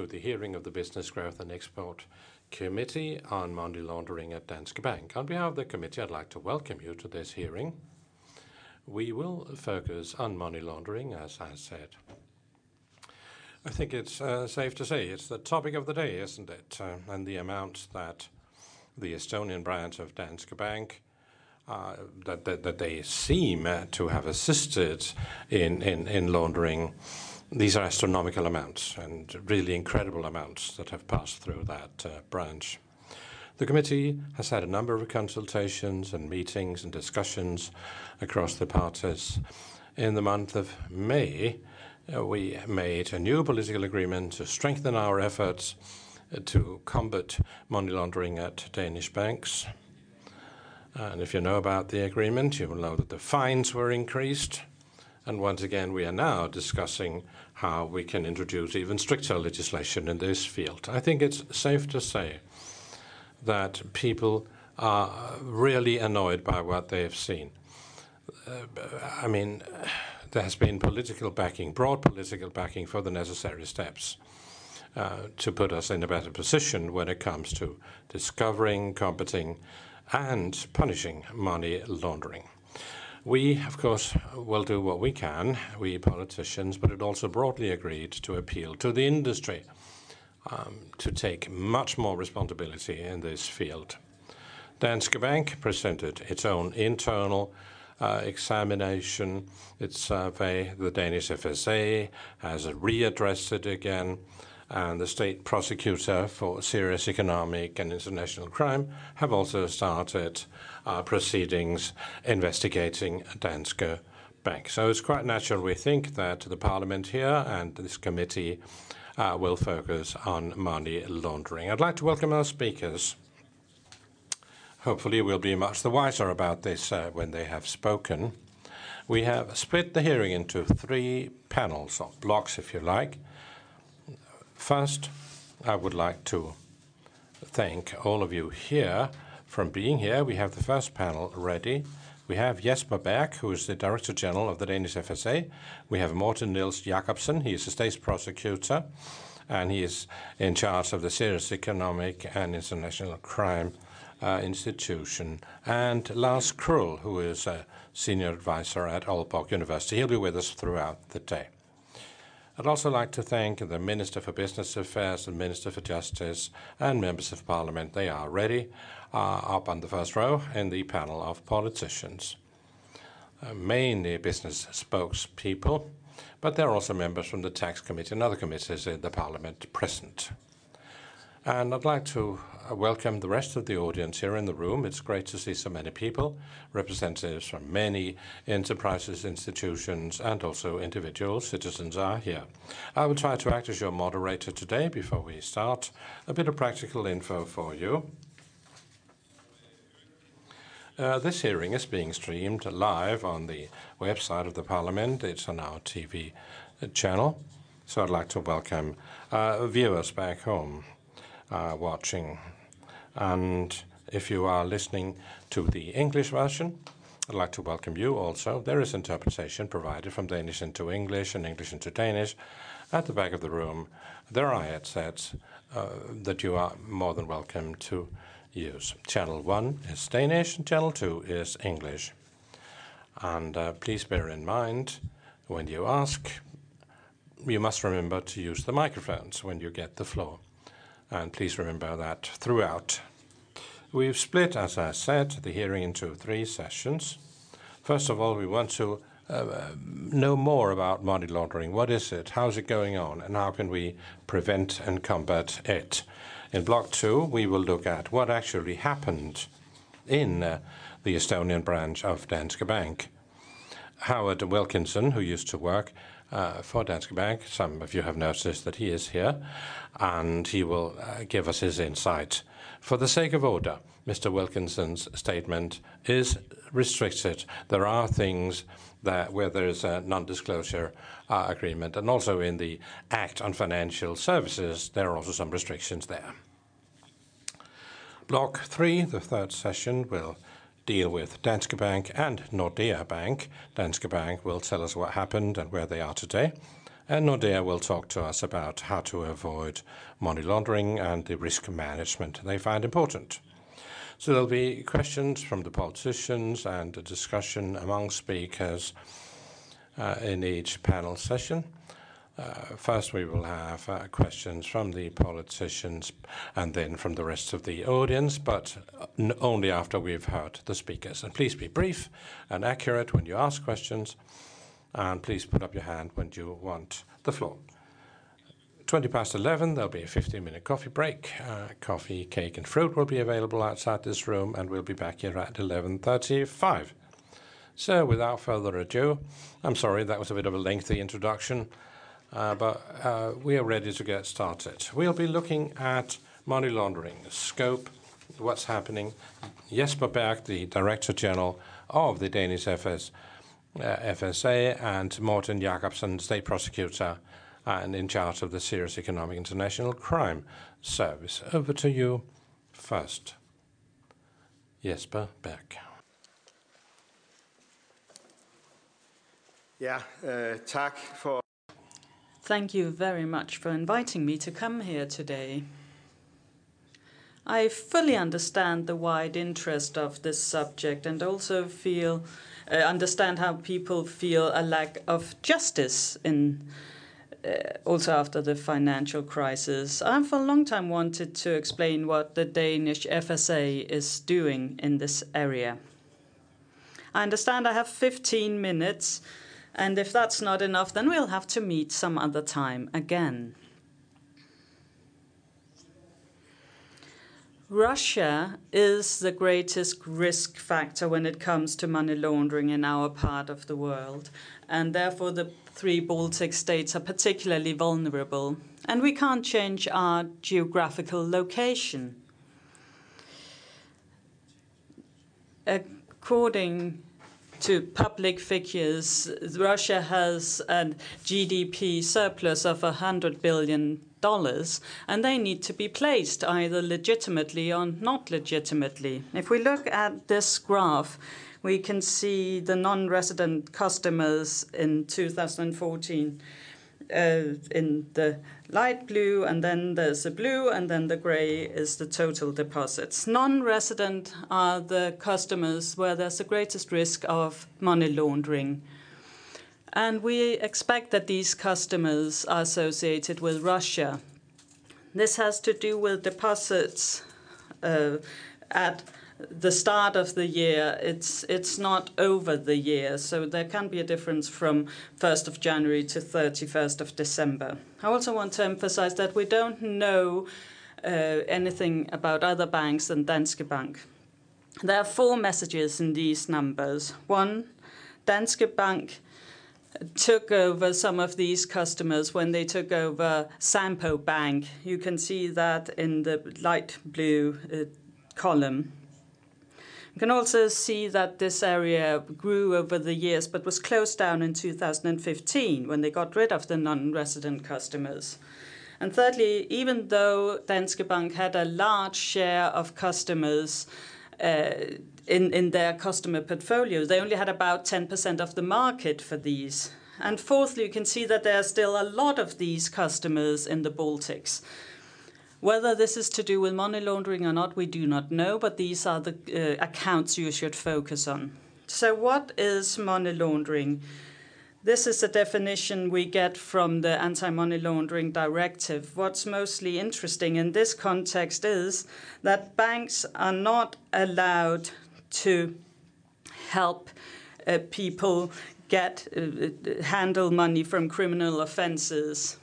to the hearing of the Business Growth and Export Committee on money laundering at Danske Bank. On behalf of the committee, I'd like to welcome you to this hearing. We will focus on money laundering, as I said. I think it's uh, safe to say it's the topic of the day, isn't it? Uh, and the amount that the Estonian branch of Danske Bank uh, that that they seem to have assisted in laundering, these are astronomical amounts and really incredible amounts that have passed through that uh, branch. The committee has had a number of consultations and meetings and discussions across the parties. In the month of May, uh, we made a new political agreement to strengthen our efforts uh, to combat money laundering at Danish banks. And if you know about the agreement, you will know that the fines were increased. And once again, we are now discussing how we can introduce even stricter legislation in this field. I think it's safe to say that people are really annoyed by what they have seen. Uh, I mean, there has been political backing, broad political backing for the necessary steps uh, to put us in a better position when it comes to discovering, combating, and punishing money laundering. We, of course, will do what we can, we politicians, but it also broadly agreed to appeal to the industry um, to take much more responsibility in this field. Danske Bank presented its own internal uh, examination, its survey. The Danish FSA has readdressed it again, and the state prosecutor for serious economic and international crime have also started Uh, proceedings investigating Danske Bank. So it's quite natural, we think, that the parliament here and this committee uh, will focus on money laundering. I'd like to welcome our speakers. Hopefully, we'll be much the wiser about this uh, when they have spoken. We have split the hearing into three panels or blocks, if you like. First, I would like to thank all of you here for being here. We have the first panel ready. We have Jesper Berg, who is the Director General of the Danish FSA. We have Morten Niels Jakobsen, he is the state prosecutor, and he is in charge of the Serious Economic and International Crime uh, Institution. And Lars Krull, who is a senior advisor at Aalborg University. He'll be with us throughout the day. I'd also like to thank the Minister for Business Affairs and Minister for Justice and members of parliament. They are ready up on the first row in the panel of politicians. Uh, mainly business spokespeople, but there are also members from the Tax Committee and other committees in the parliament present. And I'd like to uh, welcome the rest of the audience here in the room. It's great to see so many people, representatives from many enterprises, institutions, and also individual citizens are here. I will try to act as your moderator today. Before we start, a bit of practical info for you. Uh, this hearing is being streamed live on the website of the parliament. It's on our TV uh, channel, so I'd like to welcome uh, viewers back home watching. And if you are listening to the English version, I'd like to welcome you also. There is interpretation provided from Danish into English and English into Danish. At the back of the room, there are headsets that you are more than welcome to use. Channel one is Danish, and channel two is English. And uh, please bear in mind, when you ask, you must remember to use the microphones when you get the floor, and please remember that throughout. We've split, as I said, the hearing into three sessions. First of all, we want to uh, know more about money laundering. What is it? How is it going on, and how can we prevent and combat it? In block two, we will look at what actually happened in uh, the Estonian branch of Danske Bank. Howard Wilkinson, who used to work uh, for Danske Bank, some of you have noticed that he is here, and he will uh, give us his insight. For the sake of order, Mr. Wilkinson's statement is restricted. There are things that where there is a non-disclosure agreement, and also in the Act on Financial Services, there are also some restrictions there. Block three, the third session, will deal with Danske Bank and Nordea Bank. Danske Bank will tell us what happened and where they are today. and Nordea will talk to us about how to avoid money laundering and the risk management they find important. So there'll be questions from the politicians and a discussion among speakers uh, in each panel session. Uh, first, we will have uh, questions from the politicians and then from the rest of the audience, but only after we've heard the speakers. And please be brief and accurate when you ask questions, and please put up your hand when you want the floor. 20 past 11, there'll be a 15-minute coffee break. Uh, coffee, cake, and fruit will be available outside this room, and we'll be back here at 11.35. So without further ado, I'm sorry that was a bit of a lengthy introduction, uh, but uh, we are ready to get started. We'll be looking at money laundering, scope, what's happening. Jesper Berg, the Director General of the Danish FS, uh, FSA, and Morten Jakobsen, State Prosecutor, and in charge of the Serious Economic International Crime Service. Over to you first. Jesper Berg. Yeah, uh, for Thank you very much for inviting me to come here today. I fully understand the wide interest of this subject and also feel uh, understand how people feel a lack of justice in uh, also after the financial crisis. I've for a long time wanted to explain what the Danish FSA is doing in this area. I understand I have 15 minutes, and if that's not enough, then we'll have to meet some other time again. Russia is the greatest risk factor when it comes to money laundering in our part of the world, and therefore the three Baltic states are particularly vulnerable, and we can't change our geographical location. According to public figures, Russia has a GDP surplus of $100 billion, and they need to be placed either legitimately or not legitimately. If we look at this graph, we can see the non-resident customers in 2014 uh, in the light blue, and then there's the blue, and then the gray is the total deposits. Non-resident are the customers where there's the greatest risk of money laundering. And we expect that these customers are associated with Russia. This has to do with deposits uh, at the start of the year, it's it's not over the year, so there can be a difference from 1st of January to 31st of December. I also want to emphasize that we don't know uh, anything about other banks than Danske Bank. There are four messages in these numbers. One, Danske Bank took over some of these customers when they took over Sampo Bank. You can see that in the light blue uh, column. You can also see that this area grew over the years, but was closed down in 2015 when they got rid of the non-resident customers. And thirdly, even though Danske Bank had a large share of customers uh, in, in their customer portfolio, they only had about 10% of the market for these. And fourthly, you can see that there are still a lot of these customers in the Baltics. Whether this is to do with money laundering or not, we do not know, but these are the uh, accounts you should focus on. So, what is money laundering? This is a definition we get from the Anti Money Laundering Directive. What's mostly interesting in this context is that banks are not allowed to help uh, people get uh, handle money from criminal offenses.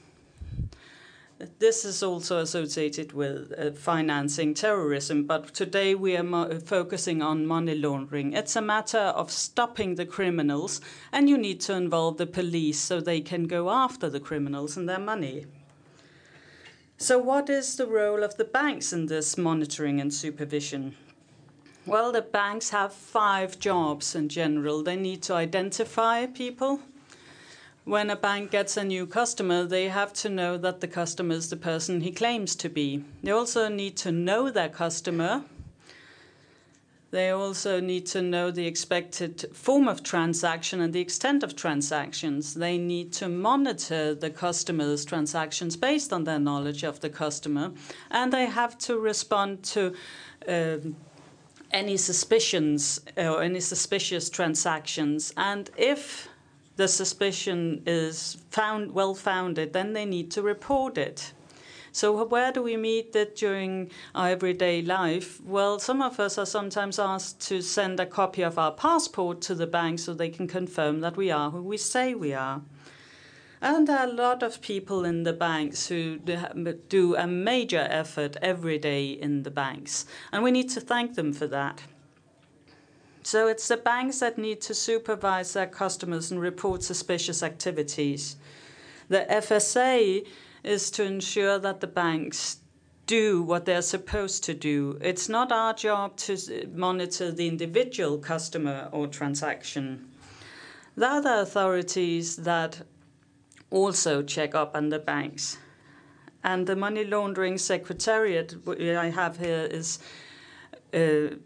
This is also associated with uh, financing terrorism, but today we are focusing on money laundering. It's a matter of stopping the criminals, and you need to involve the police so they can go after the criminals and their money. So, what is the role of the banks in this monitoring and supervision? Well, the banks have five jobs in general. They need to identify people, when a bank gets a new customer, they have to know that the customer is the person he claims to be. They also need to know their customer. They also need to know the expected form of transaction and the extent of transactions. They need to monitor the customer's transactions based on their knowledge of the customer, and they have to respond to um, any suspicions or any suspicious transactions. And if the suspicion is found well founded, then they need to report it. So where do we meet that during our everyday life? Well, some of us are sometimes asked to send a copy of our passport to the bank so they can confirm that we are who we say we are. And there are a lot of people in the banks who do a major effort every day in the banks, and we need to thank them for that. So it's the banks that need to supervise their customers and report suspicious activities. The FSA is to ensure that the banks do what they're supposed to do. It's not our job to monitor the individual customer or transaction. The other authorities that also check up on the banks. And the money laundering secretariat I have here is uh,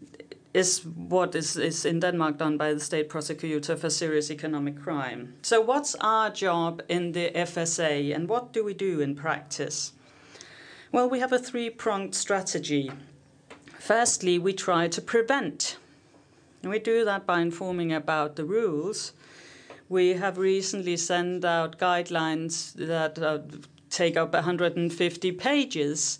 is what is, is in Denmark done by the state prosecutor for serious economic crime. So, what's our job in the FSA and what do we do in practice? Well, we have a three pronged strategy. Firstly, we try to prevent. And we do that by informing about the rules. We have recently sent out guidelines that uh, take up 150 pages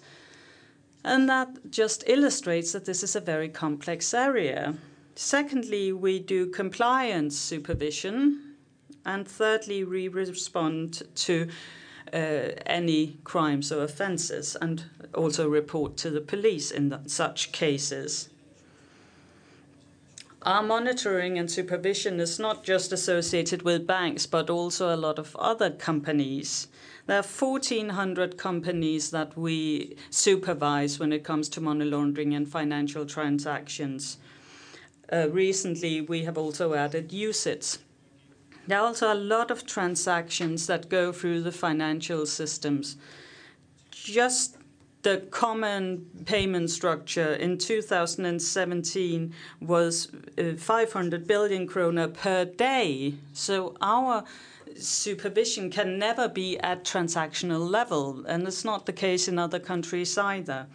and that just illustrates that this is a very complex area. Secondly, we do compliance supervision. And thirdly, we respond to uh, any crimes or offences and also report to the police in the, such cases. Our monitoring and supervision is not just associated with banks, but also a lot of other companies. There are 1,400 companies that we supervise when it comes to money laundering and financial transactions. Uh, recently, we have also added USITs. There are also a lot of transactions that go through the financial systems. Just the common payment structure in 2017 was uh, 500 billion kroner per day. So our supervision can never be at transactional level, and it's not the case in other countries either.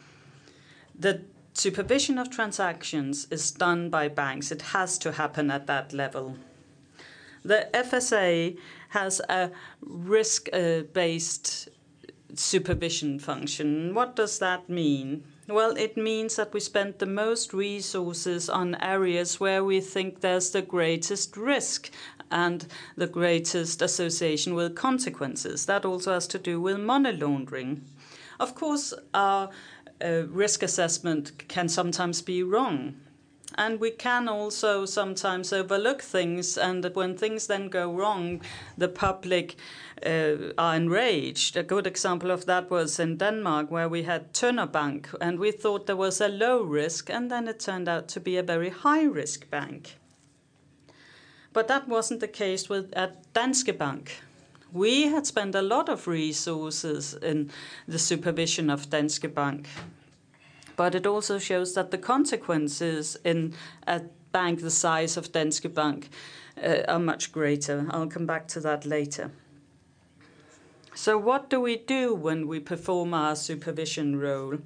The supervision of transactions is done by banks. It has to happen at that level. The FSA has a risk-based supervision function. What does that mean? Well, it means that we spend the most resources on areas where we think there's the greatest risk and the greatest association with consequences. That also has to do with money laundering. Of course, our uh, risk assessment can sometimes be wrong. And we can also sometimes overlook things, and when things then go wrong, the public uh, are enraged. A good example of that was in Denmark, where we had Tønder Bank, and we thought there was a low risk, and then it turned out to be a very high risk bank. But that wasn't the case with at Danske Bank. We had spent a lot of resources in the supervision of Danske Bank. But it also shows that the consequences in a bank the size of Danske Bank uh, are much greater. I'll come back to that later. So, what do we do when we perform our supervision role?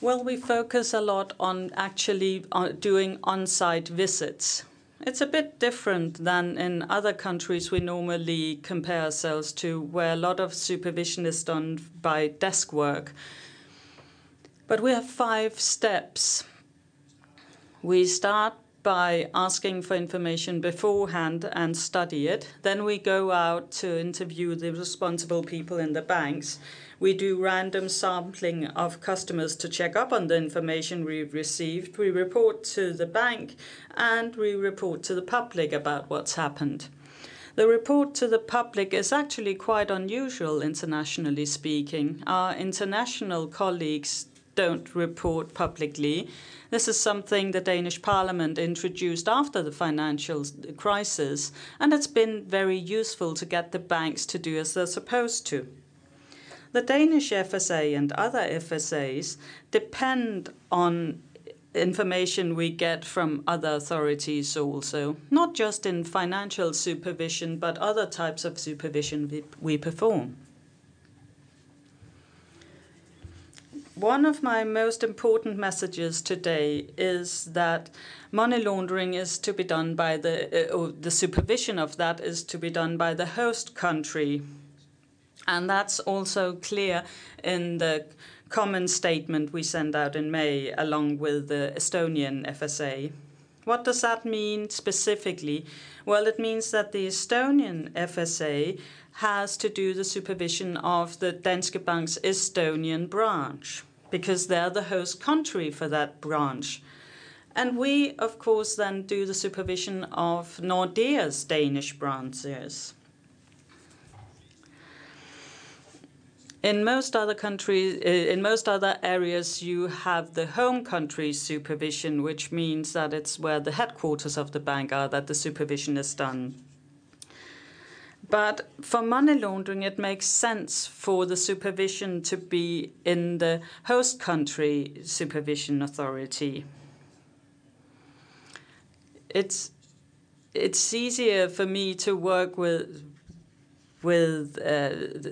Well, we focus a lot on actually uh, doing on site visits. It's a bit different than in other countries we normally compare ourselves to, where a lot of supervision is done by desk work. But we have five steps. We start by asking for information beforehand and study it. Then we go out to interview the responsible people in the banks. We do random sampling of customers to check up on the information we've received. We report to the bank and we report to the public about what's happened. The report to the public is actually quite unusual internationally speaking. Our international colleagues don't report publicly. This is something the Danish parliament introduced after the financial crisis, and it's been very useful to get the banks to do as they're supposed to. The Danish FSA and other FSAs depend on information we get from other authorities also, not just in financial supervision, but other types of supervision we, we perform. One of my most important messages today is that money laundering is to be done by the, uh, the supervision of that is to be done by the host country. And that's also clear in the common statement we sent out in May along with the Estonian FSA. What does that mean specifically? Well, it means that the Estonian FSA has to do the supervision of the Danske Bank's Estonian branch because they're the host country for that branch. And we, of course, then do the supervision of Nordea's Danish branches. In most other countries, eh, in most other areas, you have the home country supervision, which means that it's where the headquarters of the bank are that the supervision is done. But for money laundering, it makes sense for the supervision to be in the host country supervision authority. It's it's easier for me to work with with uh,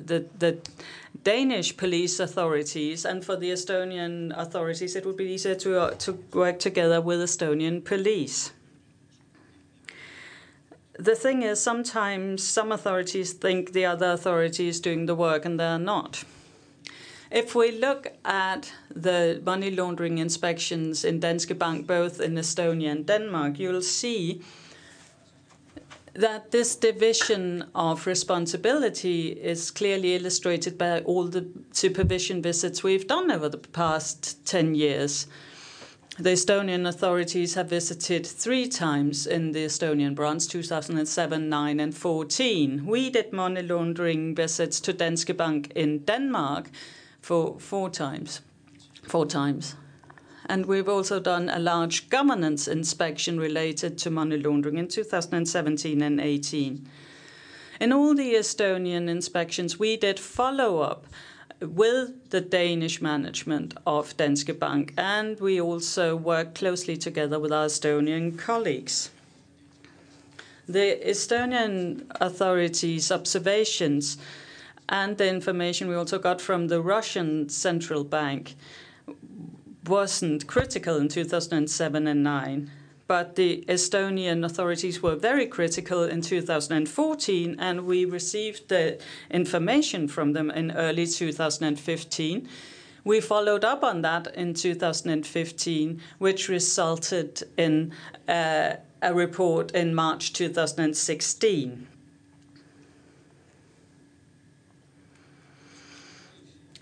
the the Danish police authorities, and for the Estonian authorities, it would be easier to uh, to work together with Estonian police the thing is, sometimes some authorities think the other authority is doing the work and they're not. If we look at the money laundering inspections in Danske Bank, both in Estonia and Denmark, you'll see that this division of responsibility is clearly illustrated by all the supervision visits we've done over the past 10 years. The Estonian authorities have visited three times in the Estonian branch, 2007, 9, and 14. We did money laundering visits to Danske Bank in Denmark for four times. Four times. And we've also done a large governance inspection related to money laundering in 2017 and 18. In all the Estonian inspections, we did follow up with the Danish management of Danske Bank, and we also worked closely together with our Estonian colleagues. The Estonian authorities' observations and the information we also got from the Russian central bank wasn't critical in 2007 and 9 but the Estonian authorities were very critical in 2014, and we received the information from them in early 2015. We followed up on that in 2015, which resulted in uh, a report in March 2016.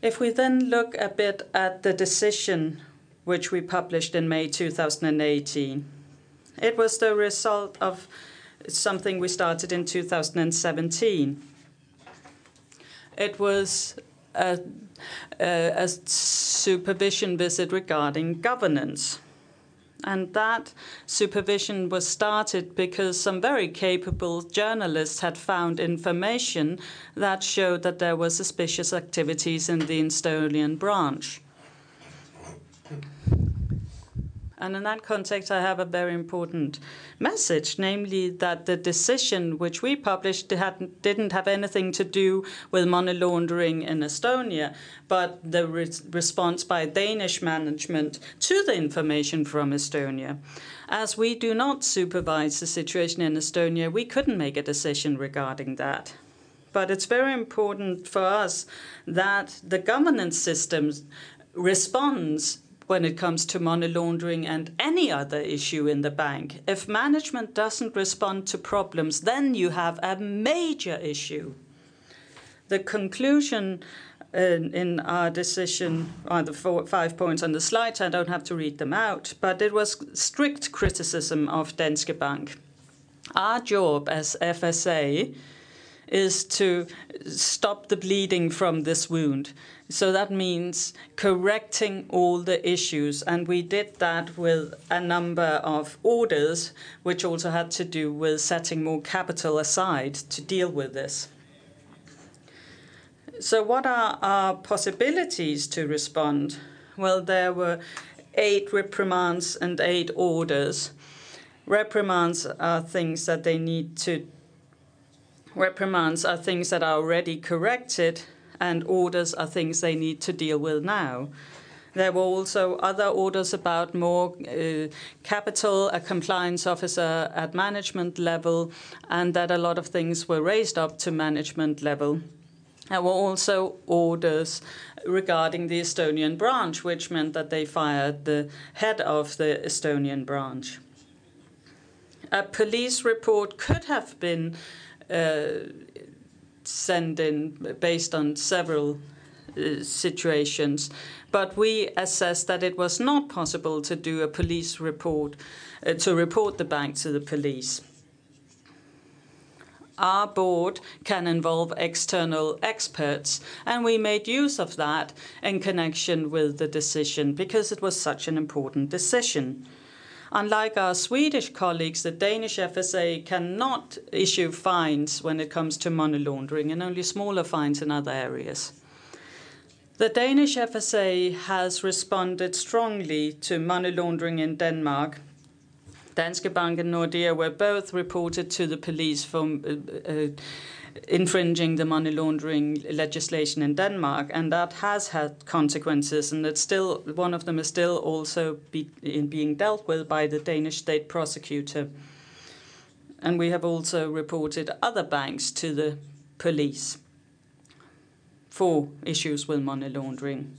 If we then look a bit at the decision which we published in May 2018, it was the result of something we started in 2017. It was a, a, a supervision visit regarding governance. And that supervision was started because some very capable journalists had found information that showed that there were suspicious activities in the Estonian branch. And in that context, I have a very important message, namely that the decision which we published didn't have anything to do with money laundering in Estonia, but the re response by Danish management to the information from Estonia. As we do not supervise the situation in Estonia, we couldn't make a decision regarding that. But it's very important for us that the governance system responds when it comes to money laundering and any other issue in the bank. If management doesn't respond to problems, then you have a major issue. The conclusion in, in our decision on the four, five points on the slides, I don't have to read them out, but it was strict criticism of Danske Bank. Our job as FSA is to stop the bleeding from this wound. So that means correcting all the issues. And we did that with a number of orders, which also had to do with setting more capital aside to deal with this. So, what are our possibilities to respond? Well, there were eight reprimands and eight orders. Reprimands are things that they need to. Reprimands are things that are already corrected, and orders are things they need to deal with now. There were also other orders about more uh, capital, a compliance officer at management level, and that a lot of things were raised up to management level. There were also orders regarding the Estonian branch, which meant that they fired the head of the Estonian branch. A police report could have been uh, sent in based on several uh, situations, but we assessed that it was not possible to do a police report, uh, to report the bank to the police. Our board can involve external experts, and we made use of that in connection with the decision because it was such an important decision. Unlike our Swedish colleagues, the Danish FSA cannot issue fines when it comes to money laundering and only smaller fines in other areas. The Danish FSA has responded strongly to money laundering in Denmark. Danske Bank and Nordea were both reported to the police for uh, uh, infringing the money laundering legislation in Denmark, and that has had consequences. And it's still one of them is still also be, being dealt with by the Danish state prosecutor. And we have also reported other banks to the police for issues with money laundering.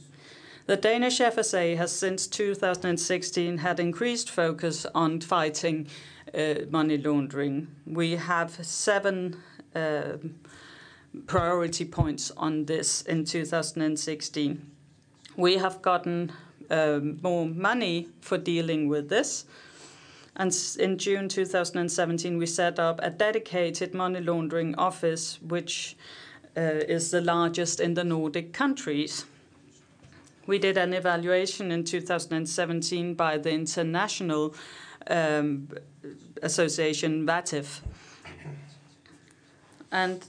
The Danish FSA has since 2016 had increased focus on fighting uh, money laundering. We have seven priority points on this in 2016. We have gotten um, more money for dealing with this. And in June 2017, we set up a dedicated money laundering office, which uh, is the largest in the Nordic countries. We did an evaluation in 2017 by the international um, association FATF, and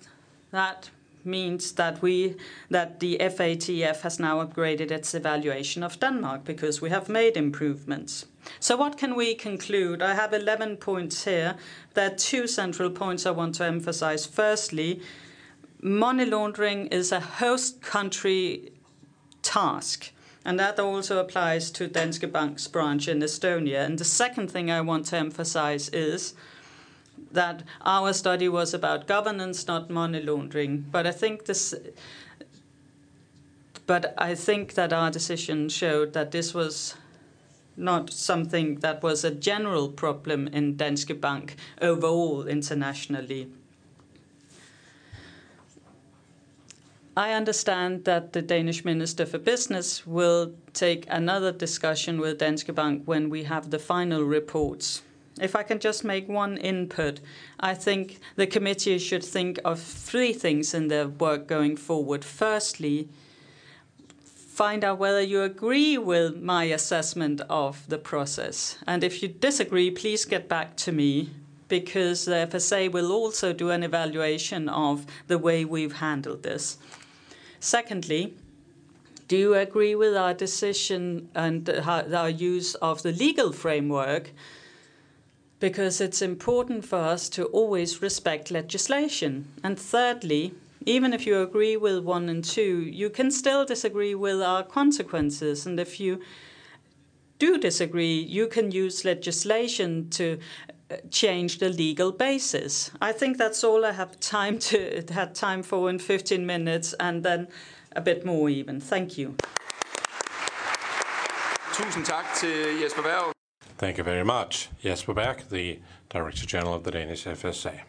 that means that we that the FATF has now upgraded its evaluation of Denmark because we have made improvements. So what can we conclude? I have 11 points here. There are two central points I want to emphasize. Firstly, money laundering is a host country task. And that also applies to Danske Bank's branch in Estonia. And the second thing I want to emphasize is that our study was about governance, not money laundering. But I think this. But I think that our decision showed that this was not something that was a general problem in Danske Bank overall internationally. I understand that the Danish Minister for Business will take another discussion with Danske Bank when we have the final reports. If I can just make one input, I think the committee should think of three things in their work going forward. Firstly, find out whether you agree with my assessment of the process. And if you disagree, please get back to me because the FSA will also do an evaluation of the way we've handled this. Secondly, do you agree with our decision and uh, our use of the legal framework? Because it's important for us to always respect legislation. And thirdly, even if you agree with one and two, you can still disagree with our consequences. And if you do disagree, you can use legislation to uh, change the legal basis. I think that's all I have time to had time for in 15 minutes, and then a bit more even. Thank you. Tusind tak til Jesper Berg. Thank you very much, Jesper Berg, the Director General of the Danish FSA.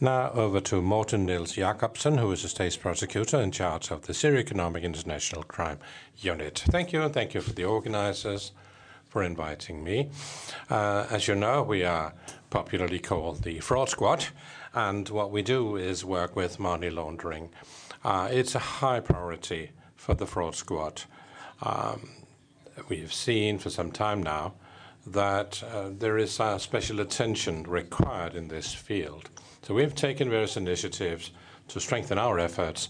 Now over to Morten Niels Jakobsen, who is a state prosecutor in charge of the Serious Economic International Crime Unit. Thank you, and thank you for the organizers for inviting me. Uh, as you know, we are popularly called the Fraud Squad, and what we do is work with money laundering. Uh, it's a high priority for the Fraud Squad. Um, we have seen for some time now that uh, there is uh, special attention required in this field. So we've taken various initiatives to strengthen our efforts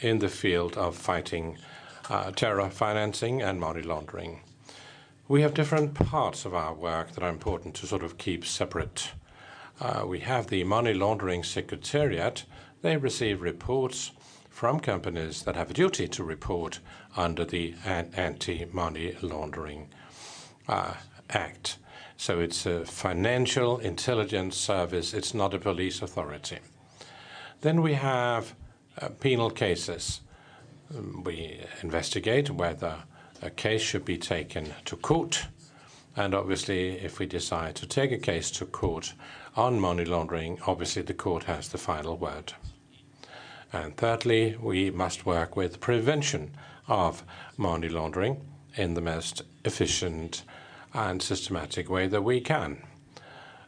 in the field of fighting uh, terror financing and money laundering. We have different parts of our work that are important to sort of keep separate. Uh, we have the Money Laundering Secretariat. They receive reports from companies that have a duty to report under the Anti-Money Laundering uh, Act. So it's a financial intelligence service. It's not a police authority. Then we have uh, penal cases. Um, we investigate whether a case should be taken to court. And obviously, if we decide to take a case to court on money laundering, obviously the court has the final word. And thirdly, we must work with prevention of money laundering in the most efficient and systematic way that we can.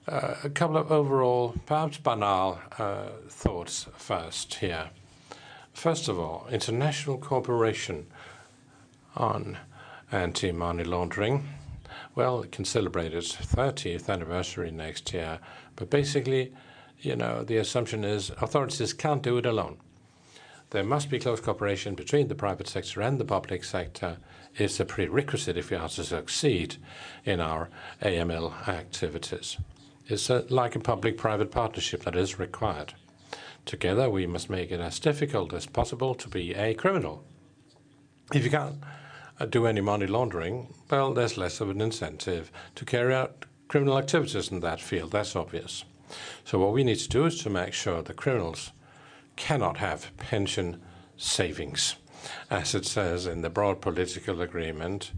Uh, a couple of overall, perhaps banal uh, thoughts first here. First of all, international cooperation on anti-money laundering. Well, it can celebrate its 30th anniversary next year, but basically, you know, the assumption is authorities can't do it alone. There must be close cooperation between the private sector and the public sector. It's a prerequisite if we are to succeed in our AML activities. It's a, like a public-private partnership that is required. Together, we must make it as difficult as possible to be a criminal. If you can't uh, do any money laundering, well, there's less of an incentive to carry out criminal activities in that field. That's obvious. So what we need to do is to make sure the criminals cannot have pension savings. As it says in the broad political agreement,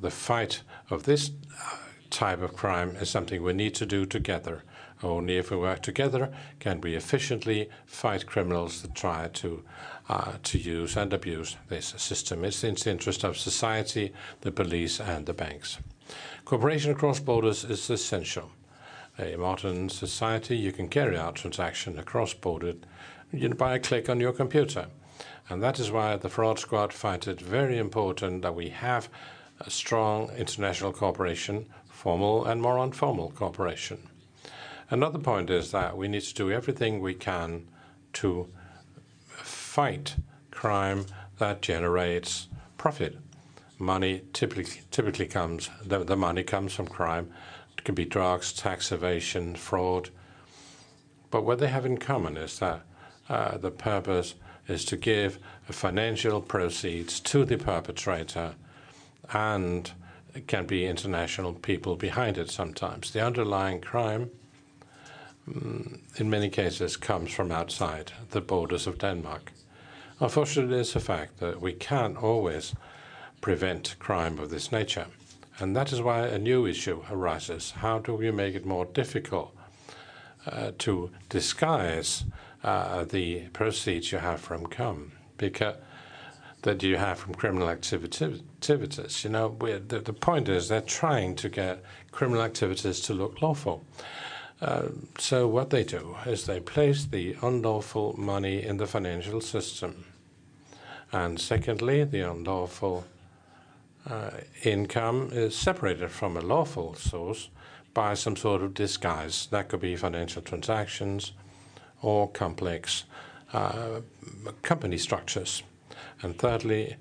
the fight of this uh, type of crime is something we need to do together. Only if we work together can we efficiently fight criminals that try to uh, to use and abuse this system. It's in the interest of society, the police, and the banks. Cooperation across borders is essential. A modern society, you can carry out transaction across border by a click on your computer. And that is why the fraud squad finds it very important that we have a strong international cooperation, formal and more informal cooperation. Another point is that we need to do everything we can to fight crime that generates profit. Money typically typically comes the, the money comes from crime. It can be drugs, tax evasion, fraud. But what they have in common is that uh, the purpose is to give financial proceeds to the perpetrator and can be international people behind it sometimes. The underlying crime Mm, in many cases, comes from outside the borders of Denmark. Unfortunately, it's a fact that we can't always prevent crime of this nature. And that is why a new issue arises. How do we make it more difficult uh, to disguise uh, the proceeds you have from? Because that you have from criminal activities. You know, the, the point is they're trying to get criminal activities to look lawful. Uh, so what they do is they place the unlawful money in the financial system. And secondly, the unlawful uh, income is separated from a lawful source by some sort of disguise. That could be financial transactions or complex uh, company structures. And thirdly,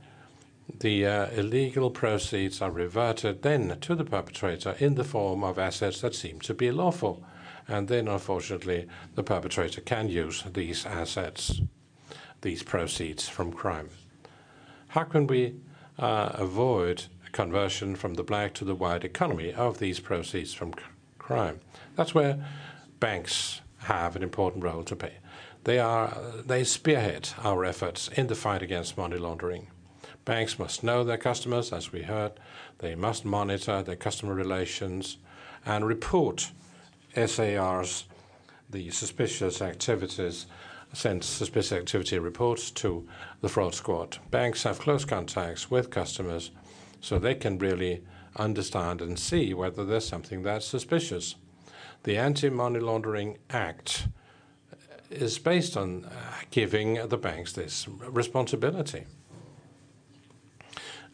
the uh, illegal proceeds are reverted then to the perpetrator in the form of assets that seem to be lawful and then unfortunately the perpetrator can use these assets, these proceeds from crime. How can we uh, avoid conversion from the black to the white economy of these proceeds from crime? That's where banks have an important role to play. They are they spearhead our efforts in the fight against money laundering. Banks must know their customers, as we heard. They must monitor their customer relations and report SARs, the suspicious activities, send suspicious activity reports to the fraud squad. Banks have close contacts with customers so they can really understand and see whether there's something that's suspicious. The Anti-Money Laundering Act is based on uh, giving the banks this responsibility.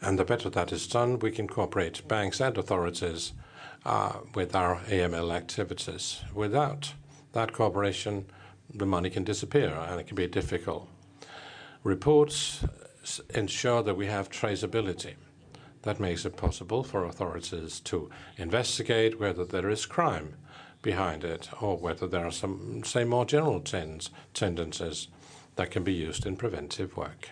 And the better that is done, we can cooperate, banks and authorities, uh, with our AML activities. Without that cooperation, the money can disappear and it can be difficult. Reports ensure that we have traceability. That makes it possible for authorities to investigate whether there is crime behind it or whether there are some, say, more general trends, tendencies that can be used in preventive work.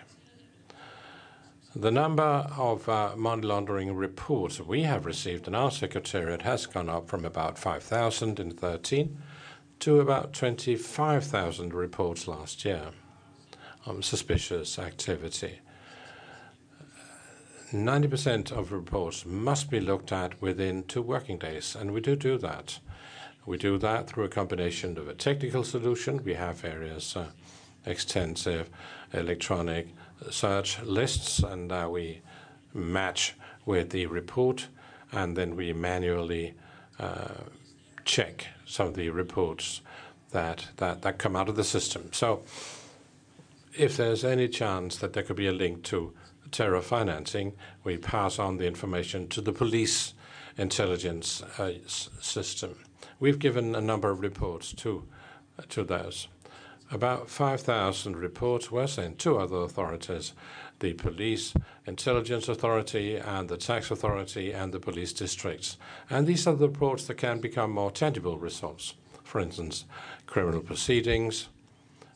The number of uh, money laundering reports we have received in our secretariat has gone up from about 5,000 in 13 to about 25,000 reports last year on suspicious activity. 90% of reports must be looked at within two working days, and we do do that. We do that through a combination of a technical solution. We have various uh, extensive electronic search lists, and uh, we match with the report, and then we manually uh, check some of the reports that, come out of the system. So if there's any chance that there could be a link to terror financing, we pass on the information to the police intelligence system. We've given a number of reports to, to those. About 5,000 reports were sent to other authorities the police intelligence authority and the tax authority and the police districts. And these are the reports that can become more tangible results. For instance, criminal proceedings,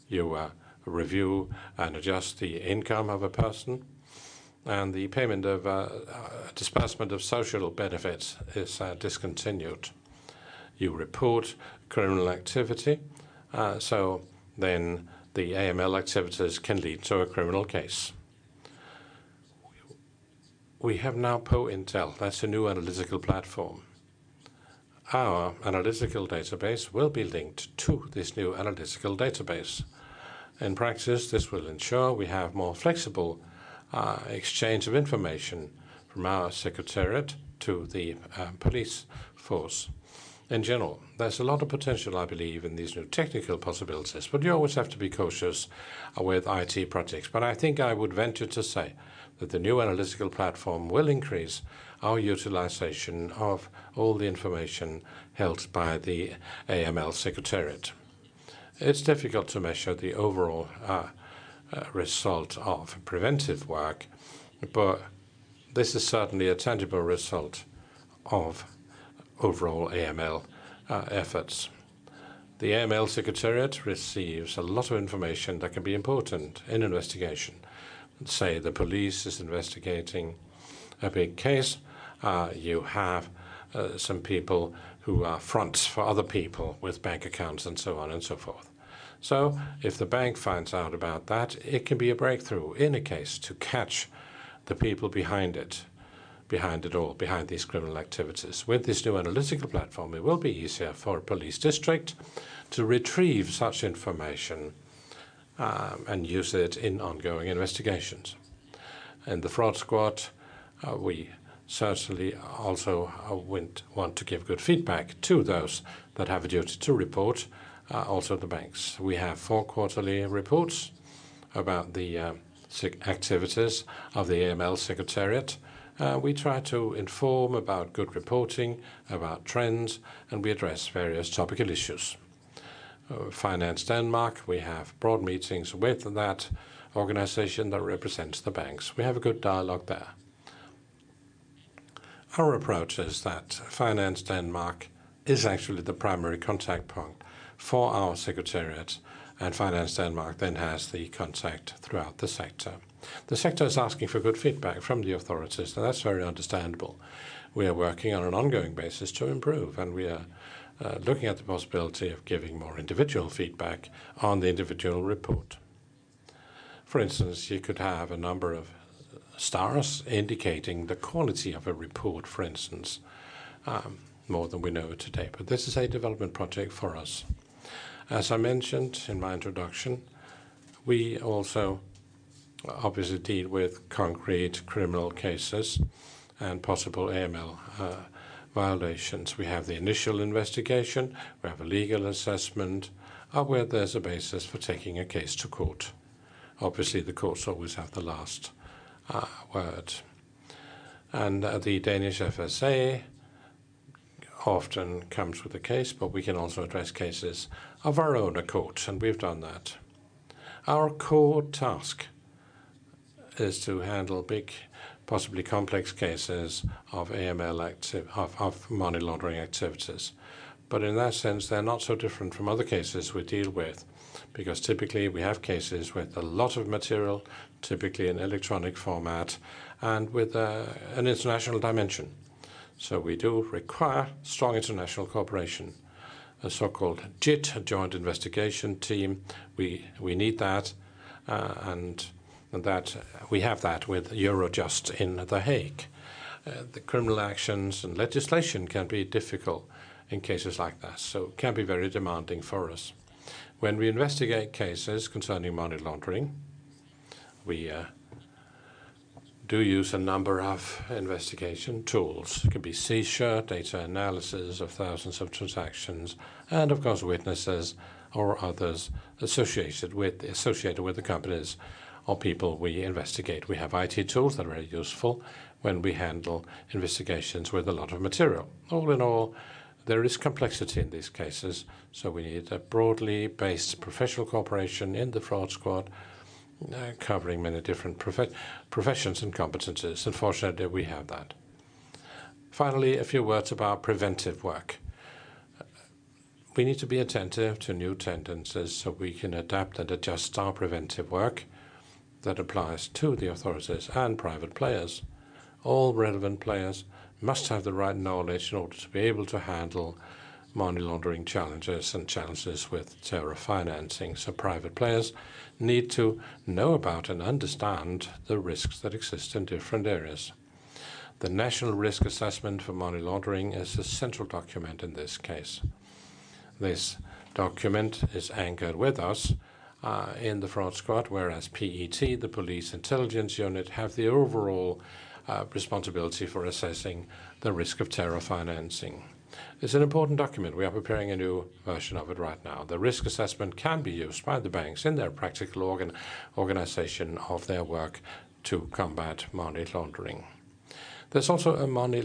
you uh, review and adjust the income of a person, and the payment of uh, uh, disbursement of social benefits is uh, discontinued. You report criminal activity, uh, so then the AML activities can lead to a criminal case. We have now POL-INTEL. That's a new analytical platform. Our analytical database will be linked to this new analytical database. In practice, this will ensure we have more flexible uh, exchange of information from our secretariat to the uh, police force. In general, there's a lot of potential, I believe, in these new technical possibilities, but you always have to be cautious with IT projects. But I think I would venture to say that the new analytical platform will increase our utilization of all the information held by the AML Secretariat. It's difficult to measure the overall uh, uh, result of preventive work, but this is certainly a tangible result of overall AML uh, efforts. The AML Secretariat receives a lot of information that can be important in investigation. Say the police is investigating a big case, uh, you have uh, some people who are fronts for other people with bank accounts and so on and so forth. So if the bank finds out about that, it can be a breakthrough in a case to catch the people behind it, behind it all, behind these criminal activities. With this new analytical platform, it will be easier for a police district to retrieve such information um, and use it in ongoing investigations. In the fraud squad, uh, we certainly also uh, want to give good feedback to those that have a duty to report, uh, also the banks. We have four quarterly reports about the uh, activities of the AML Secretariat. Uh, we try to inform about good reporting, about trends, and we address various topical issues. Uh, Finance Denmark, we have broad meetings with that organization that represents the banks. We have a good dialogue there. Our approach is that Finance Denmark is actually the primary contact point for our secretariat, and Finance Denmark then has the contact throughout the sector. The sector is asking for good feedback from the authorities, and that's very understandable. We are working on an ongoing basis to improve, and we are uh, looking at the possibility of giving more individual feedback on the individual report. For instance, you could have a number of stars indicating the quality of a report, for instance, um, more than we know today. But this is a development project for us. As I mentioned in my introduction, we also obviously deal with concrete criminal cases and possible AML uh, violations. We have the initial investigation, we have a legal assessment, uh, where there's a basis for taking a case to court. Obviously, the courts always have the last uh, word. And uh, the Danish FSA often comes with a case, but we can also address cases of our own accord, and we've done that. Our core task is to handle big possibly complex cases of AML of of money laundering activities. But in that sense, they're not so different from other cases we deal with, because typically we have cases with a lot of material, typically in electronic format, and with uh, an international dimension. So we do require strong international cooperation. A so-called JIT, a Joint Investigation Team, we we need that, uh, and that we have that with Eurojust in The Hague. Uh, the criminal actions and legislation can be difficult in cases like that, so it can be very demanding for us. When we investigate cases concerning money laundering, we uh, do use a number of investigation tools. It can be seizure, data analysis of thousands of transactions, and of course witnesses or others associated with associated with the companies or people we investigate. We have IT tools that are very useful when we handle investigations with a lot of material. All in all, there is complexity in these cases, so we need a broadly based professional cooperation in the fraud squad uh, covering many different prof professions and competences. Unfortunately, we have that. Finally, a few words about preventive work. We need to be attentive to new tendencies so we can adapt and adjust our preventive work that applies to the authorities and private players. All relevant players must have the right knowledge in order to be able to handle money laundering challenges and challenges with terror financing. So private players need to know about and understand the risks that exist in different areas. The National Risk Assessment for Money Laundering is a central document in this case. This document is anchored with us uh, in the fraud squad, whereas PET, the Police Intelligence Unit, have the overall uh, responsibility for assessing the risk of terror financing. It's an important document. We are preparing a new version of it right now. The risk assessment can be used by the banks in their practical organ organization of their work to combat money laundering. There's also a money,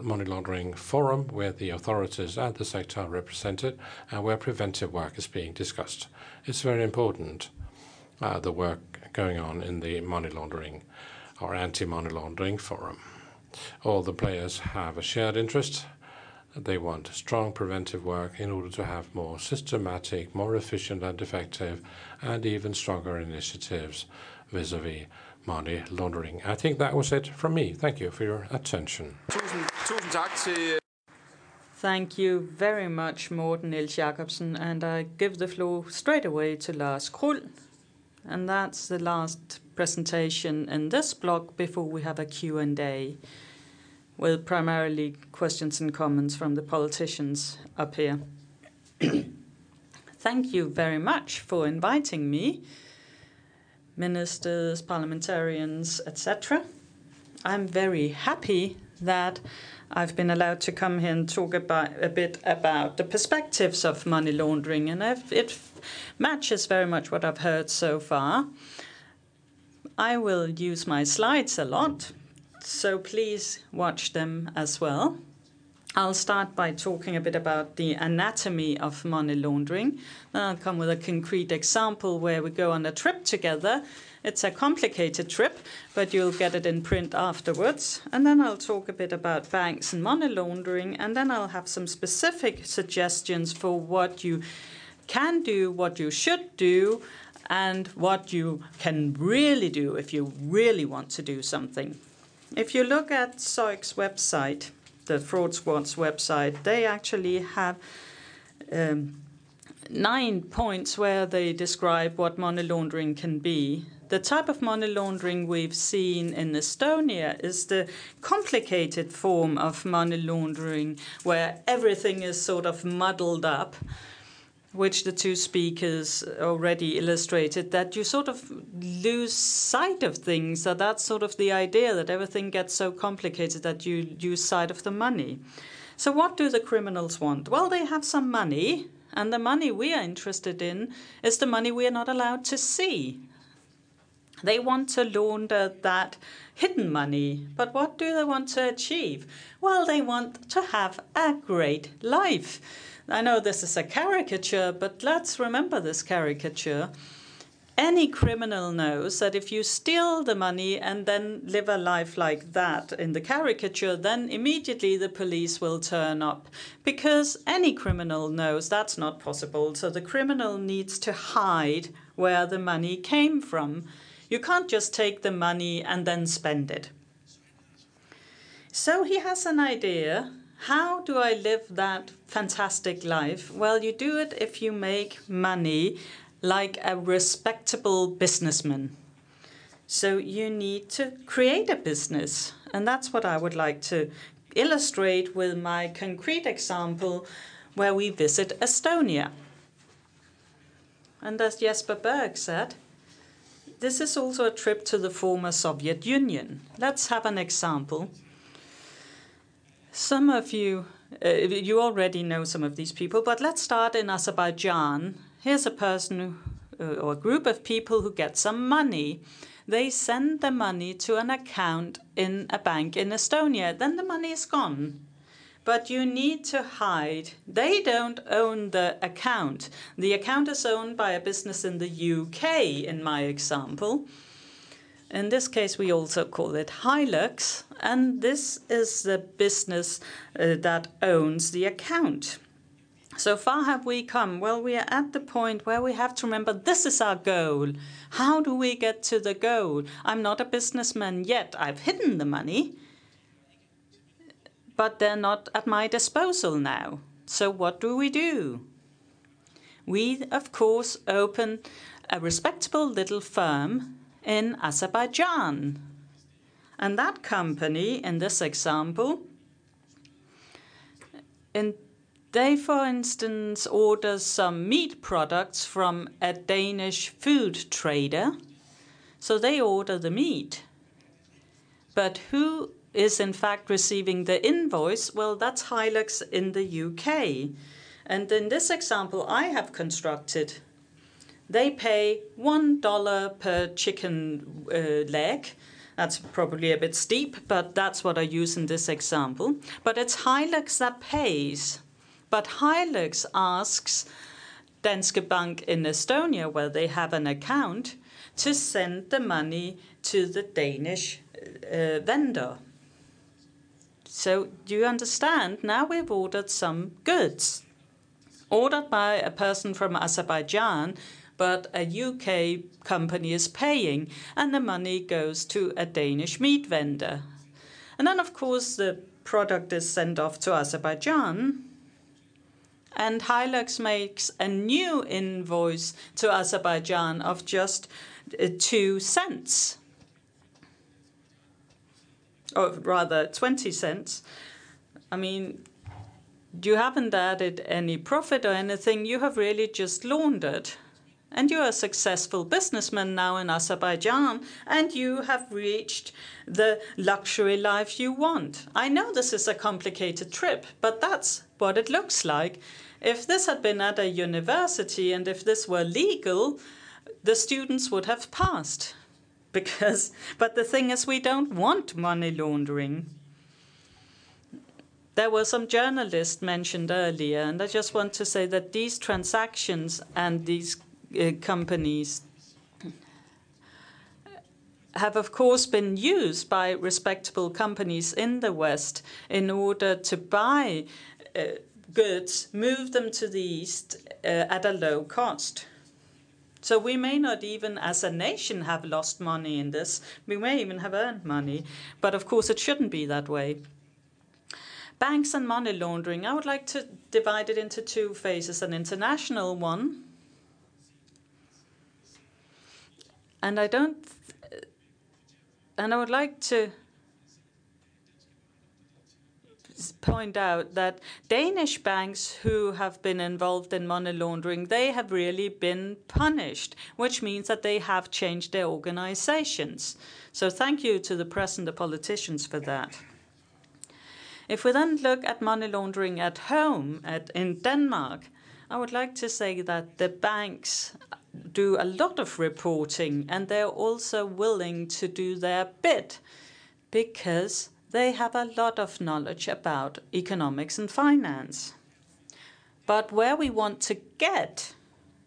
money, laundering forum where the authorities and the sector are represented and where preventive work is being discussed. It's very important, uh, the work going on in the money laundering our anti-money laundering forum. All the players have a shared interest. They want strong preventive work in order to have more systematic, more efficient and effective, and even stronger initiatives vis-à-vis -vis money laundering. I think that was it from me. Thank you for your attention. Thank you very much, Morten Niels Jakobsen, and I give the floor straight away to Lars Krull, and that's the last presentation in this block before we have a Q&A with primarily questions and comments from the politicians up here. Thank you very much for inviting me, ministers, parliamentarians, etc. I'm very happy that I've been allowed to come here and talk about a bit about the perspectives of money laundering, and it matches very much what I've heard so far. I will use my slides a lot, so please watch them as well. I'll start by talking a bit about the anatomy of money laundering. Then I'll come with a concrete example where we go on a trip together. It's a complicated trip, but you'll get it in print afterwards. And then I'll talk a bit about banks and money laundering, and then I'll have some specific suggestions for what you can do, what you should do, and what you can really do if you really want to do something. If you look at SOIC's website, the Fraud Squad's website, they actually have um, nine points where they describe what money laundering can be. The type of money laundering we've seen in Estonia is the complicated form of money laundering where everything is sort of muddled up which the two speakers already illustrated, that you sort of lose sight of things. That that's sort of the idea that everything gets so complicated that you lose sight of the money. So, what do the criminals want? Well, they have some money, and the money we are interested in is the money we are not allowed to see. They want to launder that hidden money. But what do they want to achieve? Well, they want to have a great life. I know this is a caricature, but let's remember this caricature. Any criminal knows that if you steal the money and then live a life like that in the caricature, then immediately the police will turn up because any criminal knows that's not possible. So the criminal needs to hide where the money came from. You can't just take the money and then spend it. So he has an idea. How do I live that fantastic life? Well, you do it if you make money like a respectable businessman. So you need to create a business. And that's what I would like to illustrate with my concrete example where we visit Estonia. And as Jesper Berg said, this is also a trip to the former Soviet Union. Let's have an example. Some of you, uh, you already know some of these people, but let's start in Azerbaijan Here's a person uh, or a group of people who get some money. They send the money to an account in a bank in Estonia. Then the money is gone. But you need to hide. They don't own the account. The account is owned by a business in the UK, in my example. In this case, we also call it Hilux, and this is the business uh, that owns the account. So far have we come? Well, we are at the point where we have to remember this is our goal. How do we get to the goal? I'm not a businessman yet. I've hidden the money, but they're not at my disposal now. So what do we do? We, of course, open a respectable little firm in Azerbaijan. And that company, in this example, in they, for instance, order some meat products from a Danish food trader. So they order the meat. But who is in fact receiving the invoice? Well, that's Hilux in the UK. And in this example I have constructed, they pay $1 per chicken uh, leg. That's probably a bit steep, but that's what I use in this example. But it's Hilux that pays. But Hilux asks Danske Bank in Estonia, where they have an account, to send the money to the Danish uh, vendor. So do you understand? Now we've ordered some goods, ordered by a person from Azerbaijan, but a UK company is paying, and the money goes to a Danish meat vendor. And then, of course, the product is sent off to Azerbaijan, and Hilux makes a new invoice to Azerbaijan of just uh, two cents, or rather 20 cents. I mean, you haven't added any profit or anything, you have really just laundered. And you're a successful businessman now in Azerbaijan, and you have reached the luxury life you want. I know this is a complicated trip, but that's what it looks like. If this had been at a university and if this were legal, the students would have passed. Because, but the thing is, we don't want money laundering. There were some journalists mentioned earlier, and I just want to say that these transactions and these uh, companies have, of course, been used by respectable companies in the West in order to buy uh, goods, move them to the east uh, at a low cost. So we may not even, as a nation, have lost money in this. We may even have earned money. But of course, it shouldn't be that way. Banks and money laundering, I would like to divide it into two phases an international one. And I don't. And I would like to point out that Danish banks who have been involved in money laundering, they have really been punished, which means that they have changed their organizations. So thank you to the press and the politicians for that. If we then look at money laundering at home at, in Denmark, I would like to say that the banks do a lot of reporting and they're also willing to do their bit because they have a lot of knowledge about economics and finance. But where we want to get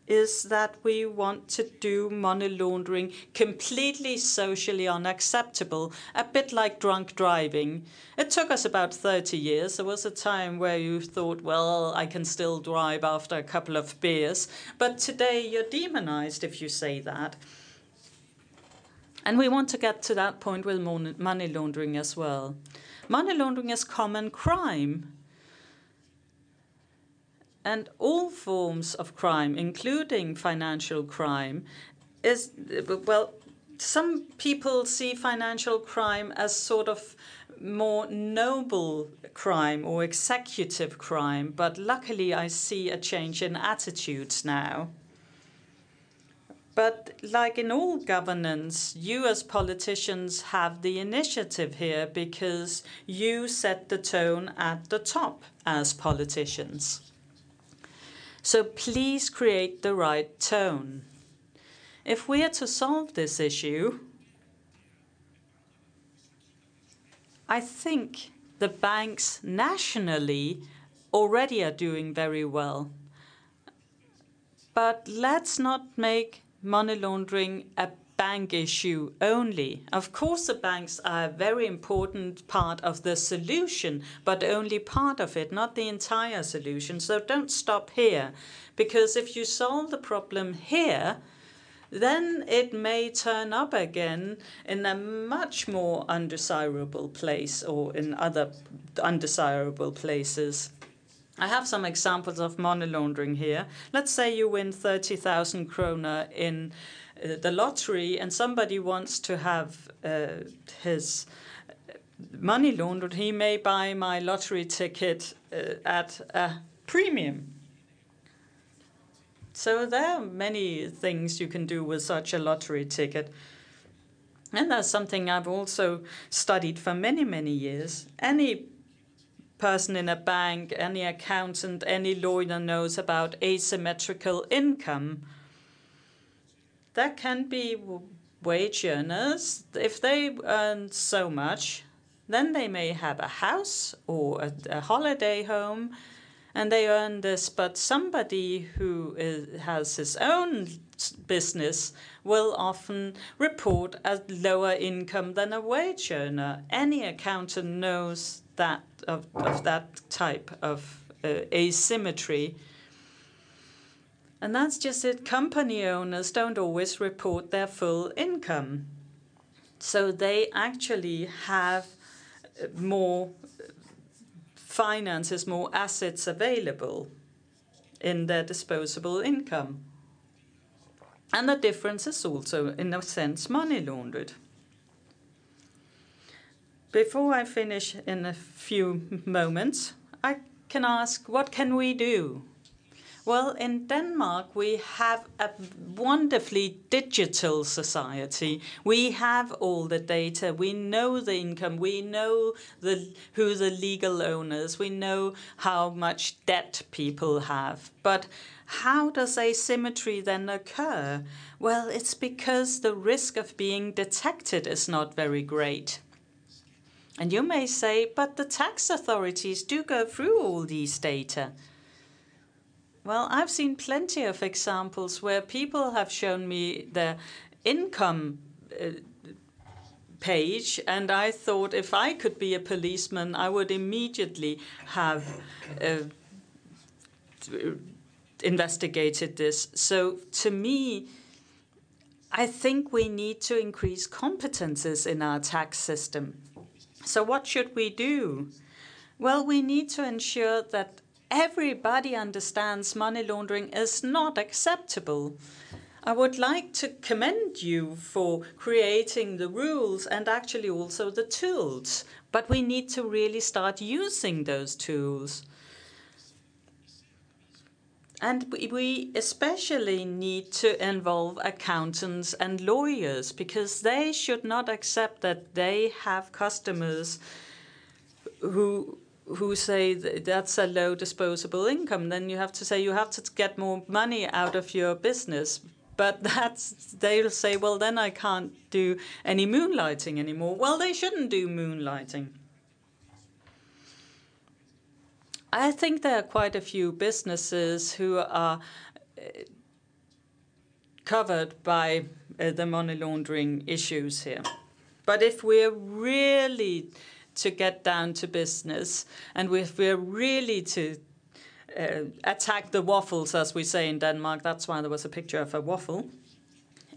is that we want to do money laundering completely socially unacceptable, a bit like drunk driving. It took us about 30 years. There was a time where you thought, well, I can still drive after a couple of beers. But today you're demonized if you say that. And we want to get to that point with money laundering as well. Money laundering is common crime. And all forms of crime, including financial crime, is, well, some people see financial crime as sort of more noble crime or executive crime, but luckily I see a change in attitudes now. But like in all governance, you as politicians have the initiative here because you set the tone at the top as politicians. So please create the right tone. If we are to solve this issue, I think the banks nationally already are doing very well. But let's not make money laundering a bank issue only. Of course, the banks are a very important part of the solution, but only part of it, not the entire solution. So don't stop here, because if you solve the problem here, then it may turn up again in a much more undesirable place or in other undesirable places. I have some examples of money laundering here. Let's say you win 30,000 kroner in uh, the lottery and somebody wants to have uh, his money laundered. He may buy my lottery ticket uh, at a premium. So there are many things you can do with such a lottery ticket. And that's something I've also studied for many, many years. Any person in a bank, any accountant, any lawyer knows about asymmetrical income. That can be wage earners. If they earn so much, then they may have a house or a, a holiday home and they earn this. But somebody who is, has his own business will often report a lower income than a wage earner. Any accountant knows that of, of that type of uh, asymmetry. And that's just it. Company owners don't always report their full income. So they actually have uh, more finances, more assets available in their disposable income. And the difference is also, in a sense, money laundered. Before I finish in a few moments, I can ask, what can we do? Well, in Denmark, we have a wonderfully digital society. We have all the data. We know the income. We know the, who the legal owners. We know how much debt people have. But how does asymmetry then occur? Well, it's because the risk of being detected is not very great. And you may say, but the tax authorities do go through all these data. Well, I've seen plenty of examples where people have shown me their income uh, page, and I thought if I could be a policeman, I would immediately have uh, investigated this. So to me, I think we need to increase competences in our tax system. So what should we do? Well, we need to ensure that everybody understands money laundering is not acceptable. I would like to commend you for creating the rules and actually also the tools, but we need to really start using those tools. And we especially need to involve accountants and lawyers because they should not accept that they have customers who who say that's a low disposable income. Then you have to say you have to get more money out of your business. But that's they'll say, well, then I can't do any moonlighting anymore. Well, they shouldn't do moonlighting. I think there are quite a few businesses who are uh, covered by uh, the money laundering issues here. But if we're really to get down to business, and if we're really to uh, attack the waffles, as we say in Denmark, that's why there was a picture of a waffle.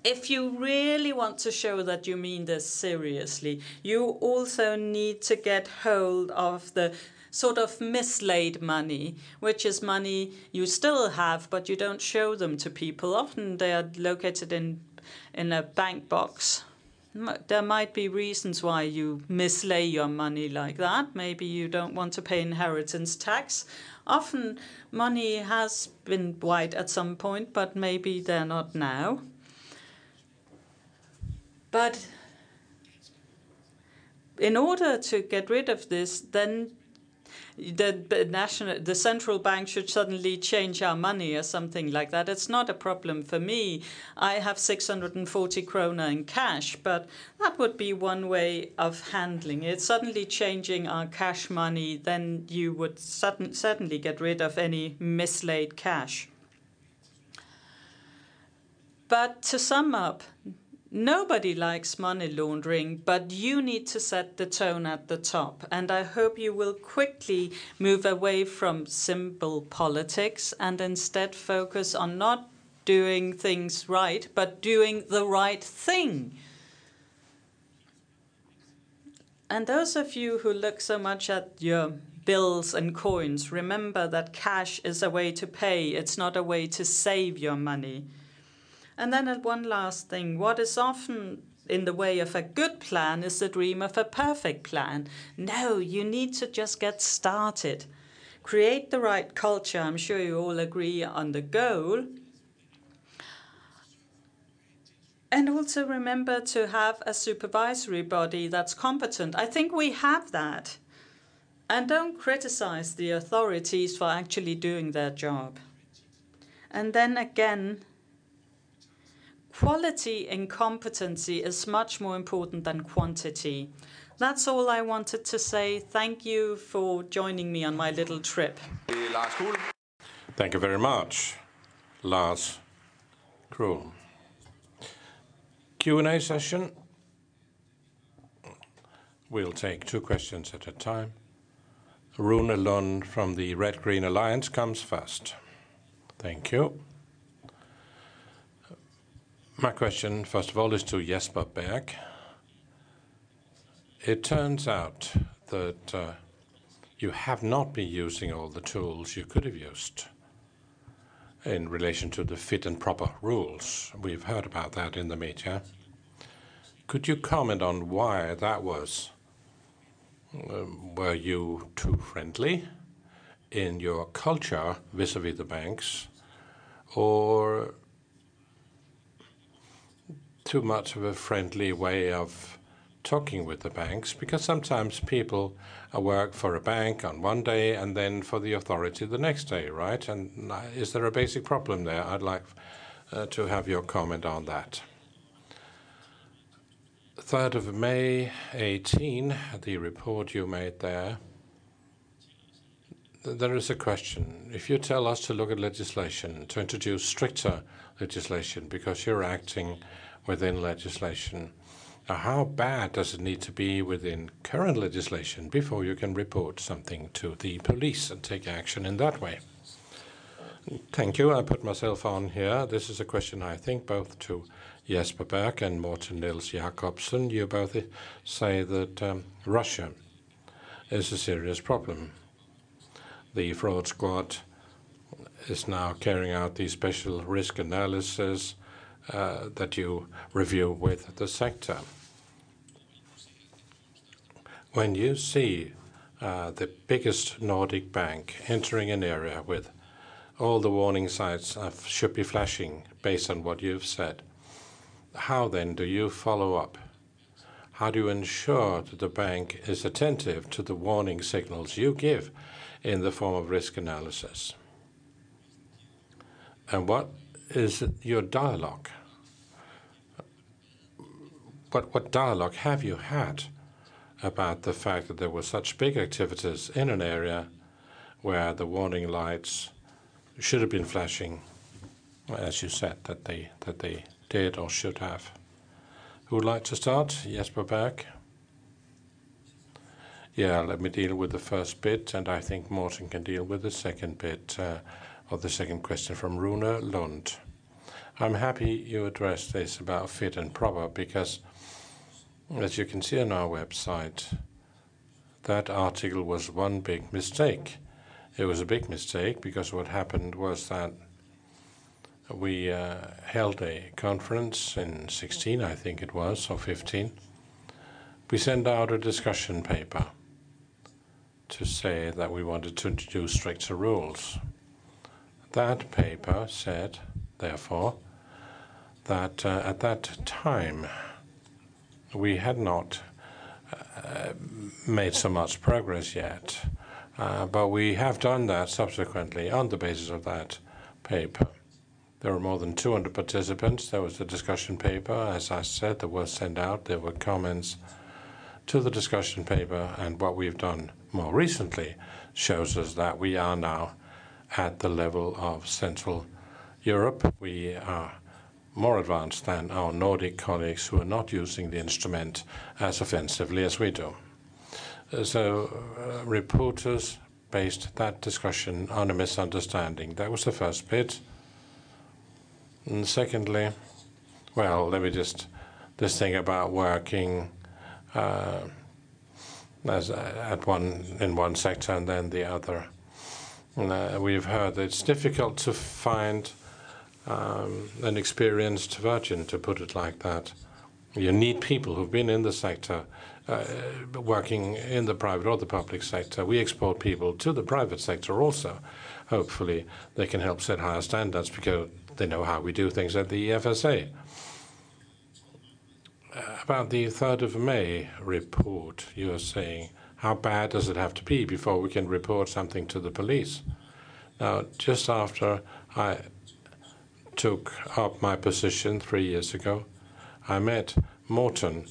If you really want to show that you mean this seriously, you also need to get hold of the sort of mislaid money, which is money you still have, but you don't show them to people. Often they are located in in a bank box. There might be reasons why you mislay your money like that. Maybe you don't want to pay inheritance tax. Often money has been white at some point, but maybe they're not now. But in order to get rid of this, then the national, the central bank should suddenly change our money or something like that. It's not a problem for me. I have 640 krona in cash, but that would be one way of handling it. Suddenly changing our cash money, then you would sudden, certainly get rid of any mislaid cash. But to sum up, Nobody likes money laundering, but you need to set the tone at the top. And I hope you will quickly move away from simple politics and instead focus on not doing things right, but doing the right thing. And those of you who look so much at your bills and coins, remember that cash is a way to pay, it's not a way to save your money. And then one last thing. What is often in the way of a good plan is the dream of a perfect plan. No, you need to just get started. Create the right culture. I'm sure you all agree on the goal. And also remember to have a supervisory body that's competent. I think we have that. And don't criticize the authorities for actually doing their job. And then again, Quality and competency is much more important than quantity. That's all I wanted to say. Thank you for joining me on my little trip. Thank you very much, Lars Krull. Q&A session. We'll take two questions at a time. Rune Lund from the Red Green Alliance comes first. Thank you. My question, first of all, is to Jesper Berg. It turns out that uh, you have not been using all the tools you could have used in relation to the fit and proper rules. We've heard about that in the media. Could you comment on why that was? Um, were you too friendly in your culture vis-à-vis the banks, or too much of a friendly way of talking with the banks because sometimes people work for a bank on one day and then for the authority the next day, right? And is there a basic problem there? I'd like uh, to have your comment on that. 3rd of May 18, the report you made there, there is a question. If you tell us to look at legislation, to introduce stricter legislation because you're acting within legislation. Now, how bad does it need to be within current legislation before you can report something to the police and take action in that way? Thank you. I put myself on here. This is a question I think both to Jesper Berg and Morten Niels Jakobsen. You both say that um, Russia is a serious problem. The fraud squad is now carrying out the special risk analysis uh, that you review with the sector. When you see uh, the biggest Nordic bank entering an area with all the warning signs should be flashing based on what you've said, how then do you follow up? How do you ensure that the bank is attentive to the warning signals you give in the form of risk analysis? And what is your dialogue? What, what dialogue have you had about the fact that there were such big activities in an area where the warning lights should have been flashing as you said, that they that they did or should have. Who would like to start? Jesper Berg. Yeah, let me deal with the first bit, and I think Morten can deal with the second bit uh, of the second question from Rune Lund. I'm happy you addressed this about fit and proper because, as you can see on our website, that article was one big mistake. It was a big mistake because what happened was that we uh, held a conference in 16, I think it was, or 15. We sent out a discussion paper to say that we wanted to introduce stricter rules. That paper said, therefore, that uh, at that time we had not uh, made so much progress yet, uh, but we have done that subsequently on the basis of that paper. There were more than 200 participants. There was a discussion paper, as I said, that was sent out. There were comments to the discussion paper, and what we've done more recently shows us that we are now at the level of Central Europe. We are more advanced than our Nordic colleagues who are not using the instrument as offensively as we do. So uh, reporters based that discussion on a misunderstanding. That was the first bit. And secondly, well, let me just this thing about working uh, as at one in one sector and then the other. Uh, we've heard that it's difficult to find um, an experienced virgin, to put it like that. You need people who've been in the sector, uh, working in the private or the public sector. We export people to the private sector also. Hopefully, they can help set higher standards because they know how we do things at the EFSA. Uh, about the 3rd of May report, you are saying, how bad does it have to be before we can report something to the police? Now, just after I took up my position three years ago, I met Morten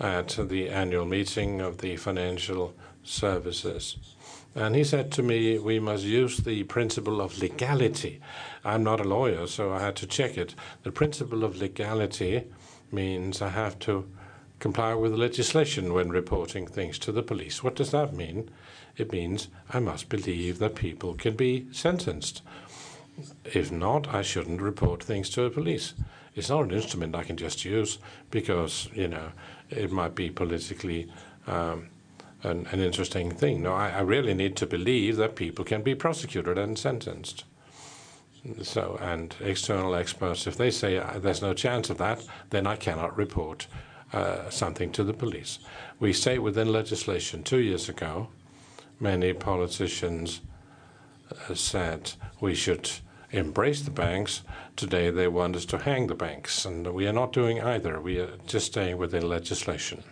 at the annual meeting of the financial services. And he said to me, we must use the principle of legality. I'm not a lawyer, so I had to check it. The principle of legality means I have to comply with legislation when reporting things to the police. What does that mean? It means I must believe that people can be sentenced. If not, I shouldn't report things to the police. It's not an instrument I can just use because, you know, it might be politically um, an, an, interesting thing. No, I, I really need to believe that people can be prosecuted and sentenced. So, and external experts, if they say uh, there's no chance of that, then I cannot report uh, something to the police. We say within legislation two years ago, many politicians uh, said we should embrace the banks. Today they want us to hang the banks, and we are not doing either. We are just staying within legislation.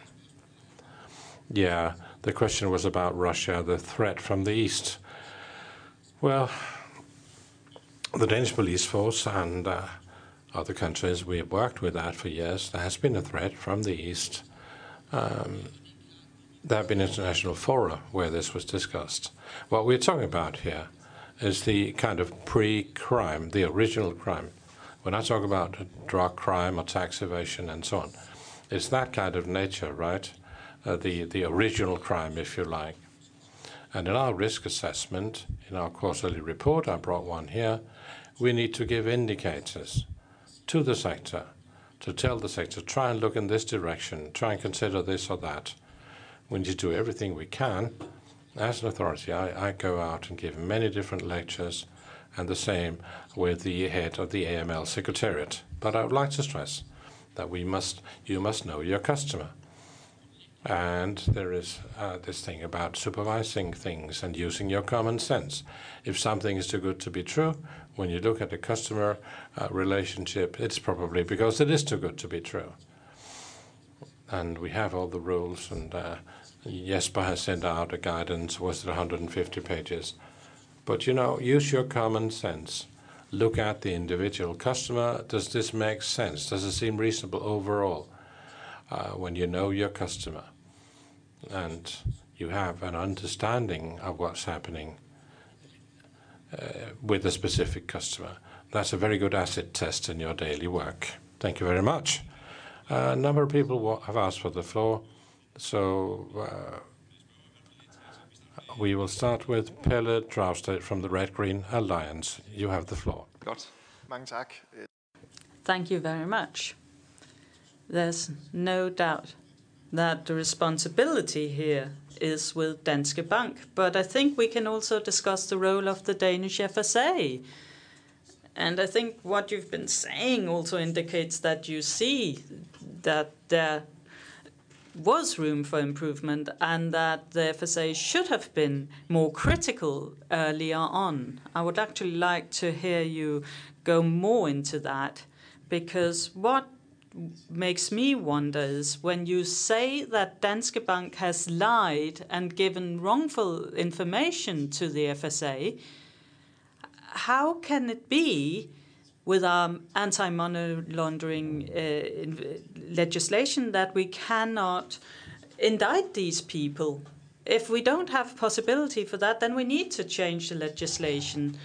Yeah, the question was about Russia, the threat from the east. Well, the Danish police force and uh, other countries we have worked with that for years. There has been a threat from the east. Um, there have been international fora where this was discussed. What we're talking about here is the kind of pre-crime, the original crime. When I talk about drug crime or tax evasion and so on, it's that kind of nature, right? Uh, the the original crime, if you like. And in our risk assessment, in our quarterly report, I brought one here, we need to give indicators to the sector to tell the sector, try and look in this direction, try and consider this or that. We need to do everything we can as an authority, I, I go out and give many different lectures, and the same with the head of the AML Secretariat. But I would like to stress that we must, you must know your customer. And there is uh, this thing about supervising things and using your common sense. If something is too good to be true, when you look at the customer uh, relationship, it's probably because it is too good to be true. And we have all the rules and uh, Jesper has sent out a guidance, was it 150 pages? But you know, use your common sense. Look at the individual customer. Does this make sense? Does it seem reasonable overall uh, when you know your customer and you have an understanding of what's happening Uh, with a specific customer? That's a very good acid test in your daily work. Thank you very much. A number of people have asked for the floor, so uh, we will start with Pelle Dragsted from the Red Green Alliance. You have the floor. Thank you very much. There's no doubt that the responsibility here is with Danske Bank, but I think we can also discuss the role of the Danish FSA. And I think what you've been saying also indicates that you see that there was room for improvement and that the FSA should have been more critical earlier on. I would actually like to hear you go more into that because what makes me wonder is when you say that Danske Bank has lied and given wrongful information to the FSA, how can it be with our anti-money laundering uh, legislation that we cannot indict these people? If we don't have possibility for that, then we need to change the legislation.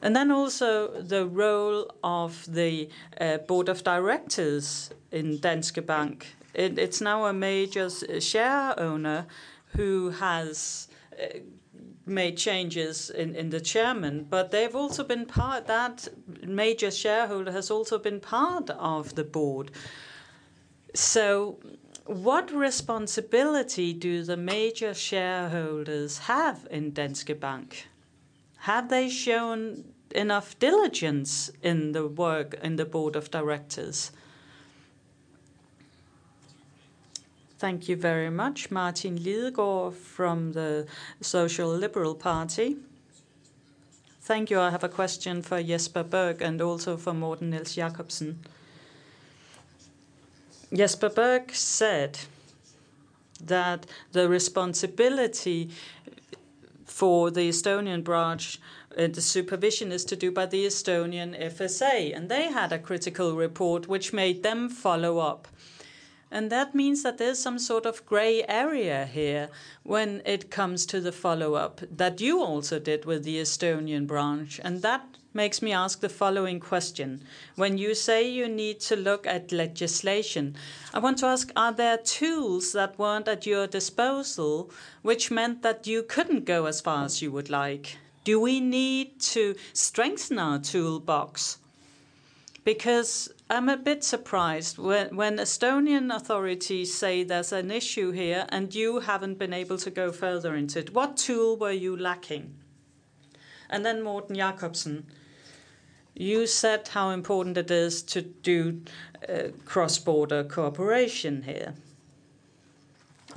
And then also the role of the uh, board of directors in Danske Bank. It's now a major uh, share owner who has uh, made changes in the chairman, but they've also been part that major shareholder has also been part of the board. So what responsibility do the major shareholders have in Danske Bank? Have they shown enough diligence in the work in the board of directors? Thank you very much, Martin Lidegaard from the Social Liberal Party. Thank you. I have a question for Jesper Berg and also for Morten Niels Jakobsen. Jesper Berg said that the responsibility for the Estonian branch, uh, the supervision is to do by the Estonian FSA, and they had a critical report which made them follow up. And that means that there's some sort of gray area here when it comes to the follow-up that you also did with the Estonian branch. And that makes me ask the following question. When you say you need to look at legislation, I want to ask, are there tools that weren't at your disposal which meant that you couldn't go as far as you would like? Do we need to strengthen our toolbox? Because I'm a bit surprised when Estonian authorities say there's an issue here and you haven't been able to go further into it. What tool were you lacking? And then Morten Jakobsen, you said how important it is to do uh, cross-border cooperation here.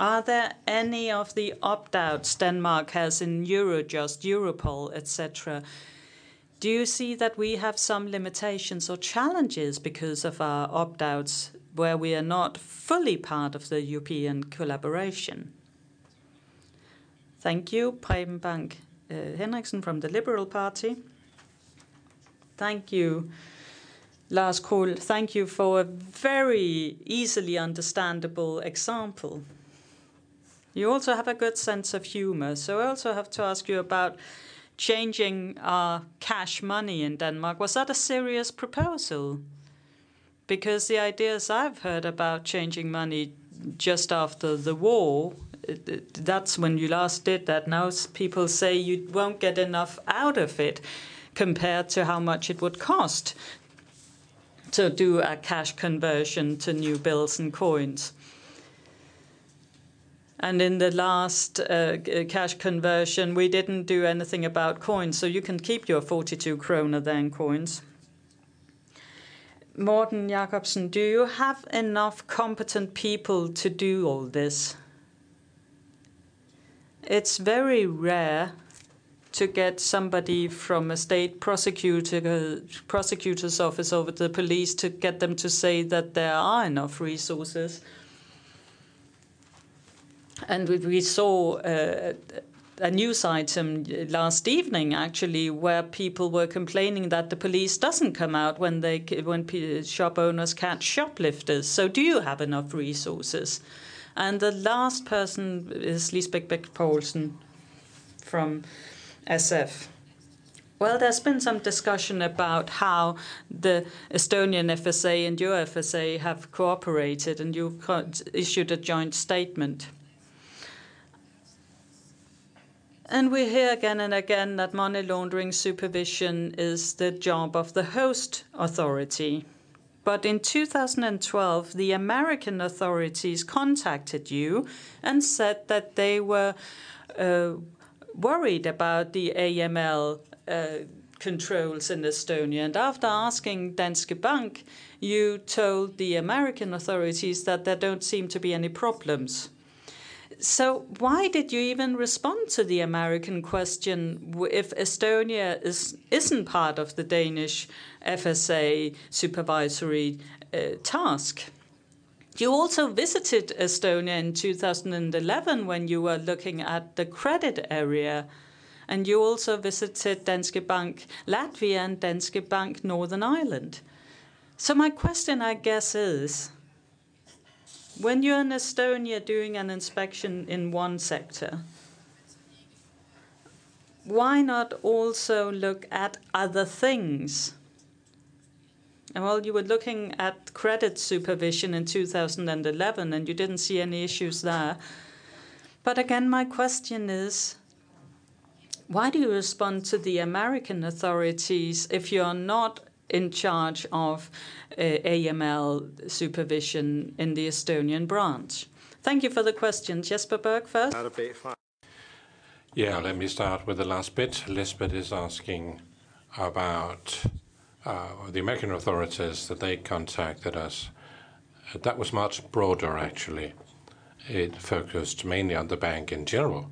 Are there any of the opt-outs Denmark has in Eurojust, Europol, etc.? Do you see that we have some limitations or challenges because of our opt-outs where we are not fully part of the European collaboration? Thank you, Preben Bang uh, Henriksen from the Liberal Party. Thank you, Lars Krull. Thank you for a very easily understandable example. You also have a good sense of humor, so I also have to ask you about changing our cash money in Denmark. Was that a serious proposal? Because the ideas I've heard about changing money just after the war, that's when you last did that. Now people say you won't get enough out of it compared to how much it would cost to do a cash conversion to new bills and coins. And in the last uh, cash conversion, we didn't do anything about coins, so you can keep your 42 kroner then coins. Morten Jakobsen, do you have enough competent people to do all this? It's very rare to get somebody from a state prosecutor's office over the police to get them to say that there are enough resources. And we saw uh, a news item last evening, actually, where people were complaining that the police doesn't come out when they when shop owners catch shoplifters. So do you have enough resources? And the last person is Lisbeth Poulsen from SF. Well, there's been some discussion about how the Estonian FSA and your FSA have cooperated, and you issued a joint statement. And we hear again and again that money laundering supervision is the job of the host authority. But in 2012, the American authorities contacted you and said that they were uh, worried about the AML uh, controls in Estonia. And after asking Danske Bank, you told the American authorities that there don't seem to be any problems. So why did you even respond to the American question if Estonia is isn't part of the Danish FSA supervisory uh, task? You also visited Estonia in 2011 when you were looking at the credit area and you also visited Danske Bank Latvia and Danske Bank Northern Ireland. So my question, I guess, is when you're in Estonia doing an inspection in one sector, why not also look at other things? Well, you were looking at credit supervision in 2011, and you didn't see any issues there. But again, my question is why do you respond to the American authorities if you're not in charge of uh, AML supervision in the Estonian branch? Thank you for the question. Jesper Berg first. Yeah, let me start with the last bit. Lisbeth is asking about uh, the American authorities that they contacted us. That was much broader, actually. It focused mainly on the bank in general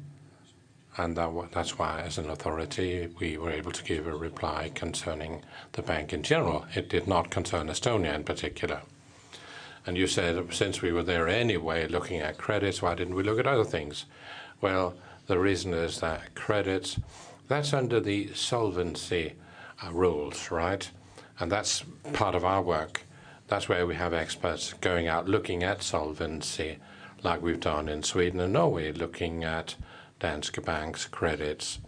and that's why, as an authority, we were able to give a reply concerning the bank in general. It did not concern Estonia in particular. And you said, since we were there anyway looking at credits, why didn't we look at other things? Well, the reason is that credits, that's under the solvency uh, rules, right? And that's part of our work. That's where we have experts going out looking at solvency, like we've done in Sweden and Norway, looking at Danske Bank's credits,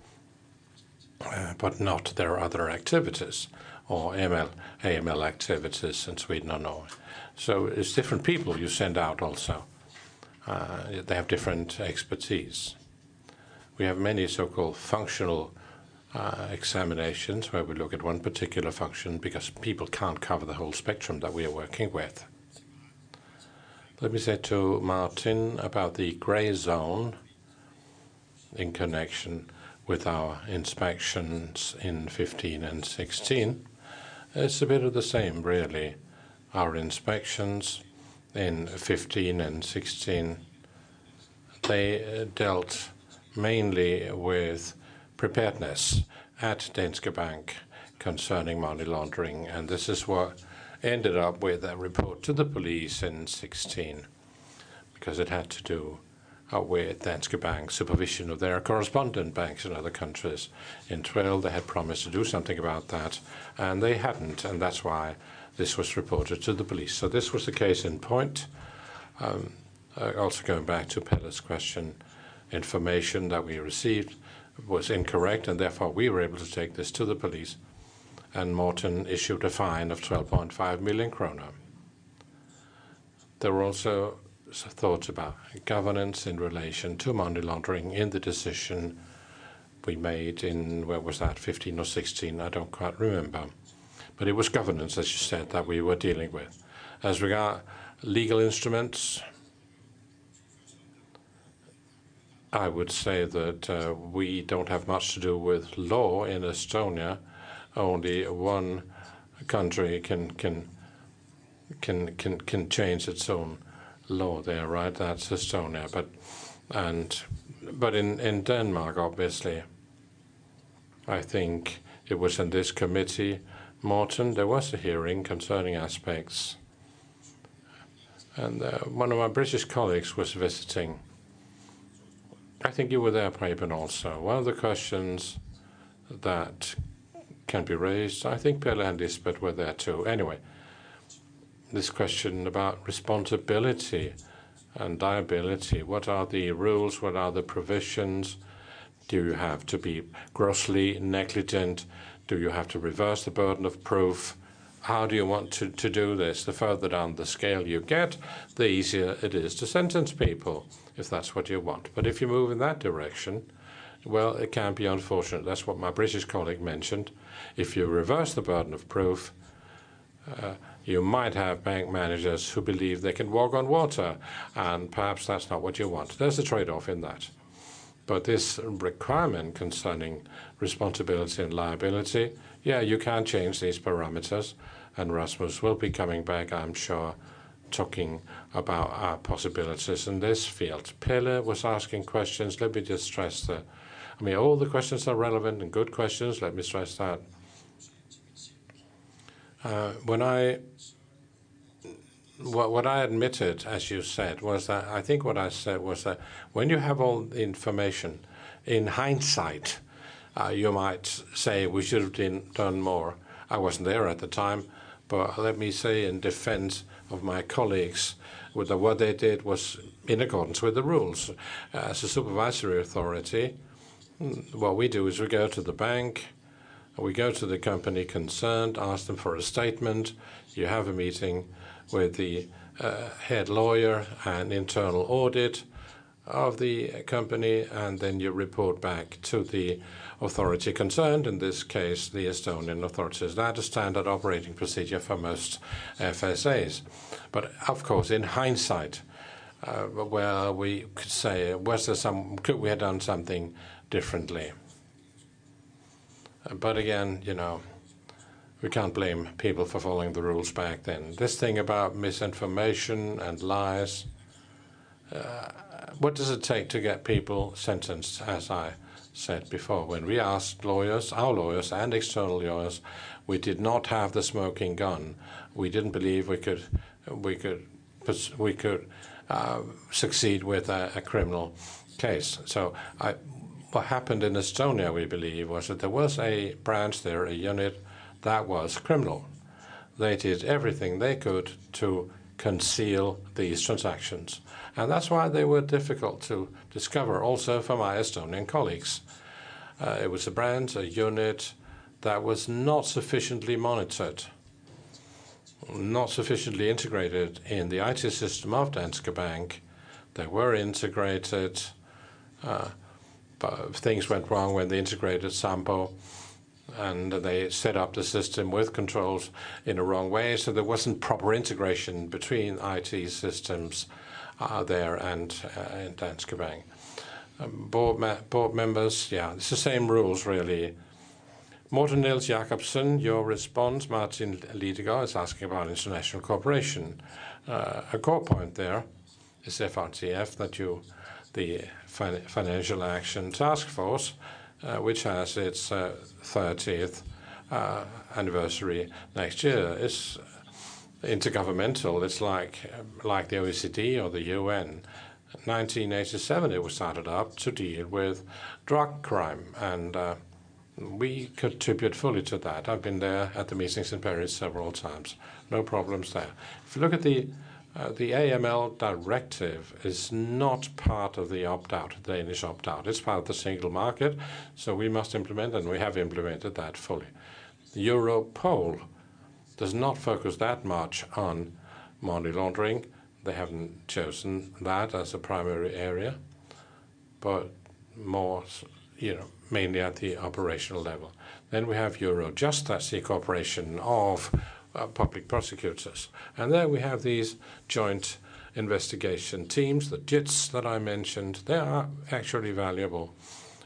uh, but not their other activities or ML, AML activities in Sweden or Norway. So it's different people you send out also. Uh, they have different expertise. We have many so-called functional uh, examinations where we look at one particular function because people can't cover the whole spectrum that we are working with. Let me say to Martin about the grey zone in connection with our inspections in 15 and 16. It's a bit of the same, really. Our inspections in 15 and 16, they uh, dealt mainly with preparedness at Danske Bank concerning money laundering, and this is what ended up with a report to the police in 16, because it had to do with Danske Bank supervision of their correspondent banks in other countries. In 12, they had promised to do something about that, and they hadn't, and that's why this was reported to the police. So this was the case in point. Um, uh, also going back to Pelle's question, information that we received was incorrect, and therefore we were able to take this to the police, and Morten issued a fine of 12.5 million kroner. There were also thoughts about governance in relation to money laundering in the decision we made in, where was that, 15 or 16? I don't quite remember. But it was governance, as you said, that we were dealing with. As regard legal instruments, I would say that uh, we don't have much to do with law in Estonia. Only one country can can can can can change its own law there, right? That's Estonia. But and but in, in Denmark, obviously, I think it was in this committee, Morten, there was a hearing concerning aspects. And uh, one of my British colleagues was visiting. I think you were there, Preben, also. One of the questions that can be raised, I think Pelle and Lisbeth were there too. Anyway, this question about responsibility and liability. What are the rules? What are the provisions? Do you have to be grossly negligent? Do you have to reverse the burden of proof? How do you want to, to do this? The further down the scale you get, the easier it is to sentence people, if that's what you want. But if you move in that direction, well, it can be unfortunate. That's what my British colleague mentioned. If you reverse the burden of proof, uh, you might have bank managers who believe they can walk on water, and perhaps that's not what you want. There's a trade off in that. But this requirement concerning responsibility and liability, yeah, you can change these parameters, and Rasmus will be coming back, I'm sure, talking about our possibilities in this field. Pelle was asking questions. Let me just stress that. I mean, all the questions are relevant and good questions. Let me stress that. Uh, when I what, what I admitted, as you said, was that I think what I said was that when you have all the information, in hindsight, uh, you might say we should have done more. I wasn't there at the time, but let me say in defense of my colleagues, the, what they did was in accordance with the rules. As a supervisory authority, what we do is we go to the bank, we go to the company concerned, ask them for a statement. You have a meeting with the uh, head lawyer and internal audit of the company, and then you report back to the authority concerned, in this case, the Estonian authorities. That is standard operating procedure for most FSAs. But of course, in hindsight, uh, well, we could say, was there some, could we have done something differently? But again, you know, we can't blame people for following the rules back then. This thing about misinformation and lies, uh, what does it take to get people sentenced, as I said before? When we asked lawyers, our lawyers and external lawyers, we did not have the smoking gun. We didn't believe we could, we could, we could uh, succeed with a, a, criminal case. So I, what happened in Estonia, we believe, was that there was a branch there, a unit that was criminal. They did everything they could to conceal these transactions. And that's why they were difficult to discover, also for my Estonian colleagues. Uh, it was a brand, a unit that was not sufficiently monitored, not sufficiently integrated in the IT system of Danske Bank. They were integrated, uh, but things went wrong when they integrated Sampo and they set up the system with controls in a wrong way, so there wasn't proper integration between IT systems there and uh, in Danske Bank. Um, board, members, yeah, it's the same rules really. Morten Niels Jakobsen, your response. Martin Lidegaard is asking about international cooperation. Uh, a core point there is FATF, that you, the fin Financial Action Task Force, uh, which has its 30th uh, uh, anniversary next year. It's intergovernmental. It's like like the OECD or the UN. 1987, it was started up to deal with drug crime, and uh, we contribute fully to that. I've been there at the meetings in Paris several times. No problems there. If you look at the uh, the AML directive is not part of the opt-out, the Danish opt-out. It's part of the single market, so we must implement, and we have implemented that fully. Europol does not focus that much on money laundering. They haven't chosen that as a primary area, but more, you know, mainly at the operational level. Then we have Eurojust, that's the cooperation of uh, public prosecutors. And there we have these joint investigation teams, the JITs that I mentioned. They are actually valuable.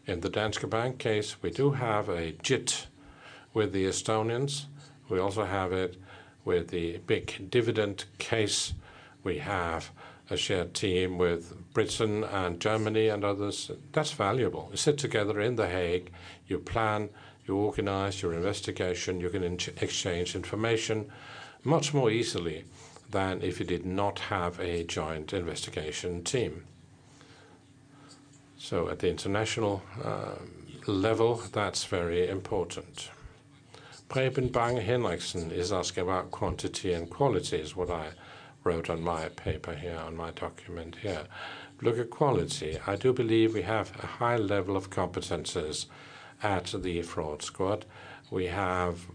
In the Danske Bank case, we do have a JIT with the Estonians. We also have it with the big dividend case. We have a shared team with Britain and Germany and others. That's valuable. You sit together in The Hague, you plan, you organize your investigation, you can exchange information much more easily than if you did not have a joint investigation team. So at the international uh, level, that's very important. Preben Bang Henriksen is asking about quantity and quality, is what I wrote on my paper here, on my document here. Look at quality. I do believe we have a high level of competences at the fraud squad. We have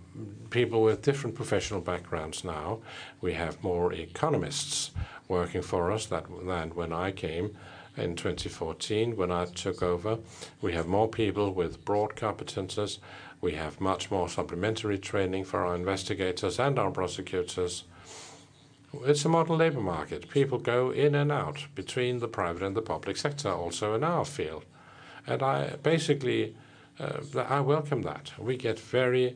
people with different professional backgrounds now. We have more economists working for us than when I came in 2014 when I took over. We have more people with broad competences. We have much more supplementary training for our investigators and our prosecutors. It's a modern labor market. People go in and out between the private and the public sector, also in our field. And I basically uh, I welcome that. We get very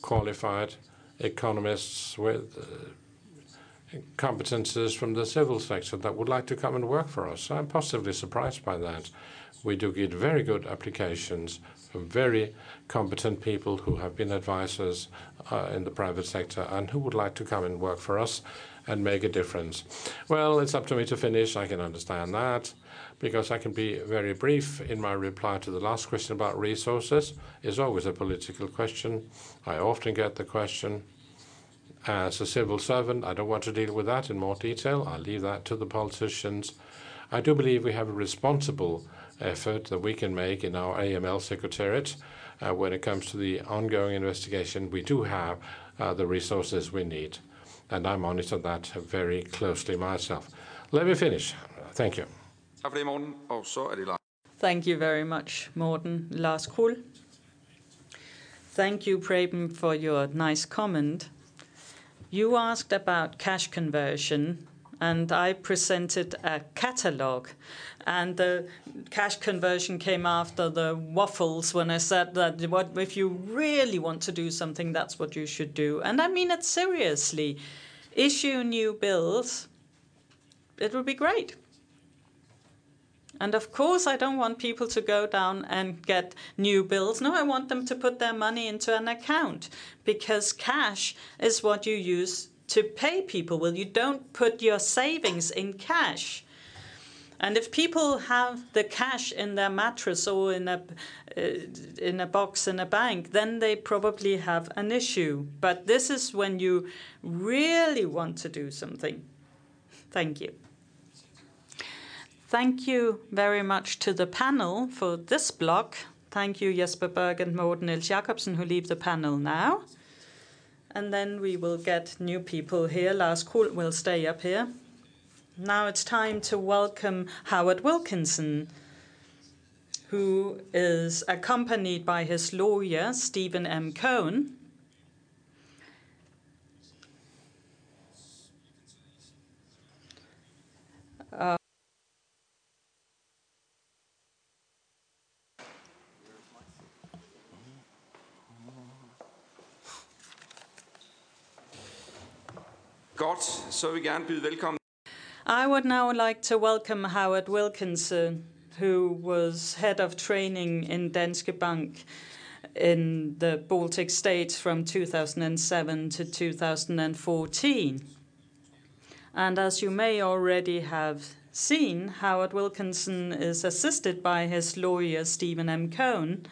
qualified economists with uh, competences from the civil sector that would like to come and work for us. I'm positively surprised by that. We do get very good applications very competent people who have been advisors uh, in the private sector and who would like to come and work for us and make a difference. Well, it's up to me to finish. I can understand that because I can be very brief in my reply to the last question about resources. It's always a political question. I often get the question as a civil servant. I don't want to deal with that in more detail. I leave that to the politicians. I do believe we have a responsible effort that we can make in our AML secretariat uh, when it comes to the ongoing investigation. We do have uh, the resources we need, and I monitor that very closely myself. Let me finish. Thank you. Tak for det, Morten. Og så er det Lars. Thank you very much, Morten. Lars Krull. Thank you, Preben, for your nice comment. You asked about cash conversion, and I presented a catalog. And the cash conversion came after the waffles when I said that what, if you really want to do something, that's what you should do. And I mean it seriously. Issue new bills, it would be great. And of course, I don't want people to go down and get new bills. No, I want them to put their money into an account because cash is what you use to pay people with. You don't put your savings in cash. And if people have the cash in their mattress or in a uh, in a box in a bank, then they probably have an issue. But this is when you really want to do something. Thank you. Thank you very much to the panel for this block. Thank you, Jesper Berg and Morten Niels Jakobsen, who leave the panel now. And then we will get new people here. Lars Krull will stay up here. Now it's time to welcome Howard Wilkinson, who is accompanied by his lawyer, Stephen M. Cohen. Godt, så vil vi gerne byde velkommen. I would now like to welcome Howard Wilkinson, who was head of training in Danske Bank in the Baltic states from 2007 to 2014. And as you may already have seen, Howard Wilkinson is assisted by his lawyer, Stephen M. Cohen,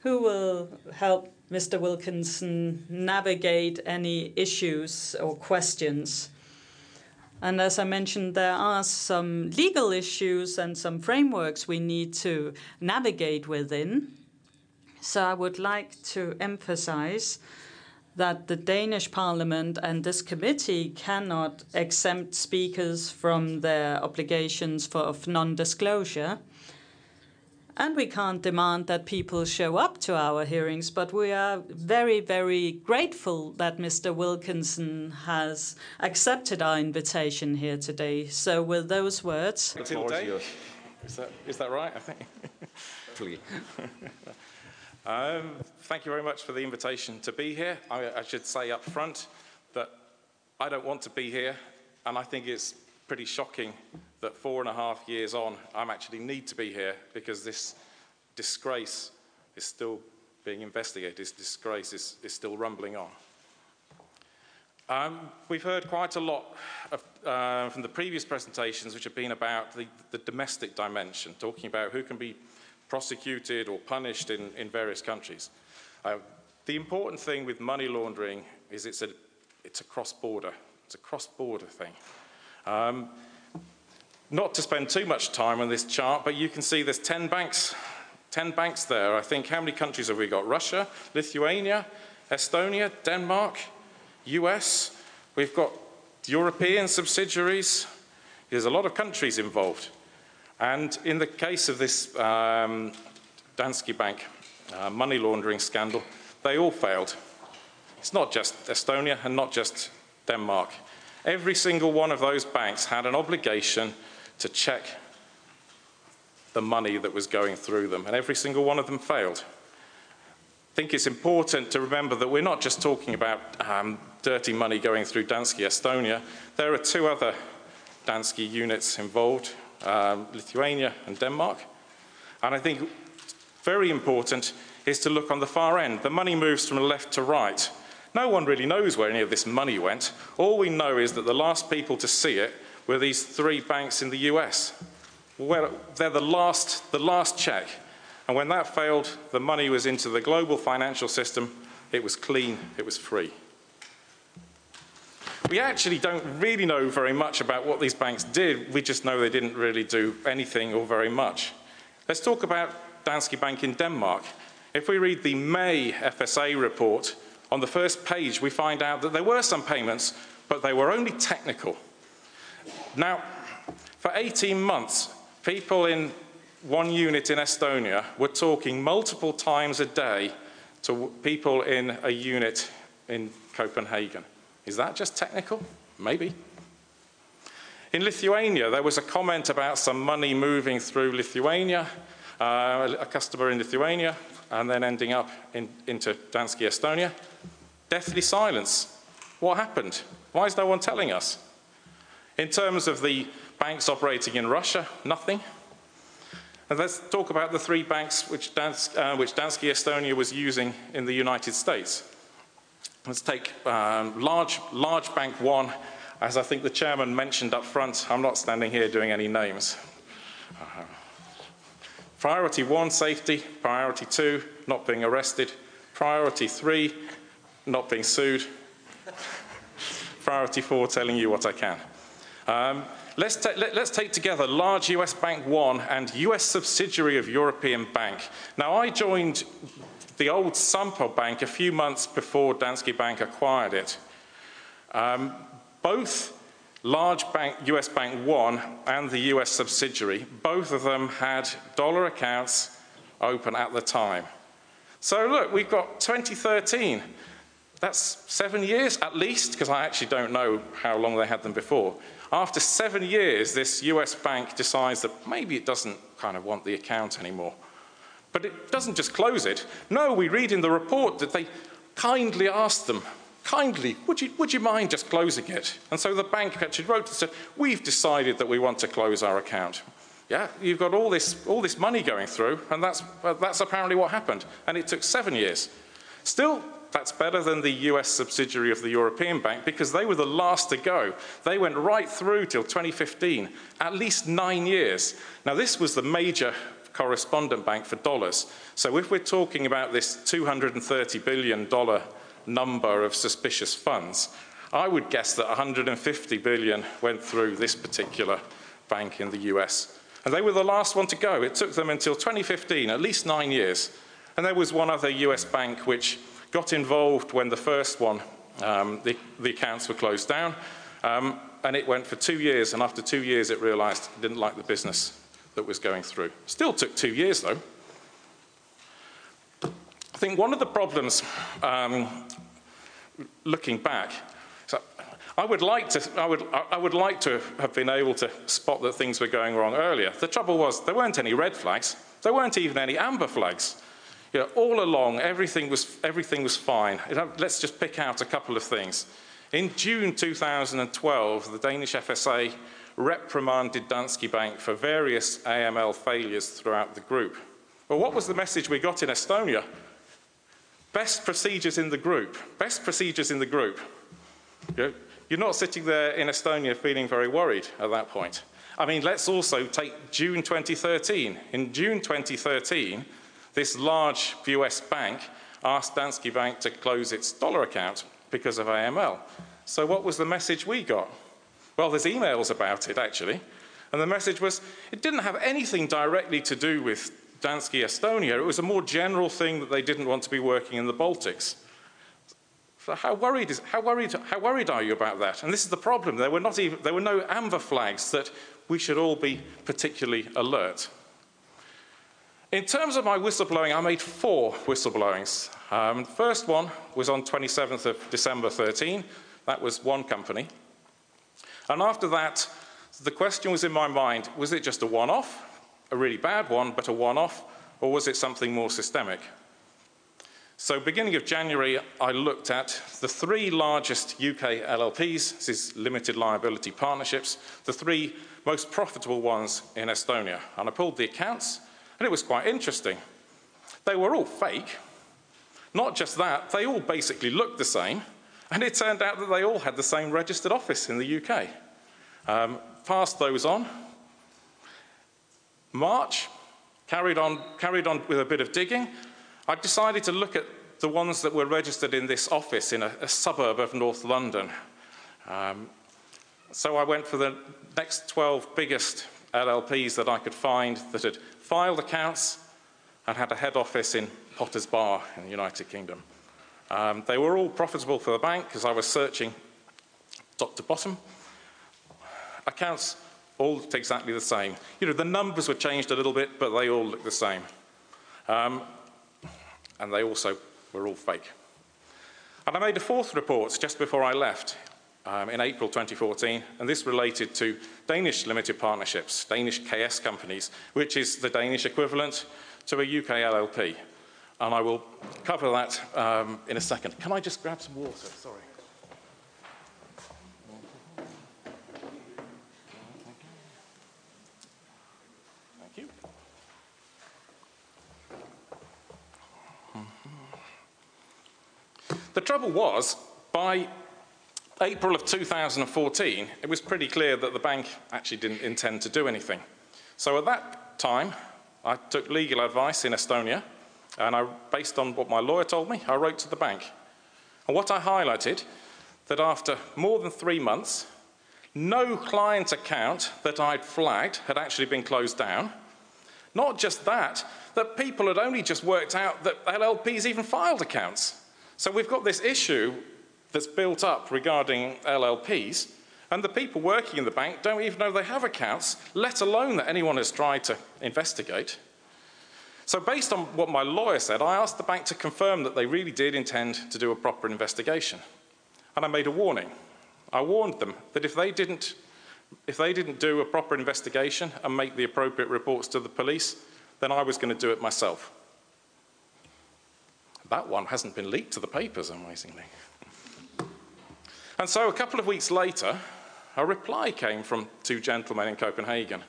who will help Mr. Wilkinson navigate any issues or questions. And as I mentioned, there are some legal issues and some frameworks we need to navigate within. So I would like to emphasize that the Danish Parliament and this committee cannot exempt speakers from their obligations for non-disclosure. And we can't demand that people show up to our hearings, but we are very, very grateful that Mr. Wilkinson has accepted our invitation here today. So, with those words, Until day. Is that, is that right? I think. um, thank you very much for the invitation to be here. I, I should say up front that I don't want to be here, and I think it's pretty shocking that four and a half years on, I'm actually need to be here because this disgrace is still being investigated. This disgrace is, is still rumbling on. Um, we've heard quite a lot of, uh, from the previous presentations, which have been about the, the, domestic dimension, talking about who can be prosecuted or punished in, in various countries. Uh, the important thing with money laundering is it's a, it's a cross-border. It's a cross-border thing. Um, not to spend too much time on this chart, but you can see there's 10 banks 10 banks there. I think how many countries have we got? Russia, Lithuania, Estonia, Denmark, US. We've got European subsidiaries. There's a lot of countries involved. And in the case of this um, Danske Bank uh, money laundering scandal, they all failed. It's not just Estonia and not just Denmark. Every single one of those banks had an obligation to check the money that was going through them, and every single one of them failed. I think it's important to remember that we're not just talking about um, dirty money going through Danske Estonia. There are two other Danske units involved, um, Lithuania and Denmark. And I think very important is to look on the far end. The money moves from left to right. No one really knows where any of this money went. All we know is that the last people to see it were these three banks in the US. Well, they're the last, the last check. And when that failed, the money was into the global financial system. It was clean, it was free. We actually don't really know very much about what these banks did. We just know they didn't really do anything or very much. Let's talk about Danske Bank in Denmark. If we read the May FSA report, on the first page we find out that there were some payments, but they were only technical. Now, for 18 months, people in one unit in Estonia were talking multiple times a day to people in a unit in Copenhagen. Is that just technical? Maybe. In Lithuania, there was a comment about some money moving through Lithuania, uh, a customer in Lithuania, and then ending up in, into Danske Estonia. Deathly silence. What happened? Why is no one telling us? In terms of the banks operating in Russia, nothing. And let's talk about the three banks which, Dansk, uh, which Estonia was using in the United States. Let's take um, large, large bank one, as I think the chairman mentioned up front. I'm not standing here doing any names. Uh, priority one, safety. Priority two, not being arrested. Priority three, not being sued. Priority four, telling you what I can. Um, let's, ta let, us take together large US Bank 1 and US subsidiary of European Bank. Now, I joined the old Sampo Bank a few months before Danske Bank acquired it. Um, both large bank, US Bank 1 and the US subsidiary, both of them had dollar accounts open at the time. So look, we've got 2013. That's seven years at least, because I actually don't know how long they had them before. After seven years, this US bank decides that maybe it doesn't kind of want the account anymore. But it doesn't just close it. No, we read in the report that they kindly asked them, kindly, would you, would you mind just closing it? And so the bank actually wrote and said, we've decided that we want to close our account. Yeah, you've got all this, all this money going through, and that's, uh, that's apparently what happened. And it took seven years. Still, that's better than the US subsidiary of the European Bank because they were the last to go. They went right through till 2015, at least nine years. Now, this was the major correspondent bank for dollars. So if we're talking about this $230 billion number of suspicious funds, I would guess that 150 billion went through this particular bank in the US. And they were the last one to go. It took them until 2015, at least nine years. And there was one other US bank which got involved when the first one, um, the, the, accounts were closed down. Um, and it went for two years. And after two years, it realized it didn't like the business that was going through. Still took two years, though. I think one of the problems, um, looking back, so I would like to, I would, I would like to have been able to spot that things were going wrong earlier. The trouble was there weren't any red flags. There weren't even any amber flags. You know, all along, everything was, everything was fine. Let's just pick out a couple of things. In June 2012, the Danish FSA reprimanded Danske Bank for various AML failures throughout the group. Well, what was the message we got in Estonia? Best procedures in the group. Best procedures in the group. You're not sitting there in Estonia feeling very worried at that point. I mean, let's also take June 2013. In June 2013, this large US bank asked Danske Bank to close its dollar account because of AML. So, what was the message we got? Well, there's emails about it, actually. And the message was it didn't have anything directly to do with Danske Estonia, it was a more general thing that they didn't want to be working in the Baltics. So how worried, is, how, worried, how worried are you about that? And this is the problem. There were, not even, there were no amber flags that we should all be particularly alert. In terms of my whistleblowing, I made four whistleblowings. Um, the first one was on 27th of December 13. That was one company. And after that, the question was in my mind, was it just a one-off? a really bad one, but a one-off, or was it something more systemic? So beginning of January, I looked at the three largest UK LLPs, this is limited liability partnerships, the three most profitable ones in Estonia. And I pulled the accounts, and it was quite interesting. They were all fake. Not just that, they all basically looked the same, and it turned out that they all had the same registered office in the UK. Um, passed those on, March, carried on, carried on with a bit of digging. I decided to look at the ones that were registered in this office in a, a suburb of North London. Um, so I went for the next 12 biggest LLPs that I could find that had filed accounts and had a head office in Potters Bar in the United Kingdom. Um, they were all profitable for the bank because I was searching top to bottom. Accounts all looked exactly the same. You know, the numbers were changed a little bit, but they all looked the same. Um, and they also were all fake. And I made a fourth report just before I left um, in April 2014, and this related to Danish limited partnerships, Danish KS companies, which is the Danish equivalent to a UK LLP. And I will cover that um, in a second. Can I just grab some water? Sorry. Thank you. The trouble was, by April of 2014, it was pretty clear that the bank actually didn't intend to do anything. So at that time, I took legal advice in Estonia, and I, based on what my lawyer told me, I wrote to the bank. And what I highlighted, that after more than three months, no client account that I'd flagged had actually been closed down. Not just that, that people had only just worked out that LLPs even filed accounts. So we've got this issue that's built up regarding LLPs, and the people working in the bank don't even know they have accounts, let alone that anyone has tried to investigate. So based on what my lawyer said, I asked the bank to confirm that they really did intend to do a proper investigation. And I made a warning. I warned them that if they didn't, if they didn't do a proper investigation and make the appropriate reports to the police, then I was going to do it myself. That one hasn't been leaked to the papers, amazingly. And so a couple of weeks later, a reply came from two gentlemen in Copenhagen.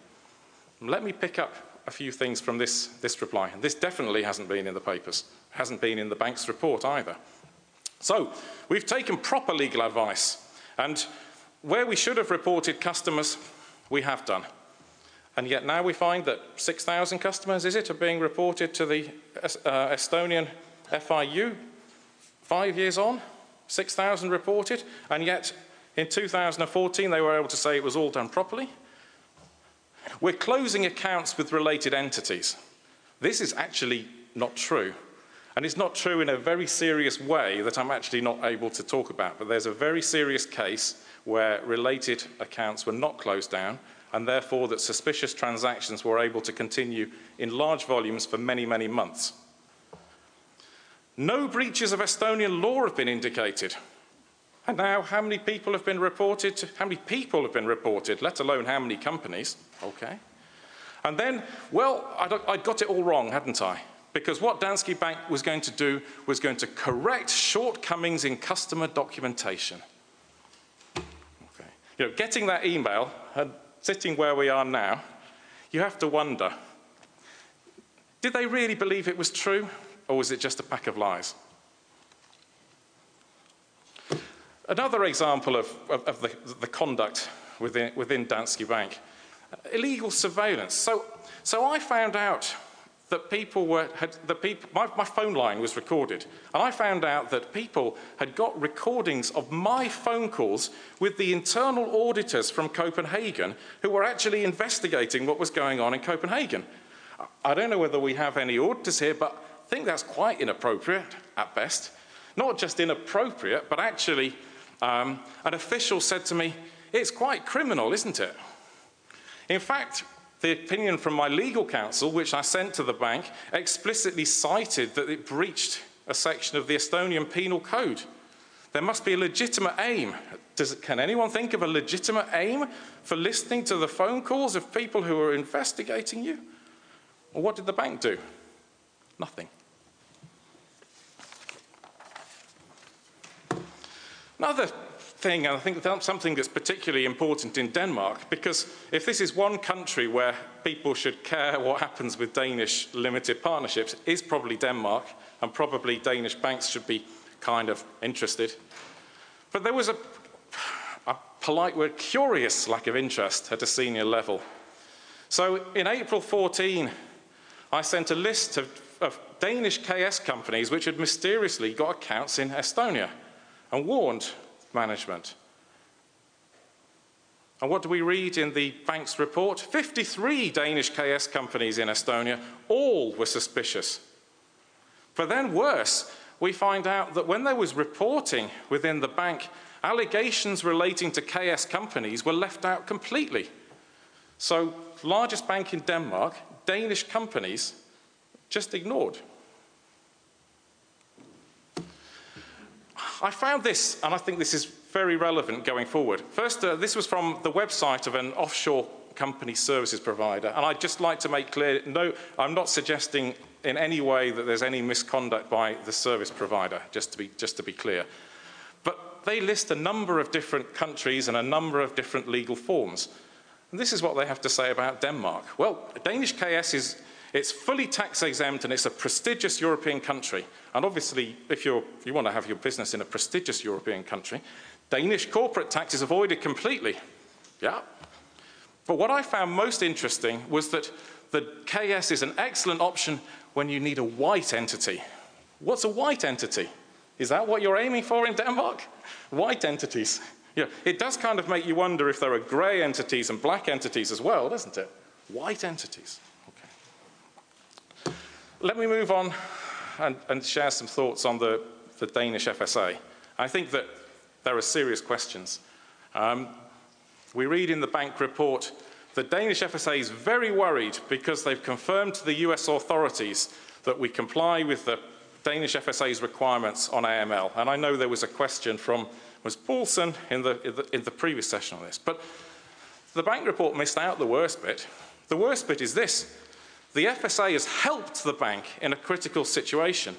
Let me pick up a few things from this, this reply. And this definitely hasn't been in the papers, hasn't been in the bank's report either. So we've taken proper legal advice. And where we should have reported customers, we have done. And yet now we find that 6,000 customers, is it, are being reported to the uh, Estonian FIU, five years on, 6,000 reported, and yet in 2014 they were able to say it was all done properly. We're closing accounts with related entities. This is actually not true. And it's not true in a very serious way that I'm actually not able to talk about. But there's a very serious case where related accounts were not closed down, and therefore that suspicious transactions were able to continue in large volumes for many, many months. No breaches of Estonian law have been indicated. And now, how many people have been reported? To, how many people have been reported, let alone how many companies? Okay. And then, well, I'd, I'd got it all wrong, hadn't I? Because what Danske Bank was going to do was going to correct shortcomings in customer documentation. Okay. You know, getting that email and sitting where we are now, you have to wonder did they really believe it was true? Or was it just a pack of lies? Another example of, of, of the, the, conduct within, within Danske Bank, illegal surveillance. So, so I found out that people were, had, the people, my, my phone line was recorded, and I found out that people had got recordings of my phone calls with the internal auditors from Copenhagen who were actually investigating what was going on in Copenhagen. I don't know whether we have any auditors here, but think that's quite inappropriate at best. Not just inappropriate, but actually, um, an official said to me, It's quite criminal, isn't it? In fact, the opinion from my legal counsel, which I sent to the bank, explicitly cited that it breached a section of the Estonian Penal Code. There must be a legitimate aim. Does, can anyone think of a legitimate aim for listening to the phone calls of people who are investigating you? Well, what did the bank do? Nothing. Another thing, and I think that's something that's particularly important in Denmark, because if this is one country where people should care what happens with Danish limited partnerships, is probably Denmark, and probably Danish banks should be kind of interested. But there was a, a polite word, curious lack of interest at a senior level. So in April 14, I sent a list of, of Danish KS companies which had mysteriously got accounts in Estonia and warned management. And what do we read in the bank's report? 53 Danish KS companies in Estonia, all were suspicious. But then, worse, we find out that when there was reporting within the bank, allegations relating to KS companies were left out completely. So, largest bank in Denmark, Danish companies just ignored. I found this, and I think this is very relevant going forward. First, uh, this was from the website of an offshore company services provider, and I'd just like to make clear no, I'm not suggesting in any way that there's any misconduct by the service provider, just to be, just to be clear. But they list a number of different countries and a number of different legal forms. And this is what they have to say about Denmark. Well, Danish KS is it's fully tax exempt and it's a prestigious European country. And obviously, if, you want to have your business in a prestigious European country, Danish corporate tax is avoided completely. Yeah. But what I found most interesting was that the KS is an excellent option when you need a white entity. What's a white entity? Is that what you're aiming for in Denmark? White entities. Yeah, it does kind of make you wonder if there are grey entities and black entities as well, doesn't it? White entities. Let me move on and, and share some thoughts on the, the, Danish FSA. I think that there are serious questions. Um, we read in the bank report the Danish FSA is very worried because they've confirmed to the US authorities that we comply with the Danish FSA's requirements on AML. And I know there was a question from was Paulson in the, in the, in the previous session on this. But the bank report missed out the worst bit. The worst bit is this the FSA has helped the bank in a critical situation.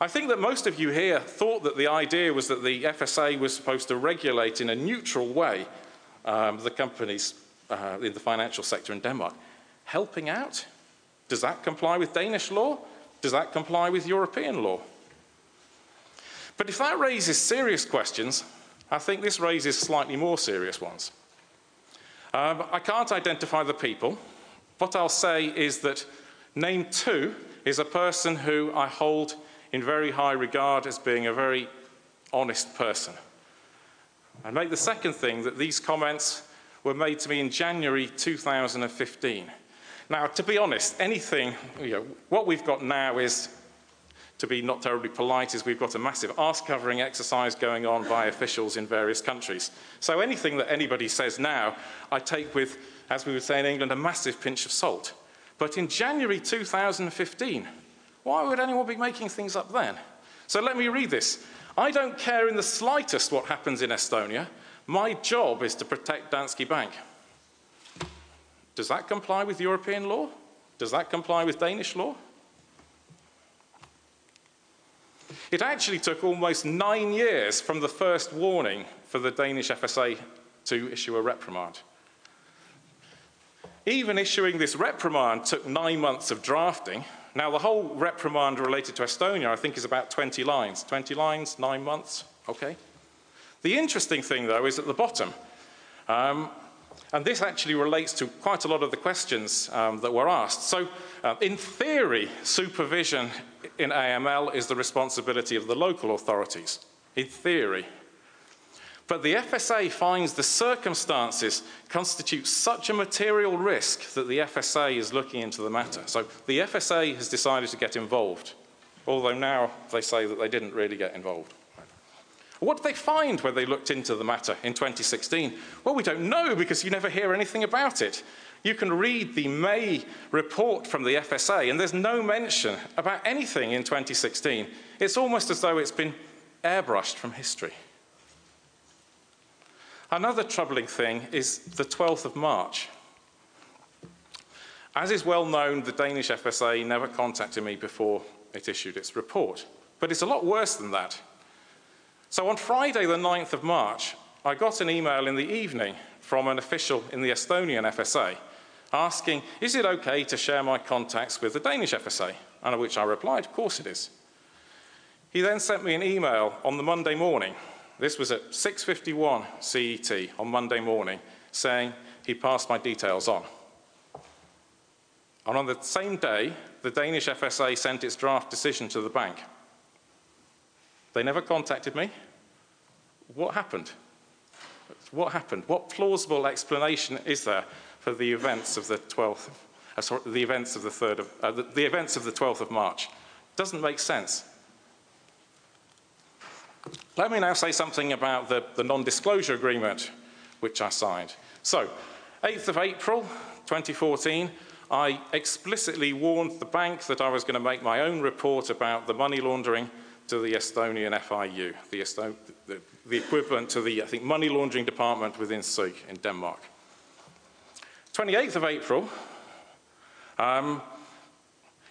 I think that most of you here thought that the idea was that the FSA was supposed to regulate in a neutral way um, the companies uh, in the financial sector in Denmark. Helping out? Does that comply with Danish law? Does that comply with European law? But if that raises serious questions, I think this raises slightly more serious ones. Um, I can't identify the people, what I'll say is that name two is a person who I hold in very high regard as being a very honest person. I make the second thing that these comments were made to me in January 2015. Now, to be honest, anything, you know, what we've got now is, to be not terribly polite, is we've got a massive arse covering exercise going on by officials in various countries. So anything that anybody says now, I take with as we would say in England, a massive pinch of salt. But in January 2015, why would anyone be making things up then? So let me read this. I don't care in the slightest what happens in Estonia. My job is to protect Danske Bank. Does that comply with European law? Does that comply with Danish law? It actually took almost nine years from the first warning for the Danish FSA to issue a reprimand. Even issuing this reprimand took nine months of drafting. Now, the whole reprimand related to Estonia, I think, is about 20 lines. 20 lines, nine months, okay. The interesting thing, though, is at the bottom. Um, and this actually relates to quite a lot of the questions um, that were asked. So, uh, in theory, supervision in AML is the responsibility of the local authorities. In theory. But the FSA finds the circumstances constitute such a material risk that the FSA is looking into the matter. So the FSA has decided to get involved, although now they say that they didn't really get involved. What did they find when they looked into the matter in 2016? Well, we don't know because you never hear anything about it. You can read the May report from the FSA, and there's no mention about anything in 2016. It's almost as though it's been airbrushed from history. Another troubling thing is the 12th of March. As is well known, the Danish FSA never contacted me before it issued its report. But it's a lot worse than that. So on Friday, the 9th of March, I got an email in the evening from an official in the Estonian FSA asking, Is it okay to share my contacts with the Danish FSA? And which I replied, Of course it is. He then sent me an email on the Monday morning. This was at 6:51 CET on Monday morning, saying he passed my details on. And on the same day, the Danish FSA sent its draft decision to the bank. They never contacted me. What happened? What happened? What plausible explanation is there for the events of the 12th, uh, sorry, the events of the 3rd of, uh, the, the events of the 12th of March? Doesn't make sense. Let me now say something about the, the non-disclosure agreement which I signed. So, 8th of April 2014, I explicitly warned the bank that I was going to make my own report about the money laundering to the Estonian FIU, the, Esto the, the equivalent to the, I think, money laundering department within SØIK in Denmark. 28th of April, um,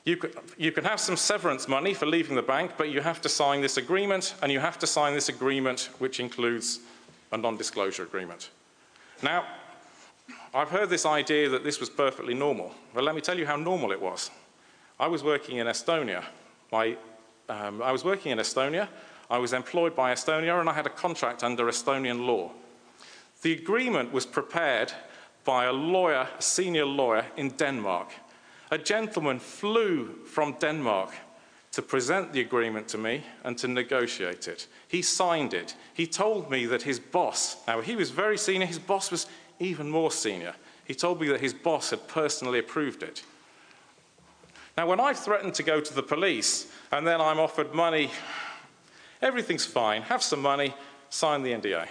you, you can have some severance money for leaving the bank, but you have to sign this agreement, and you have to sign this agreement which includes a non-disclosure agreement. Now, I've heard this idea that this was perfectly normal. Well, let me tell you how normal it was. I was working in Estonia. My, um, I was working in Estonia. I was employed by Estonia, and I had a contract under Estonian law. The agreement was prepared by a lawyer, a senior lawyer in Denmark. A gentleman flew from Denmark to present the agreement to me and to negotiate it. He signed it. He told me that his boss, now he was very senior, his boss was even more senior. He told me that his boss had personally approved it. Now, when I threatened to go to the police and then I'm offered money, everything's fine, have some money, sign the NDA.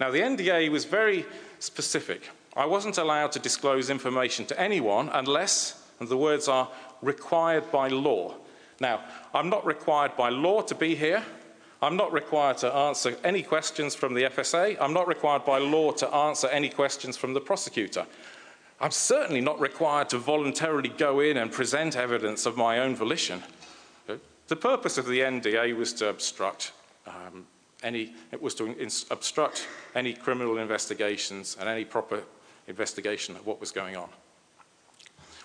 Now, the NDA was very specific. I wasn't allowed to disclose information to anyone unless, and the words are, required by law. Now, I'm not required by law to be here. I'm not required to answer any questions from the FSA. I'm not required by law to answer any questions from the prosecutor. I'm certainly not required to voluntarily go in and present evidence of my own volition. The purpose of the NDA was to obstruct um, any, it was to obstruct any criminal investigations and any proper investigation of what was going on.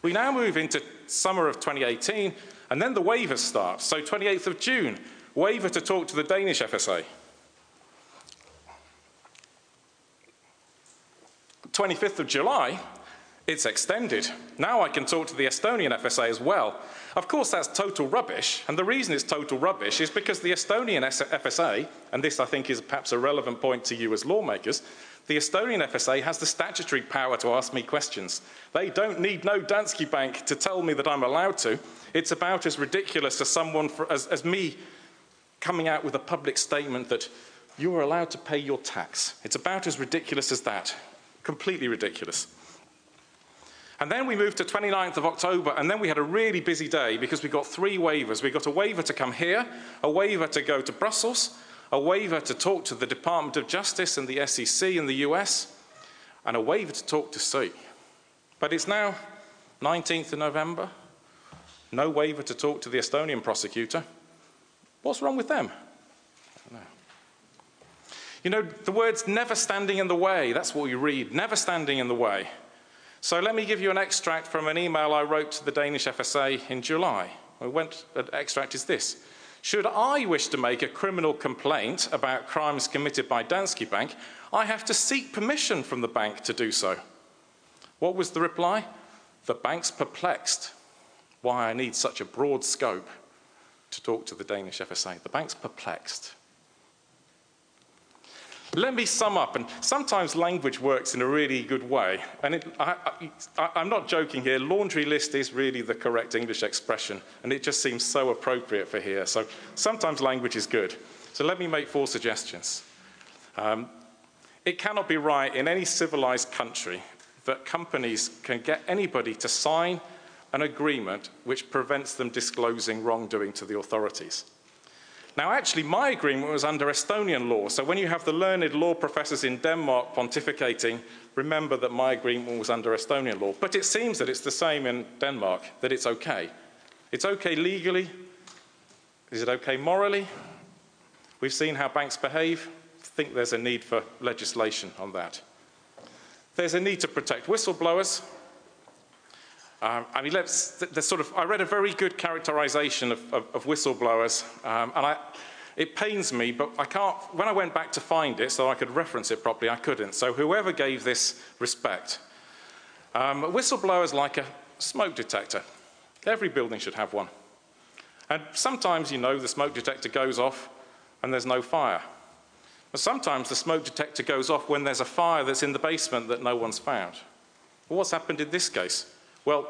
We now move into summer of 2018, and then the waiver starts. So 28th of June, waiver to talk to the Danish FSA. 25th of July, it's extended. Now I can talk to the Estonian FSA as well. Of course, that's total rubbish, and the reason it's total rubbish is because the Estonian FSA, and this I think is perhaps a relevant point to you as lawmakers, the Estonian FSA has the statutory power to ask me questions. They don't need no Danske Bank to tell me that I'm allowed to. It's about as ridiculous as someone for, as, as me coming out with a public statement that you are allowed to pay your tax. It's about as ridiculous as that. Completely ridiculous. And then we moved to 29th of October, and then we had a really busy day because we got three waivers. We got a waiver to come here, a waiver to go to Brussels, a waiver to talk to the Department of Justice and the SEC in the US, and a waiver to talk to SØIK. But it's now 19th of November, no waiver to talk to the Estonian prosecutor. What's wrong with them? You know, the words never standing in the way, that's what you read, never standing in the way. So let me give you an extract from an email I wrote to the Danish FSA in July. The went, extract is this. Should I wish to make a criminal complaint about crimes committed by Danske Bank, I have to seek permission from the bank to do so. What was the reply? The bank's perplexed why I need such a broad scope to talk to the Danish FSA. The bank's perplexed. Let me sum up, and sometimes language works in a really good way. And it, I, am not joking here, laundry list is really the correct English expression, and it just seems so appropriate for here. So sometimes language is good. So let me make four suggestions. Um, it cannot be right in any civilized country that companies can get anybody to sign an agreement which prevents them disclosing wrongdoing to the authorities. Now, actually, my agreement was under Estonian law. So when you have the learned law professors in Denmark pontificating, remember that my agreement was under Estonian law. But it seems that it's the same in Denmark, that it's okay. It's okay legally. Is it okay morally? We've seen how banks behave. I think there's a need for legislation on that. There's a need to protect whistleblowers. Um, I mean, let's, there's sort of, I read a very good characterization of, of, of whistleblowers, um, and I, it pains me, but I can't, when I went back to find it so I could reference it properly, I couldn't. So whoever gave this respect, um, whistleblowers like a smoke detector. Every building should have one. And sometimes, you know, the smoke detector goes off and there's no fire. But sometimes the smoke detector goes off when there's a fire that's in the basement that no one's found. Well, what's happened in this case? Well,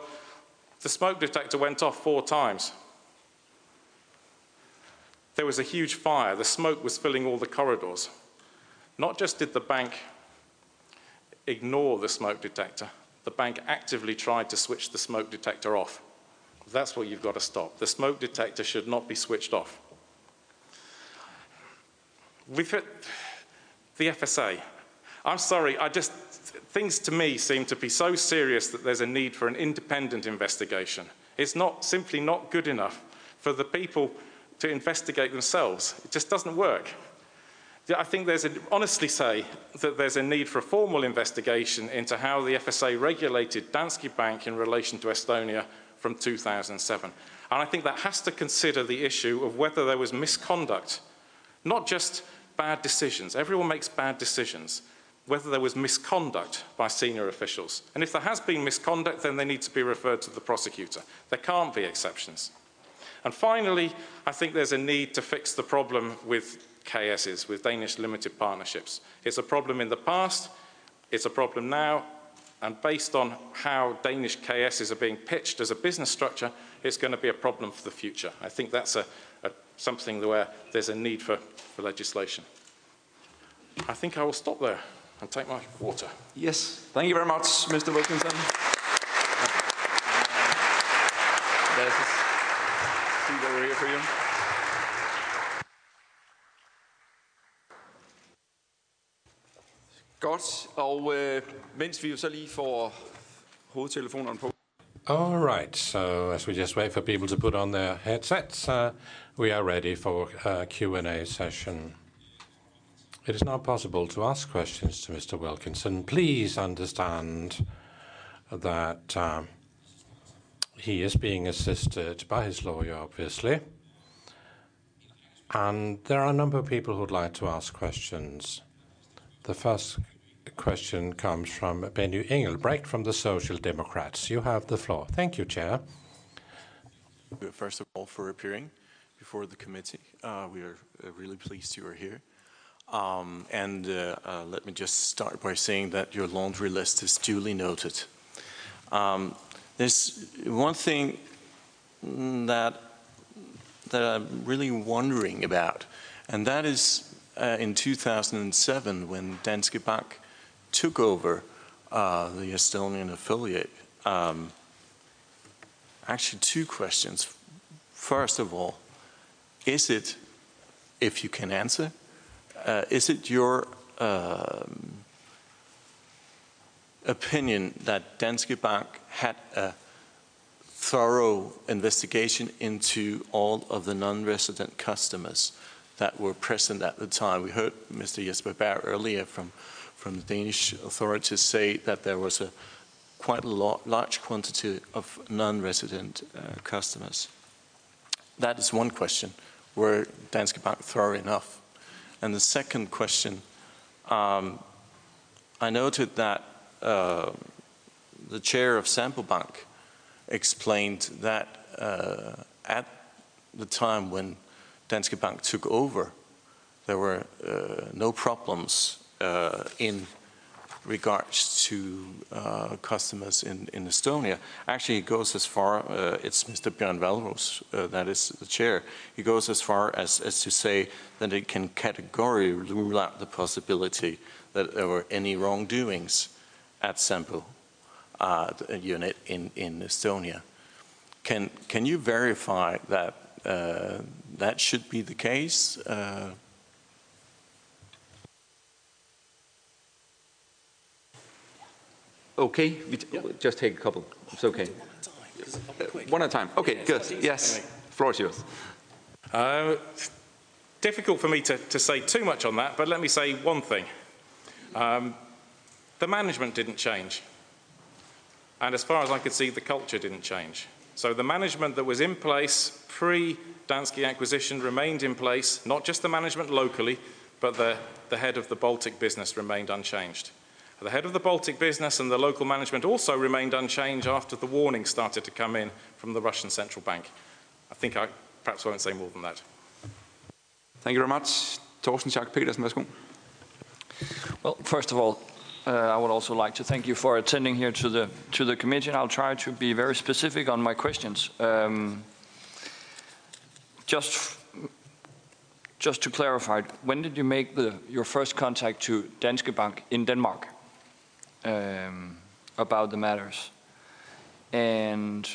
the smoke detector went off four times. There was a huge fire. The smoke was filling all the corridors. Not just did the bank ignore the smoke detector, the bank actively tried to switch the smoke detector off. That's what you've got to stop. The smoke detector should not be switched off. We've hit the FSA. I'm sorry, I just, things to me seem to be so serious that there's a need for an independent investigation. It's not simply not good enough for the people to investigate themselves. It just doesn't work. I think there's a, honestly say that there's a need for a formal investigation into how the FSA regulated Danske Bank in relation to Estonia from 2007. And I think that has to consider the issue of whether there was misconduct, not just bad decisions. Everyone makes bad decisions whether there was misconduct by senior officials. And if there has been misconduct, then they need to be referred to the prosecutor. There can't be exceptions. And finally, I think there's a need to fix the problem with KSs, with Danish limited partnerships. It's a problem in the past, it's a problem now, and based on how Danish KSs are being pitched as a business structure, it's going to be a problem for the future. I think that's a, a, something where there's a need for, for legislation. I think I will stop there and take my water. Yes, thank you very much, Mr. Wilkinson. There's a seat over here for you. Godt, og øh, mens vi jo så lige får hovedtelefonerne på. All right, so as we just wait for people to put on their headsets, uh, we are ready for a Q&A session. It is now possible to ask questions to Mr. Wilkinson. Please understand that uh, he is being assisted by his lawyer, obviously. And there are a number of people who would like to ask questions. The first question comes from Benny Engelbrecht from the Social Democrats. You have the floor. Thank you, Chair. First of all, for appearing before the committee. Uh, we are uh, really pleased you are here. Um, and uh, uh, let me just start by saying that your laundry list is duly noted. Um, there's one thing that that I'm really wondering about, and that is uh, in 2007 when Danske Bank took over uh, the Estonian affiliate. Um, actually, two questions. First of all, is it, if you can answer, uh, is it your um, opinion that Danske Bank had a thorough investigation into all of the non-resident customers that were present at the time? We heard Mr. Jesper Berg earlier from, from the Danish authorities say that there was a quite a large quantity of non-resident uh, customers. That is one question. Were Danske Bank thorough enough? And the second question, um, I noted that uh, the chair of Sampo Bank explained that uh, at the time when Danske Bank took over, there were uh, no problems uh, in regards to uh, customers in, in Estonia. Actually, it goes as far, uh, it's Mr. Björn Wahlroos, uh, that is the chair, he goes as far as, as to say that it can categorically rule out the possibility that there were any wrongdoings at Sampo uh, unit in, in Estonia. Can, can you verify that uh, that should be the case? Okay, we just take a couple. It's okay. Uh, one at a time. Okay, good. Yes, floor is yours. Uh, difficult for me to, to say too much on that, but let me say one thing. Um, the management didn't change. And as far as I could see, the culture didn't change. So the management that was in place pre Danske acquisition remained in place, not just the management locally, but the, the head of the Baltic business remained unchanged. The head of the Baltic business and the local management also remained unchanged after the warning started to come in from the Russian central bank. I think I perhaps won't say more than that. Thank you very much. Torsten Schack Pedersen, værsgo. Well, first of all, uh, I would also like to thank you for attending here to the to the committee, and I'll try to be very specific on my questions. Um, just just to clarify, when did you make the, your first contact to Danske Bank in Denmark um, about the matters? And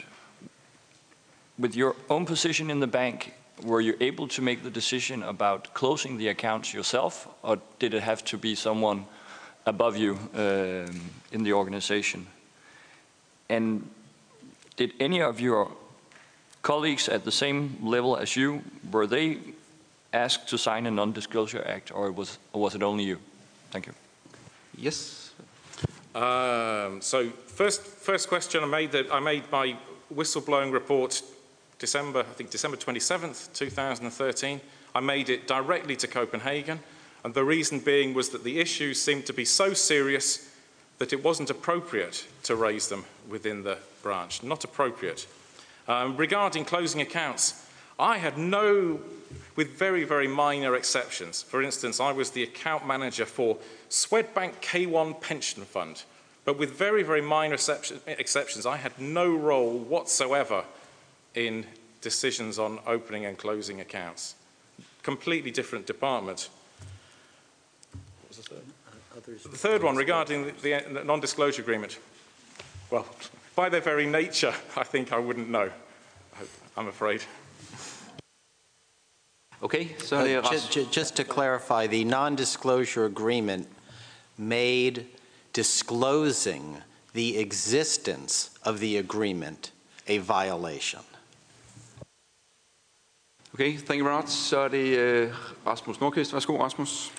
with your own position in the bank, were you able to make the decision about closing the accounts yourself, or did it have to be someone above you um, in the organization? And did any of your colleagues at the same level as you, were they asked to sign a non-disclosure act, or was, or was it only you? Thank you. Yes. Um, so first, first question I made that I made my whistleblowing report December, I think December 27th, 2013. I made it directly to Copenhagen, and the reason being was that the issues seemed to be so serious that it wasn't appropriate to raise them within the branch. Not appropriate. Um, regarding closing accounts, I had no, with very, very minor exceptions. For instance, I was the account manager for Swedbank K1 Pension Fund, but with very, very minor exceptions, I had no role whatsoever in decisions on opening and closing accounts. Completely different department. What was the third? The third one regarding the, the non-disclosure agreement. Well, by their very nature, I think I wouldn't know, I'm afraid. Okay, so uh, just, just to clarify, the non-disclosure agreement made disclosing the existence of the agreement a violation. Okay, thank you very much. Så er det uh, Rasmus Nordqvist. Værsgo, Rasmus.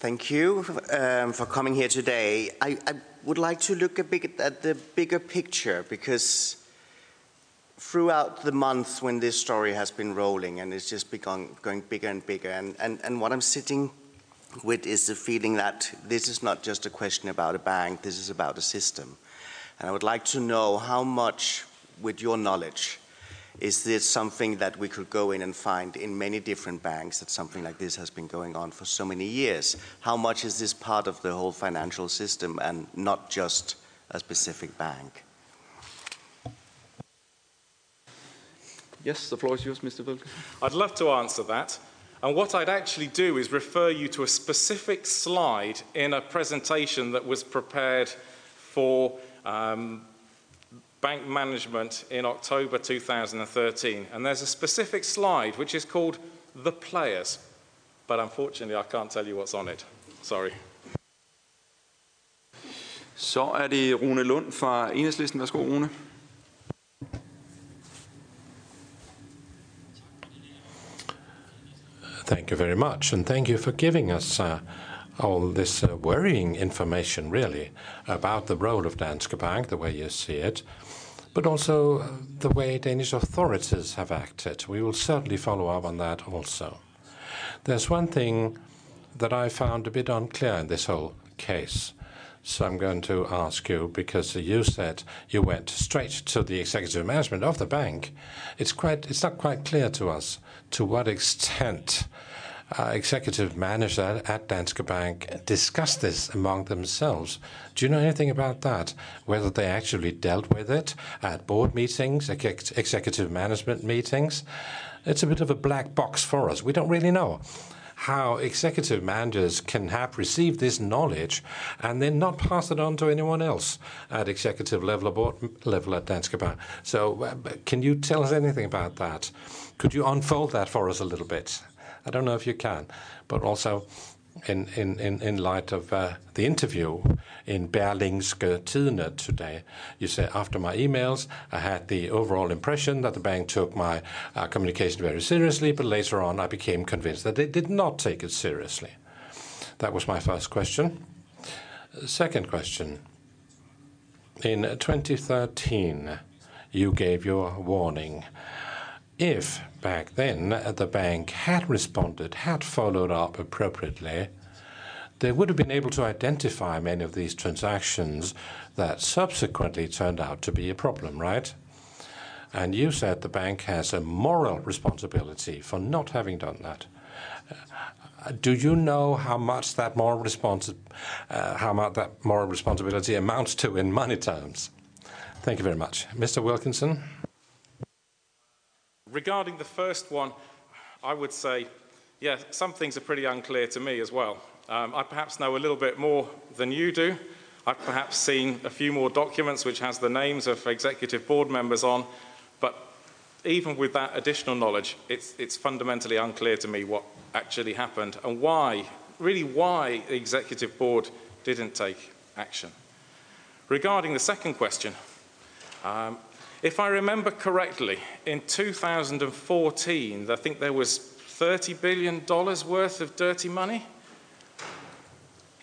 Thank you um, for coming here today. I, I, would like to look a bit at the bigger picture because throughout the months when this story has been rolling and it's just become going bigger and bigger, and, and, and what I'm sitting with is the feeling that this is not just a question about a bank, this is about a system. And I would like to know how much, with your knowledge, is this something that we could go in and find in many different banks that something like this has been going on for so many years? How much is this part of the whole financial system and not just a specific bank? Yes, the floor is yours, Mr. Wilke. I'd love to answer that. And what I'd actually do is refer you to a specific slide in a presentation that was prepared for um, bank management in October 2013. And there's a specific slide which is called The Players. But unfortunately, I can't tell you what's on it. Sorry. Så er det Rune Lund fra Enhedslisten. Værsgo, Rune. Thank you very much, and thank you for giving us uh, all this uh, worrying information, really, about the role of Danske Bank, the way you see it, but also uh, the way Danish authorities have acted. We will certainly follow up on that also. There's one thing that I found a bit unclear in this whole case. So I'm going to ask you, because you said you went straight to the executive management of the bank. It's quite, it's not quite clear to us to what extent uh, executive manager at Danske Bank discussed this among themselves. Do you know anything about that? Whether they actually dealt with it at board meetings, ex executive management meetings? It's a bit of a black box for us. We don't really know how executive managers can have received this knowledge and then not pass it on to anyone else at executive level or board level at Danske Bank. So, uh, can you tell us anything about that? Could you unfold that for us a little bit? I don't know if you can, but also in, in, in, light of uh, the interview in Berlingske Tidende today, you said after my emails, I had the overall impression that the bank took my uh, communication very seriously, but later on I became convinced that they did not take it seriously. That was my first question. Second question. In 2013, you gave your warning if back then the bank had responded, had followed up appropriately, they would have been able to identify many of these transactions that subsequently turned out to be a problem, right? And you said the bank has a moral responsibility for not having done that. Do you know how much that moral responsi- uh, how much that moral responsibility amounts to in money terms? Thank you very much, Mr. Wilkinson. Regarding the first one, I would say, yeah, some things are pretty unclear to me as well. Um, I perhaps know a little bit more than you do. I've perhaps seen a few more documents which has the names of executive board members on, but even with that additional knowledge, it's, it's fundamentally unclear to me what actually happened and why, really why the executive board didn't take action. Regarding the second question, um, if I remember correctly, in 2014, I think there was $30 billion worth of dirty money.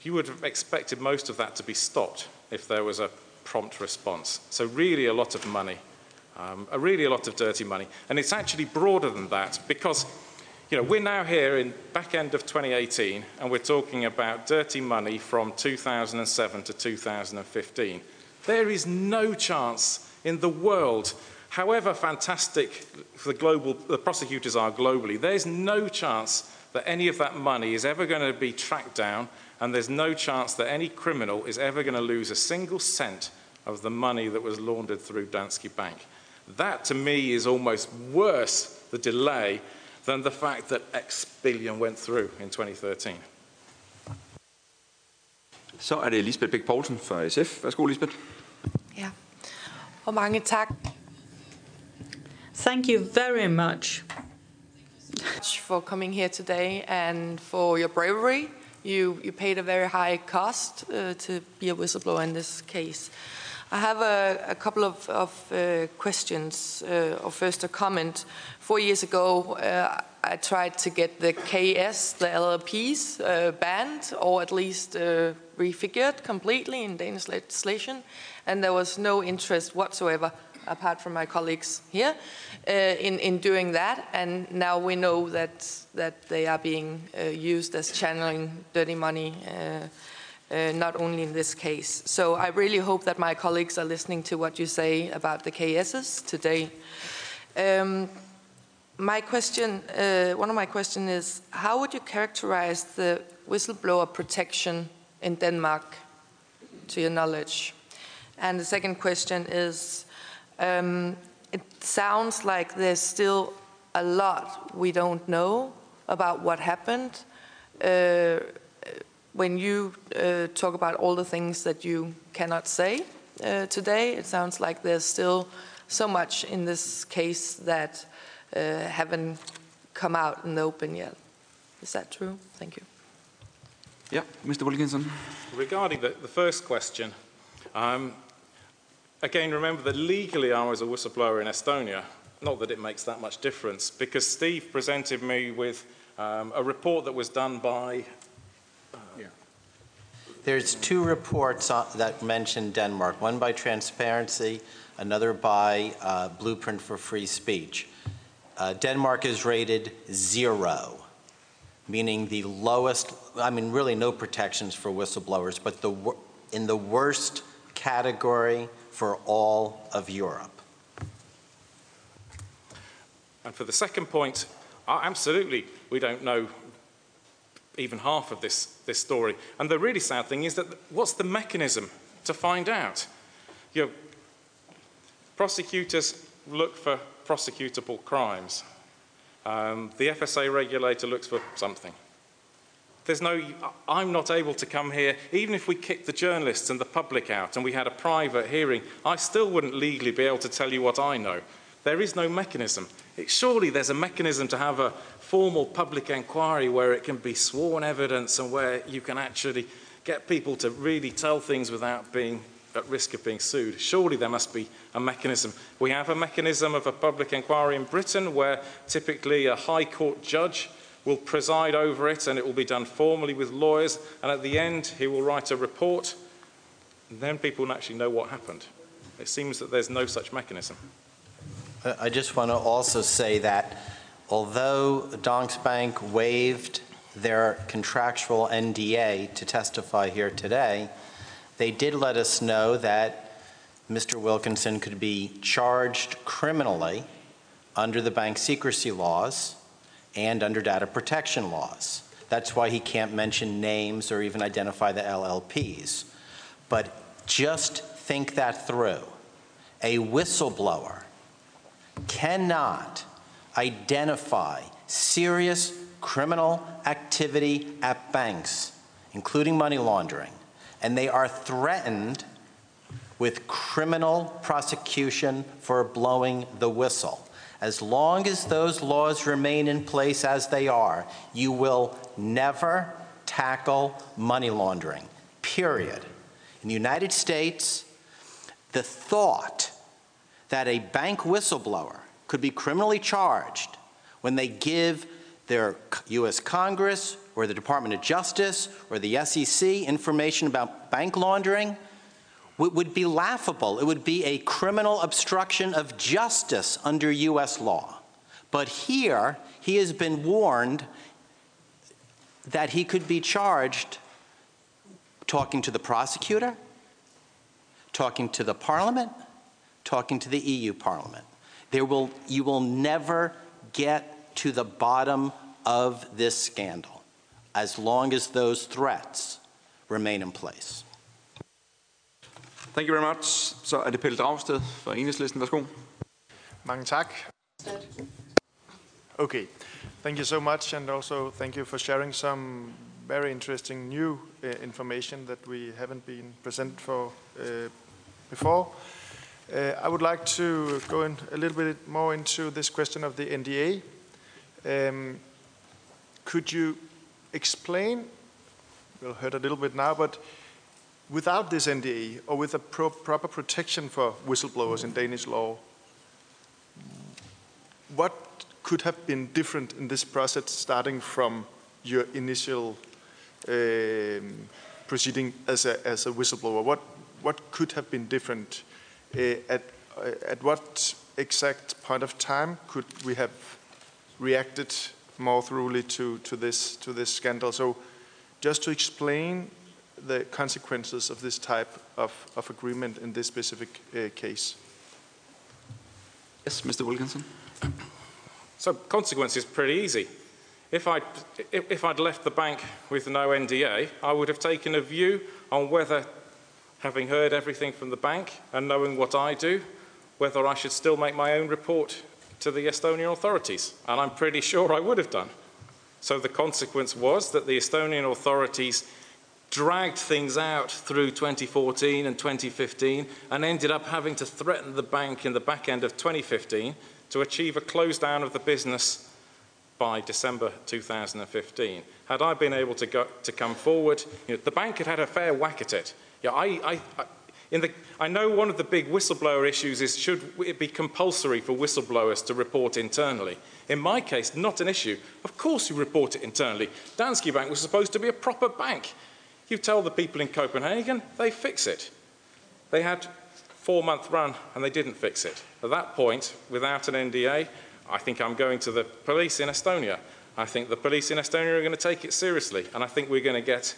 You would have expected most of that to be stopped if there was a prompt response. So really a lot of money, um, a really a lot of dirty money. And it's actually broader than that because you know, we're now here in back end of 2018 and we're talking about dirty money from 2007 to 2015. There is no chance in the world, however fantastic the, global, the prosecutors are globally, there's no chance that any of that money is ever going to be tracked down, and there's no chance that any criminal is ever going to lose a single cent of the money that was laundered through Danske Bank. That, to me, is almost worse, the delay, than the fact that X billion went through in 2013. Så er det Lisbeth Bæk Poulsen fra SF. Værsgo, Lisbeth. Ja. Og mange tak. Thank you very much. For coming here today and for your bravery. You, you paid a very high cost uh, to be a whistleblower in this case. I have a, a couple of, of uh, questions, uh, or first a comment. Four years ago, uh, I tried to get the KS, the LLPs, uh, banned or at least uh, refigured completely in Danish legislation, and there was no interest whatsoever apart from my colleagues here, uh, in, in doing that. And now we know that, that they are being used as channeling dirty money, uh, not only in this case. So I really hope that my colleagues are listening to what you say about the KSs today. Um, my question, uh, one of my questions is, how would you characterize the whistleblower protection in Denmark, to your knowledge? And the second question is, um, it sounds like there's still a lot we don't know about what happened. Uh, when you uh, talk about all the things that you cannot say uh, today, it sounds like there's still so much in this case that uh, haven't come out in the open yet. Is that true? Thank you. Yeah, Mr. Wilkinson. Regarding the, the first question, um, Again, remember that legally I was a whistleblower in Estonia. Not that it makes that much difference, because Steve presented me with um, a report that was done by. There's two reports that mention Denmark, one by Transparency, another by uh, Blueprint for Free Speech. Uh, Denmark is rated zero, meaning the lowest, I mean, really no protections for whistleblowers, but the, in the worst category for all of Europe. And for the second point, absolutely, we don't know even half of this, this story. And the really sad thing is that what's the mechanism to find out? You know, prosecutors look for prosecutable crimes. Um, the FSA regulator looks for something. There's no, I'm not able to come here, even if we kicked the journalists and the public out and we had a private hearing, I still wouldn't legally be able to tell you what I know. There is no mechanism. It, surely there's a mechanism to have a formal public inquiry where it can be sworn evidence and where you can actually get people to really tell things without being at risk of being sued. Surely there must be a mechanism. We have a mechanism of a public inquiry in Britain where typically a High Court judge will preside over it and it will be done formally with lawyers and at the end he will write a report and then people will actually know what happened. It seems that there's no such mechanism. I just want to also say that although Danske Bank waived their contractual NDA to testify here today, they did let us know that Mr. Wilkinson could be charged criminally under the bank secrecy laws and under data protection laws. That's why he can't mention names or even identify the LLPs. But just think that through. A whistleblower cannot identify serious criminal activity at banks, including money laundering, and they are threatened with criminal prosecution for blowing the whistle. As long as those laws remain in place as they are, you will never tackle money laundering, period. In the United States, the thought that a bank whistleblower could be criminally charged when they give their U.S. Congress or the Department of Justice or the SEC information about bank laundering would be laughable. It would be a criminal obstruction of justice under U.S. law. But here, he has been warned that he could be charged talking to the prosecutor, talking to the parliament, talking to the EU Parliament. There will, you will never get to the bottom of this scandal as long as those threats remain in place. Thank you very much. Så er det Pelle Dragsted fra Enhedslisten. Værsgo. Mange tak. Okay, thank you so much, and also thank you for sharing some very interesting new uh, information that we haven't been present for uh, before. Uh, I would like to go in a little bit more into this question of the NDA. Um, could you explain, we'll heard a little bit now, but without this NDA or with a pro proper protection for whistleblowers in Danish law, what could have been different in this process starting from your initial um, proceeding as a, as a whistleblower? What, what could have been different at, uh, at what exact point of time could we have reacted more thoroughly to, to, this, to this scandal? So just to explain the consequences of this type of, of agreement in this specific uh, case. Yes, Mr. Wilkinson. So consequence is pretty easy. If I'd, if I'd left the bank with no NDA, I would have taken a view on whether having heard everything from the bank and knowing what I do, whether I should still make my own report to the Estonian authorities. And I'm pretty sure I would have done. So the consequence was that the Estonian authorities dragged things out through 2014 and 2015 and ended up having to threaten the bank in the back end of 2015 to achieve a close down of the business by December 2015. Had I been able to, go, to come forward, you know, the bank had had a fair whack at it. Yeah, I, I, I, the, I know one of the big whistleblower issues is should it be compulsory for whistleblowers to report internally? In my case, not an issue. Of course you report it internally. Danske Bank was supposed to be a proper bank. You tell the people in Copenhagen, they fix it. They had four-month run and they didn't fix it. At that point, without an NDA, I think I'm going to the police in Estonia. I think the police in Estonia are going to take it seriously, and I think we're going to get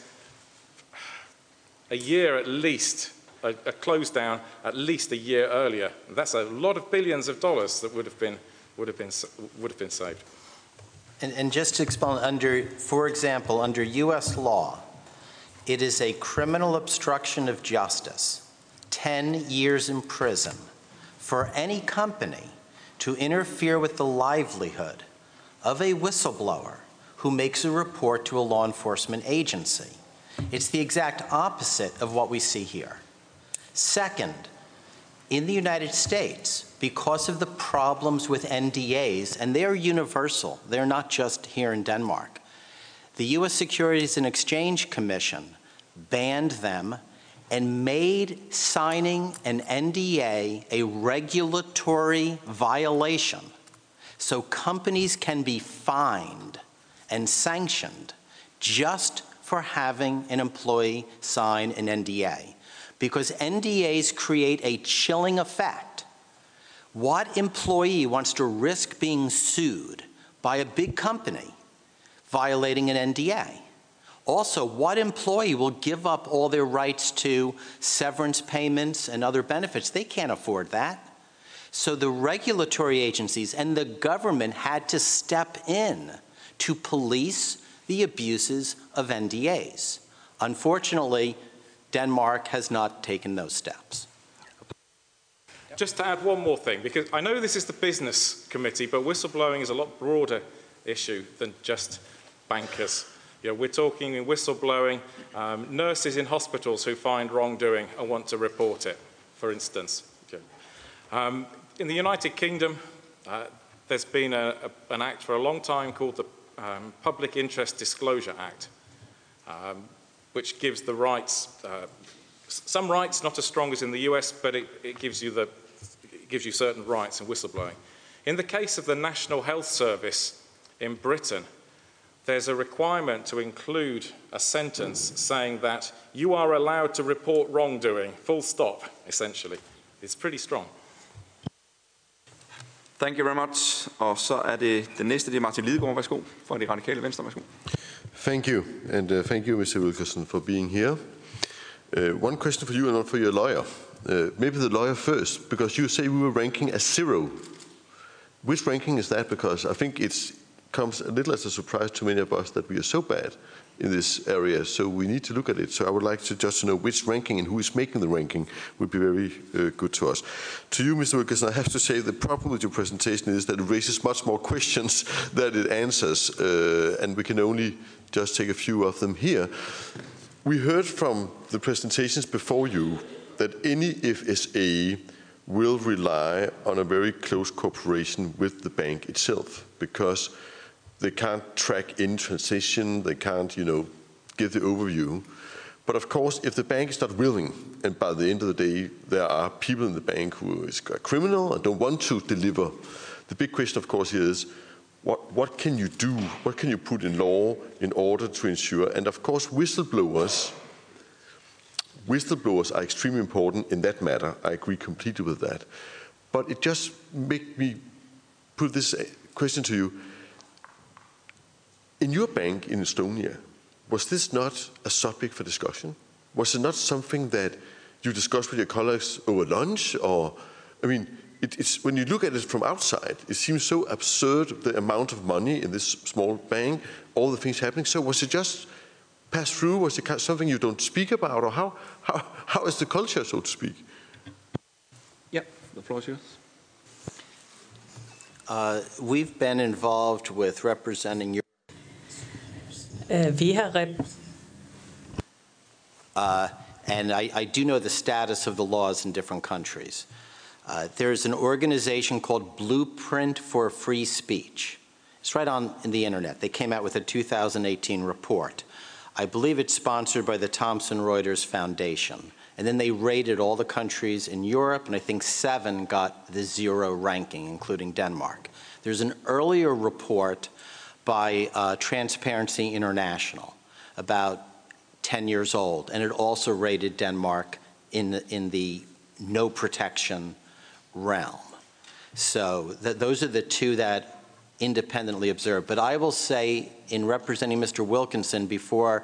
a year at least, a, a close down at least a year earlier. That's a lot of billions of dollars that would have been, would have been, would have been saved. And, and just to explain, under, for example, under U.S. law, it is a criminal obstruction of justice, 10 years in prison, for any company to interfere with the livelihood of a whistleblower who makes a report to a law enforcement agency. It's the exact opposite of what we see here. Second, in the United States, because of the problems with NDAs, and they're universal, they're not just here in Denmark, the U.S. Securities and Exchange Commission banned them and made signing an NDA a regulatory violation so companies can be fined and sanctioned just for having an employee sign an NDA. Because NDAs create a chilling effect. What employee wants to risk being sued by a big company violating an NDA? Also, what employee will give up all their rights to severance payments and other benefits? They can't afford that. So the regulatory agencies and the government had to step in to police the abuses of NDAs. Unfortunately, Denmark has not taken those steps. Just to add one more thing, because I know this is the business committee, but whistleblowing is a lot broader issue than just bankers. You know, we're talking in whistleblowing, um, nurses in hospitals who find wrongdoing and want to report it, for instance. Okay. Um, in the United Kingdom, uh, there's been a, a, an act for a long time called the um, Public Interest Disclosure Act, um, which gives the rights, uh, some rights not as strong as in the US, but it, it gives you the, it gives you certain rights in whistleblowing. In the case of the National Health Service in Britain, there's a requirement to include a sentence saying that you are allowed to report wrongdoing, full stop, essentially. It's pretty strong. Thank you very much. Og så er det den næste, det er Martin Lidegaard, værsgo, fra det radikale venstre, værsgo. Thank you, and uh, thank you, Mr. Wilkerson, for being here. Uh, one question for you and not for your lawyer. Uh, maybe the lawyer first, because you say we were ranking as zero. Which ranking is that? Because I think it comes a little as a surprise to many of us that we are so bad in this area, so we need to look at it. So I would like to just to know which ranking and who is making the ranking would be very uh, good to us. To you, Mr. Wilkinson, I have to say the problem with your presentation is that it raises much more questions than it answers, uh, and we can only just take a few of them here. We heard from the presentations before you that any FSA will rely on a very close cooperation with the bank itself because they can't track in transition, they can't, you know, give the overview. But of course, if the bank is not willing, and by the end of the day, there are people in the bank who is a criminal and don't want to deliver, the big question, of course, is what, what can you do? What can you put in law in order to ensure? And of course, whistleblowers, whistleblowers are extremely important in that matter. I agree completely with that. But it just makes me put this question to you in your bank in Estonia, was this not a subject for discussion? Was it not something that you discussed with your colleagues over lunch? Or, I mean, it, it's, when you look at it from outside, it seems so absurd the amount of money in this small bank, all the things happening. So, was it just passed through? Was it something you don't speak about? Or how, how, how is the culture, so to speak? Yeah, the floor is yours. Uh, we've been involved with representing your Uh, Uh, and I, I do know the status of the laws in different countries. Uh, there's an organization called Blueprint for Free Speech. It's right on the internet. They came out with a 2018 report. I believe it's sponsored by the Thomson Reuters Foundation. And then they rated all the countries in Europe, and I think seven got the zero ranking, including Denmark. There's an earlier report by uh, Transparency International, about 10 years old, and it also rated Denmark in the, in the no protection realm. So th those are the two that independently observed. But I will say, in representing Mr. Wilkinson before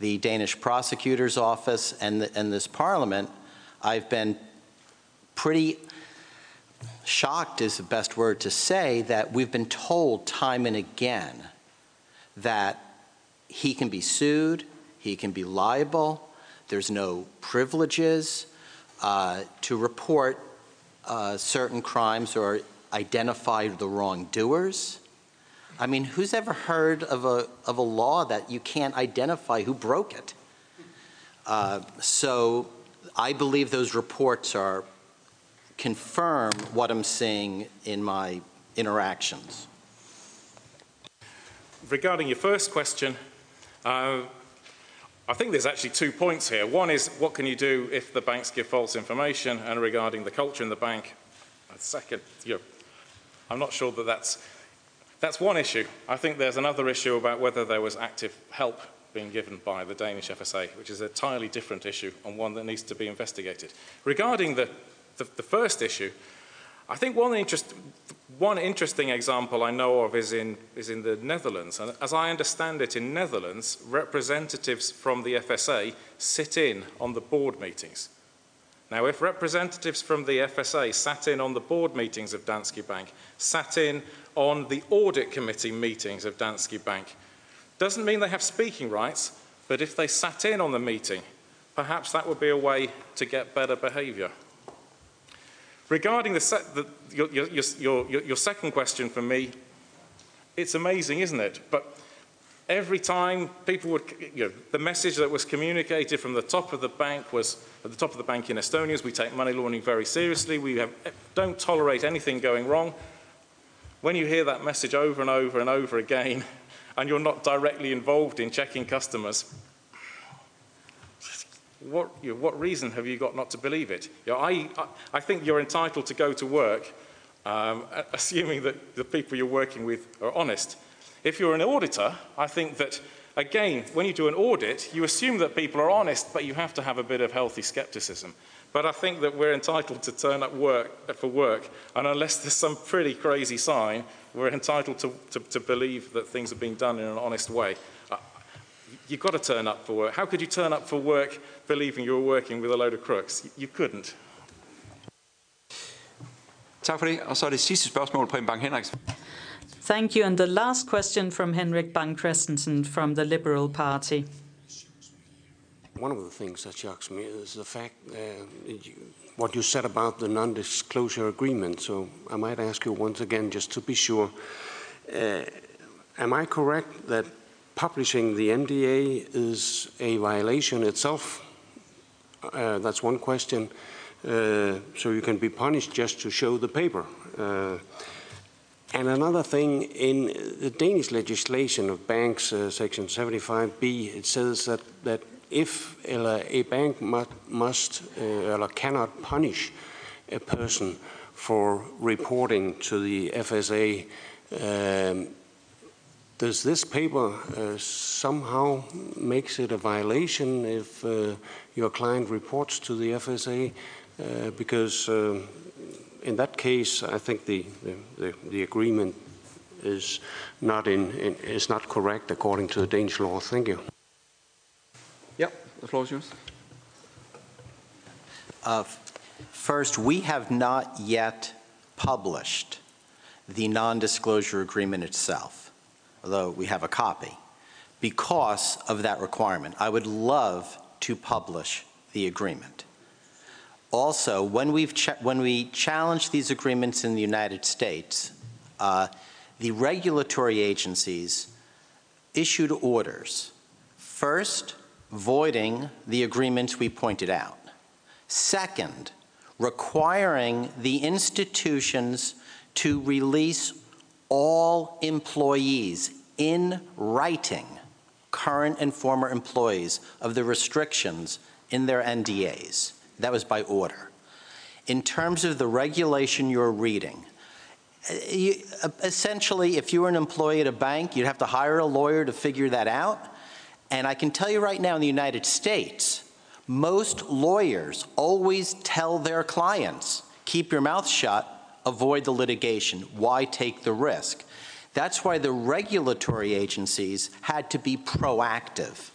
the Danish prosecutor's office and, the, and this parliament, I've been pretty shocked is the best word to say that we've been told time and again that he can be sued, he can be liable, there's no privileges uh, to report uh, certain crimes or identify the wrongdoers. I mean, who's ever heard of a, of a law that you can't identify who broke it? Uh, so I believe those reports are confirm what I'm seeing in my interactions. Regarding your first question, uh, I think there's actually two points here. One is what can you do if the banks give false information, and regarding the culture in the bank. Second, you know, I'm not sure that that's that's one issue. I think there's another issue about whether there was active help being given by the Danish FSA, which is an entirely different issue and one that needs to be investigated. Regarding the, the, the first issue, I think one, interest, one interesting example I know of is in, is in the Netherlands. And as I understand it, in Netherlands, representatives from the FSA sit in on the board meetings. Now, if representatives from the FSA sat in on the board meetings of Danske Bank, sat in on the audit committee meetings of Danske Bank, doesn't mean they have speaking rights, but if they sat in on the meeting, perhaps that would be a way to get better behaviour. Regarding the, the your, your, your, your second question for me, it's amazing, isn't it? But every time people would, you know, the message that was communicated from the top of the bank was, at the top of the bank in Estonia, is we take money laundering very seriously, we have, eh, don't tolerate anything going wrong. When you hear that message over and over and over again, and you're not directly involved in checking customers, what, you know, what reason have you got not to believe it? You know, I, I, think you're entitled to go to work, um, assuming that the people you're working with are honest. If you're an auditor, I think that, again, when you do an audit, you assume that people are honest, but you have to have a bit of healthy skepticism. But I think that we're entitled to turn up work, for work, and unless there's some pretty crazy sign, we're entitled to, to, to believe that things are being done in an honest way. Uh, you've got to turn up for work. How could you turn up for work believing you were working with a load of crooks? You couldn't. Tak for det. Og så er det sidste spørgsmål, Preben Bang Henriksen. Thank you. And the last question from Henrik Bang Christensen from the Liberal Party. One of the things that shocks me is the fact uh, you, what you said about the non-disclosure agreement. So I might ask you once again, just to be sure, uh, am I correct that publishing the NDA is a violation itself? Uh, that's one question. Uh, so you can be punished just to show the paper. Uh, and another thing, in the Danish legislation of banks, uh, section 75b, it says that, that if a bank must, must uh, or cannot punish a person for reporting to the FSA, um, does this paper uh, somehow makes it a violation if uh, your client reports to the FSA? Uh, because uh, in that case, I think the, the, the agreement is not in, in, is not correct according to the Danish law. Thank you. Yeah, The floor is yours. Uh, first, we have not yet published the non-disclosure agreement itself, although we have a copy, because of that requirement. I would love to publish the agreement. Also, when, we've when we challenge these agreements in the United States, uh, the regulatory agencies issued orders. First, voiding the agreements we pointed out. Second, requiring the institutions to release all employees in writing, current and former employees, of the restrictions in their NDAs. That was by order. In terms of the regulation you're reading, eh, you, essentially, if you were an employee at a bank, you'd have to hire a lawyer to figure that out. And I can tell you right now in the United States, most lawyers always tell their clients, keep your mouth shut, avoid the litigation. Why take the risk? That's why the regulatory agencies had to be proactive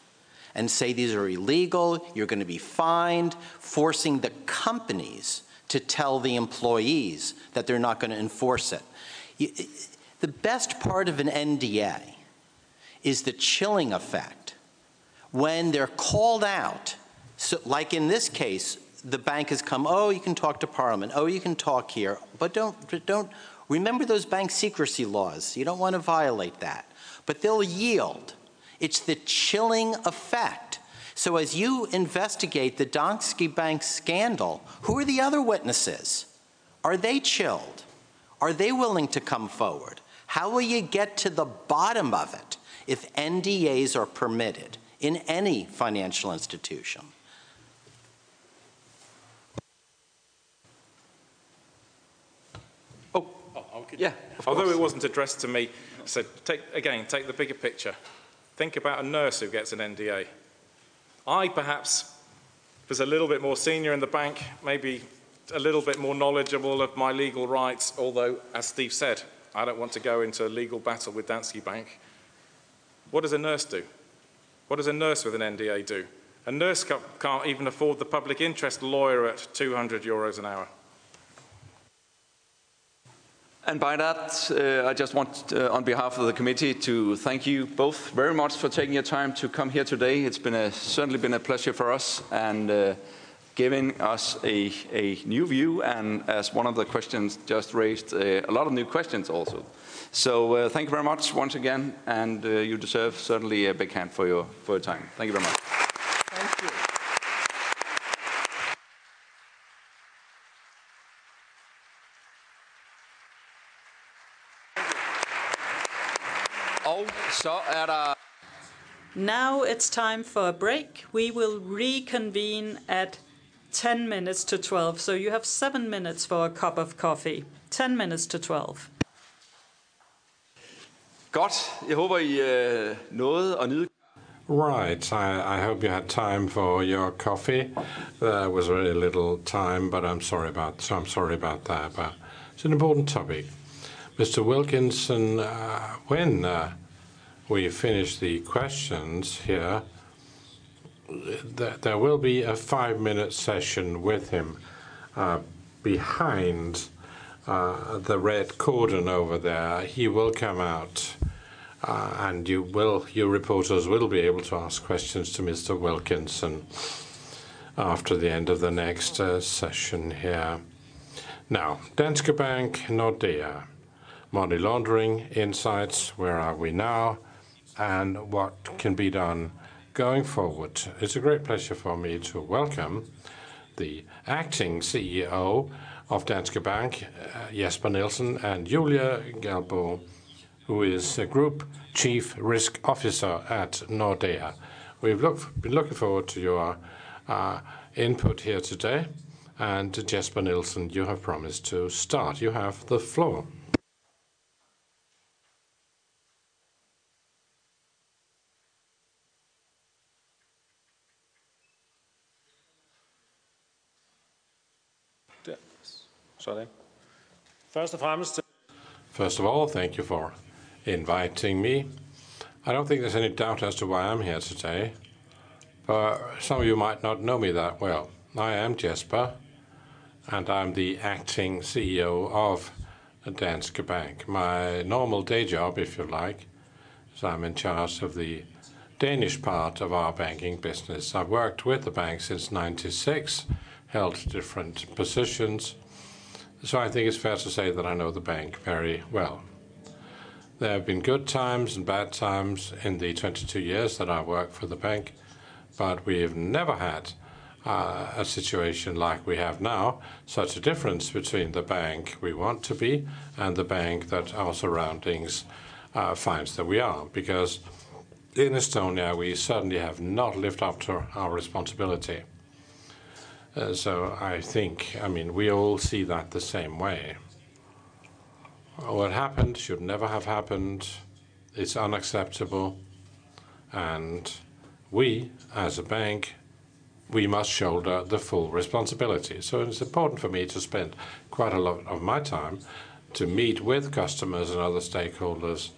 and say these are illegal, you're going to be fined, forcing the companies to tell the employees that they're not going to enforce it. The best part of an NDA is the chilling effect. When they're called out, so like in this case, the bank has come, oh, you can talk to Parliament, oh, you can talk here, but don't, don't remember those bank secrecy laws. You don't want to violate that. But they'll yield. It's the chilling effect. So as you investigate the Danske Bank scandal, who are the other witnesses? Are they chilled? Are they willing to come forward? How will you get to the bottom of it if NDAs are permitted in any financial institution? Oh, yeah. Although it wasn't addressed to me, so take again, take the bigger picture. Think about a nurse who gets an NDA. I perhaps was a little bit more senior in the bank, maybe a little bit more knowledgeable of my legal rights, although, as Steve said, I don't want to go into a legal battle with Danske Bank. What does a nurse do? What does a nurse with an NDA do? A nurse can't even afford the public interest lawyer at 200 euros an hour. And by that, uh, I just want, uh, on behalf of the committee, to thank you both very much for taking your time to come here today. It's been a, certainly been a pleasure for us and uh, giving us a, a, new view, and as one of the questions just raised, uh, a lot of new questions also. So uh, thank you very much once again, and uh, you deserve certainly a big hand for your, for your time. Thank you very much. Er now it's time for a break. We will reconvene at 10 minutes to 12. So you have seven minutes for a cup of coffee. 10 minutes to 12. Godt. Jeg håber, I uh, nåede at nyde. Right. I, I hope you had time for your coffee. There was very little time, but I'm sorry about so I'm sorry about that. But it's an important topic. Mr. Wilkinson, uh, when uh, we finish the questions here, th there will be a five-minute session with him uh, behind uh, the red cordon over there. He will come out, uh, and you will, you reporters will be able to ask questions to Mr. Wilkinson after the end of the next uh, session here. Now, Danske Bank, Nordea, money laundering insights. Where are we now? And what can be done going forward. It's a great pleasure for me to welcome the acting CEO of Danske Bank, uh, Jesper Nielsen, and Julia Galbo, who is the Group Chief Risk Officer at Nordea. We've been looking forward to your uh, input here today. And Jesper Nielsen, you have promised to start. You have the floor. First of all, thank you for inviting me. I don't think there's any doubt as to why I'm here today, but some of you might not know me that well. I am Jesper, and I'm the acting CEO of Danske Bank. My normal day job, if you like, is I'm in charge of the Danish part of our banking business. I've worked with the bank since 96, held different positions, so I think it's fair to say that I know the bank very well. There have been good times and bad times in the 22 years that I've worked for the bank, but we've never had uh, a situation like we have now, such a difference between the bank we want to be and the bank that our surroundings uh, finds that we are. Because in Estonia, we certainly have not lived up to our responsibility. Uh, so I think, I mean, we all see that the same way. What happened should never have happened. It's unacceptable. And we, as a bank, we must shoulder the full responsibility. So it's important for me to spend quite a lot of my time to meet with customers and other stakeholders.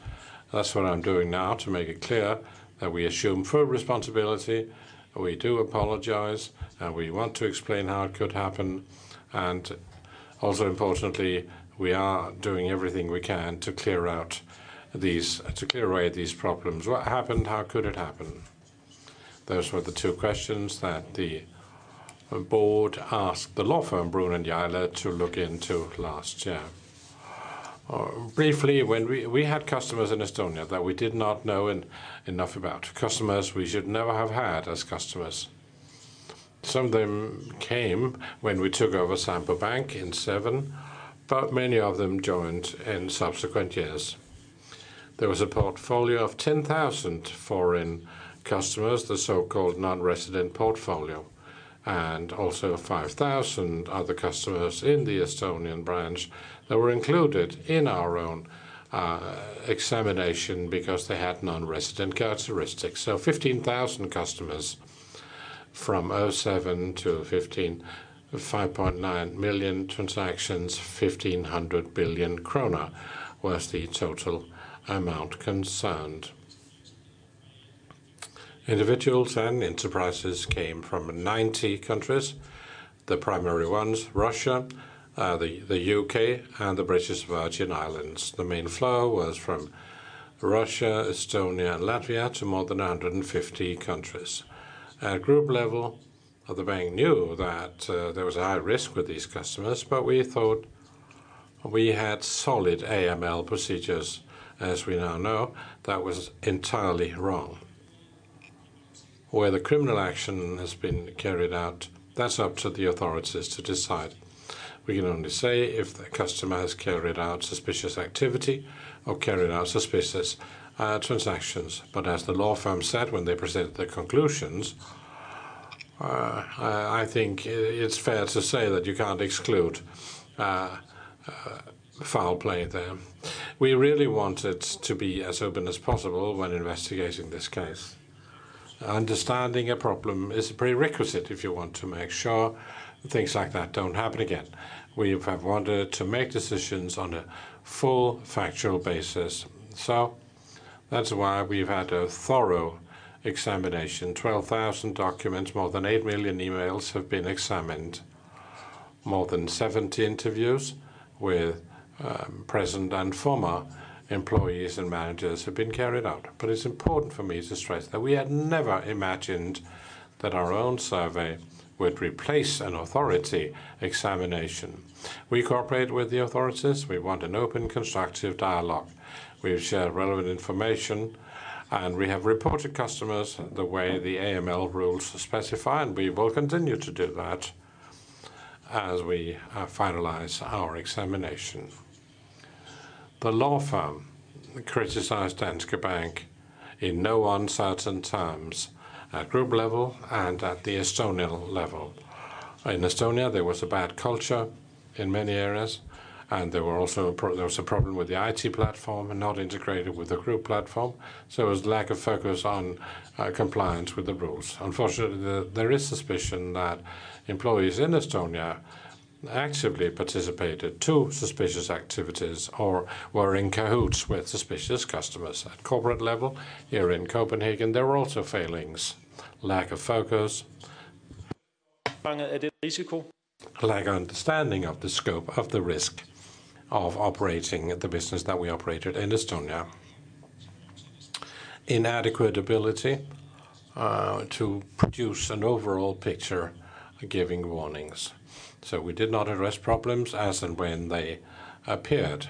That's what I'm doing now to make it clear that we assume full responsibility we do apologize, and we want to explain how it could happen. And also importantly, we are doing everything we can to clear out these, to clear away these problems. What happened? How could it happen? Those were the two questions that the board asked the law firm Bruun and Hjejle to look into last year. Uh, briefly, when we, we had customers in Estonia that we did not know in, enough about, customers we should never have had as customers. Some of them came when we took over Sampo Bank in seven, but many of them joined in subsequent years. There was a portfolio of 10,000 foreign customers, the so-called non-resident portfolio, and also 5,000 other customers in the Estonian branch that were included in our own uh, examination because they had non-resident characteristics. So 15,000 customers from 07 to 15, 5.9 million transactions, 1,500 billion krona was the total amount concerned. Individuals and enterprises came from 90 countries, the primary ones, Russia, uh, the, the UK, and the British Virgin Islands. The main flow was from Russia, Estonia, and Latvia to more than 150 countries. At group level, the bank knew that uh, there was a high risk with these customers, but we thought we had solid AML procedures. As we now know, that was entirely wrong. Where the criminal action has been carried out, that's up to the authorities to decide. We can only say if the customer has carried out suspicious activity or carried out suspicious uh, transactions. But as the law firm said when they presented their conclusions, uh, I think it's fair to say that you can't exclude uh, uh, foul play there. We really wanted to be as open as possible when investigating this case. Understanding a problem is a prerequisite if you want to make sure things like that don't happen again. We have wanted to make decisions on a full factual basis. So that's why we've had a thorough examination. 12,000 documents, more than 8 million emails have been examined. More than 70 interviews with um, present and former employees and managers have been carried out. But it's important for me to stress that we had never imagined that our own survey would replace an authority examination. We cooperate with the authorities. We want an open, constructive dialogue. We've shared relevant information, and we have reported customers the way the AML rules specify, and we will continue to do that as we uh, finalize our examination. The law firm criticized Danske Bank in no uncertain terms at group level and at the Estonian level. In Estonia, there was a bad culture in many areas, and there were also there was a problem with the IT platform and not integrated with the group platform. So there was lack of focus on uh, compliance with the rules. Unfortunately, the, there is suspicion that employees in Estonia actively participated to suspicious activities or were in cahoots with suspicious customers. At corporate level, here in Copenhagen, there were also failings, lack of focus, lack of understanding of the scope of the risk of operating the business that we operated in Estonia. Inadequate ability uh, to produce an overall picture giving warnings. So we did not address problems as and when they appeared.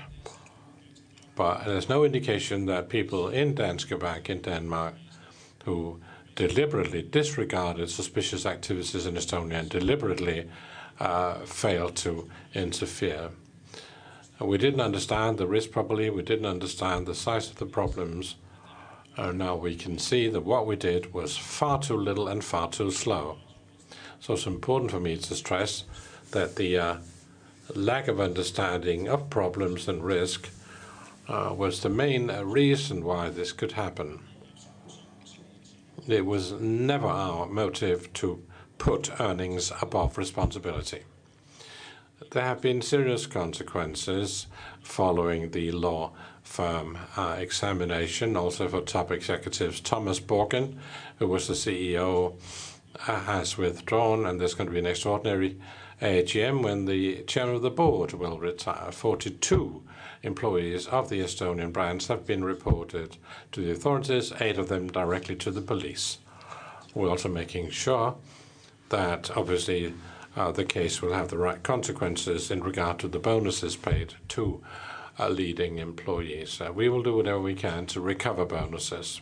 But there's no indication that people in Danske Bank in Denmark who deliberately disregarded suspicious activities in Estonia and deliberately uh, failed to interfere. We didn't understand the risk properly. We didn't understand the size of the problems. Uh, now we can see that what we did was far too little and far too slow. So it's important for me to stress that the uh, lack of understanding of problems and risk uh, was the main uh, reason why this could happen. It was never our motive to put earnings above responsibility. There have been serious consequences following the law firm uh, examination, also for top executives. Thomas Borgen, who was the CEO, uh, has withdrawn, and there's going to be an extraordinary AGM when the chairman of the board will retire. 42 employees of the Estonian brands have been reported to the authorities, eight of them directly to the police. We're also making sure that obviously uh, the case will have the right consequences in regard to the bonuses paid to uh, leading employees. Uh, we will do whatever we can to recover bonuses.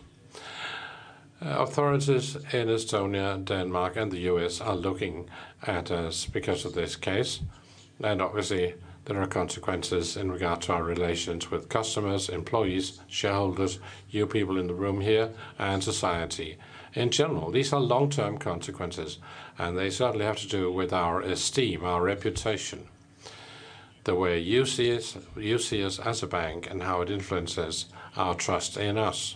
Uh, authorities in Estonia, Denmark, and the US are looking at us because of this case. And obviously, there are consequences in regard to our relations with customers, employees, shareholders, you people in the room here, and society in general. These are long-term consequences, and they certainly have to do with our esteem, our reputation, the way you see us, you see us as a bank, and how it influences our trust in us.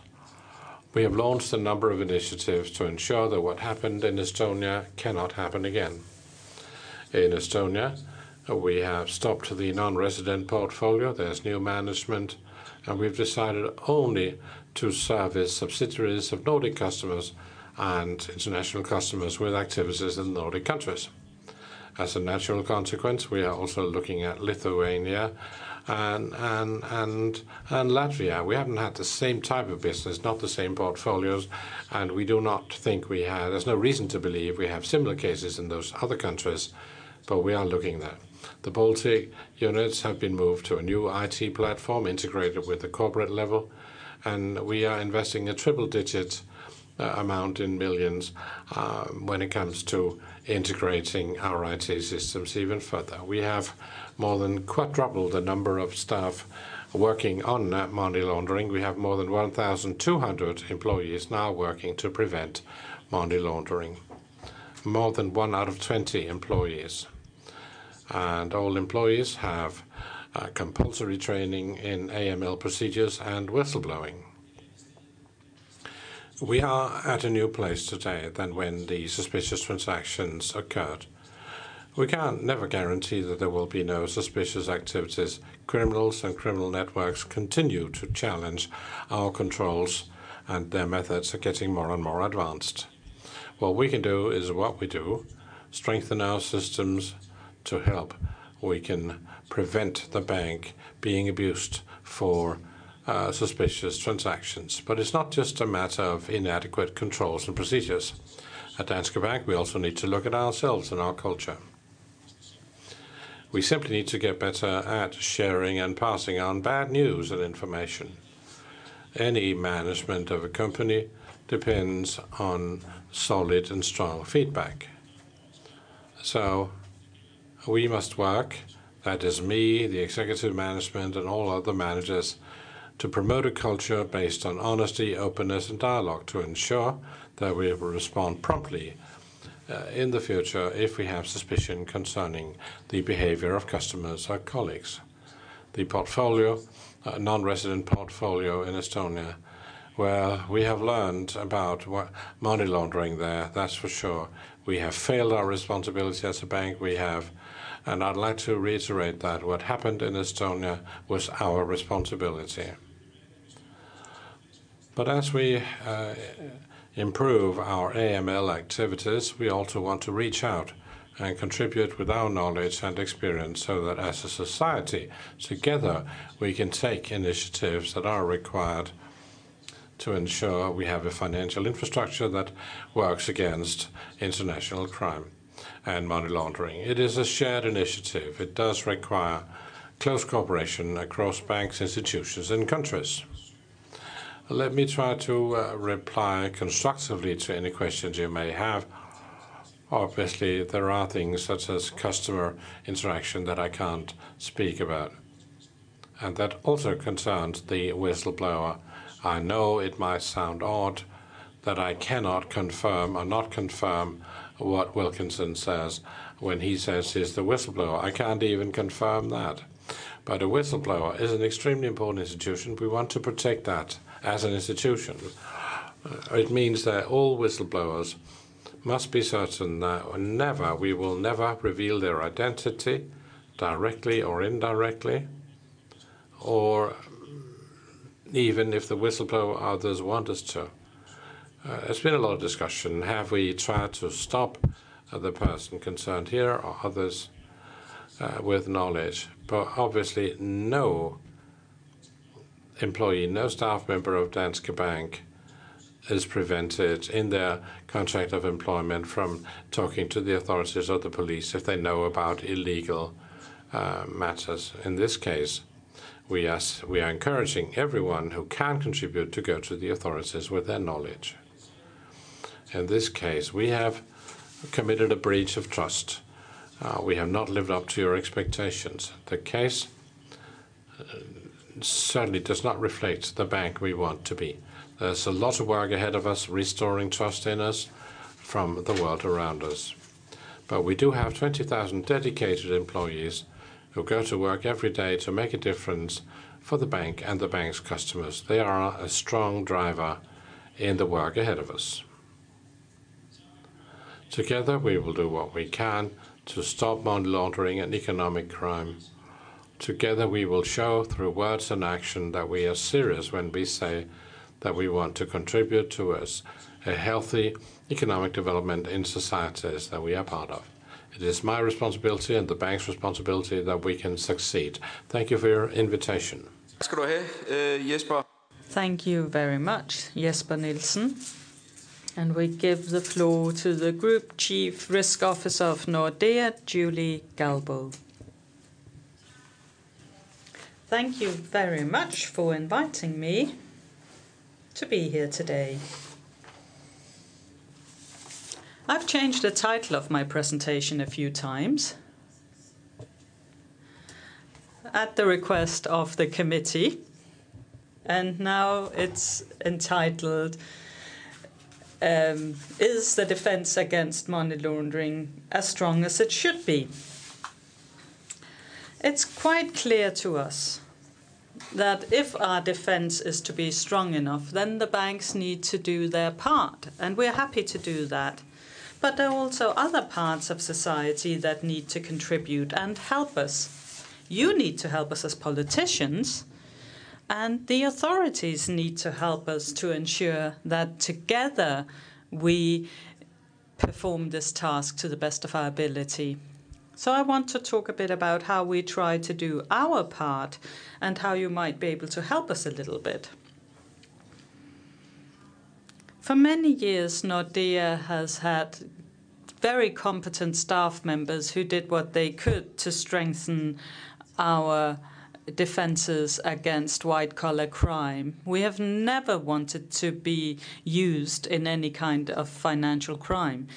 We have launched a number of initiatives to ensure that what happened in Estonia cannot happen again. In Estonia, we have stopped the non-resident portfolio. There's new management, and we've decided only to service subsidiaries of Nordic customers and international customers with activities in Nordic countries. As a natural consequence, we are also looking at Lithuania and Latvia. We haven't had the same type of business, not the same portfolios, and we do not think we have. There's no reason to believe we have similar cases in those other countries, but we are looking there. The Baltic units have been moved to a new IT platform integrated with the corporate level, and we are investing a triple-digit uh, amount in millions uh, when it comes to integrating our IT systems even further. We have more than quadrupled the number of staff working on money laundering. We have more than 1,200 employees now working to prevent money laundering. More than one out of 20 employees. And all employees have uh, compulsory training in AML procedures and whistleblowing. We are at a new place today than when the suspicious transactions occurred. We can never guarantee that there will be no suspicious activities. Criminals and criminal networks continue to challenge our controls, and their methods are getting more and more advanced. What we can do is what we do strengthen our systems to help. We can prevent the bank being abused for uh, suspicious transactions. But it's not just a matter of inadequate controls and procedures. At Danske Bank, we also need to look at ourselves and our culture. We simply need to get better at sharing and passing on bad news and information. Any management of a company depends on solid and strong feedback. So we must work, that is me, the executive management, and all other managers, to promote a culture based on honesty, openness, and dialogue to ensure that we will respond promptly uh, in the future if we have suspicion concerning the behavior of customers or colleagues. The portfolio, uh, non-resident portfolio in Estonia, where we have learned about money laundering there, that's for sure. We have failed our responsibility as a bank. We have and I'd like to reiterate that what happened in Estonia was our responsibility. But as we uh, improve our AML activities, we also want to reach out and contribute with our knowledge and experience so that as a society, together, we can take initiatives that are required to ensure we have a financial infrastructure that works against international crime and money laundering. It is a shared initiative. It does require close cooperation across banks, institutions, and countries. Let me try to uh, reply constructively to any questions you may have. Obviously, there are things such as customer interaction that I can't speak about. And that also concerns the whistleblower. I know it might sound odd that I cannot confirm or not confirm what Wilkinson says when he says he's the whistleblower. I can't even confirm that. But a whistleblower is an extremely important institution. We want to protect that as an institution. Uh, it means that all whistleblowers must be certain that never, we will never reveal their identity, directly or indirectly, or even if the whistleblower others want us to. Uh, there's been a lot of discussion. Have we tried to stop uh, the person concerned here or others uh, with knowledge? But obviously, no employee, no staff member of Danske Bank is prevented in their contract of employment from talking to the authorities or the police if they know about illegal uh, matters. In this case, we we are encouraging everyone who can contribute to go to the authorities with their knowledge. In this case, we have committed a breach of trust. Uh, we have not lived up to your expectations. The case uh, certainly does not reflect the bank we want to be. There's a lot of work ahead of us restoring trust in us from the world around us. But we do have 20,000 dedicated employees who go to work every day to make a difference for the bank and the bank's customers. They are a strong driver in the work ahead of us. Together, we will do what we can to stop money laundering and economic crime. Together, we will show through words and action that we are serious when we say that we want to contribute towards a healthy economic development in societies that we are part of. It is my responsibility and the bank's responsibility that we can succeed. Thank you for your invitation. Øh, Thank you very much, Jesper Nielsen. And we give the floor to the Group Chief Risk Officer of Nordea, Julie Galbo. Thank you very much for inviting me to be here today. I've changed the title of my presentation a few times at the request of the committee, and now it's entitled um, Is the Defense Against Money Laundering as Strong as It Should Be? It's quite clear to us that if our defense is to be strong enough, then the banks need to do their part, and we're happy to do that. But there are also other parts of society that need to contribute and help us. You need to help us as politicians, and the authorities need to help us to ensure that together we perform this task to the best of our ability. So I want to talk a bit about how we try to do our part and how you might be able to help us a little bit. For many years, Nordea has had very competent staff members who did what they could to strengthen our defenses against white collar crime. We have never wanted to be used in any kind of financial crime.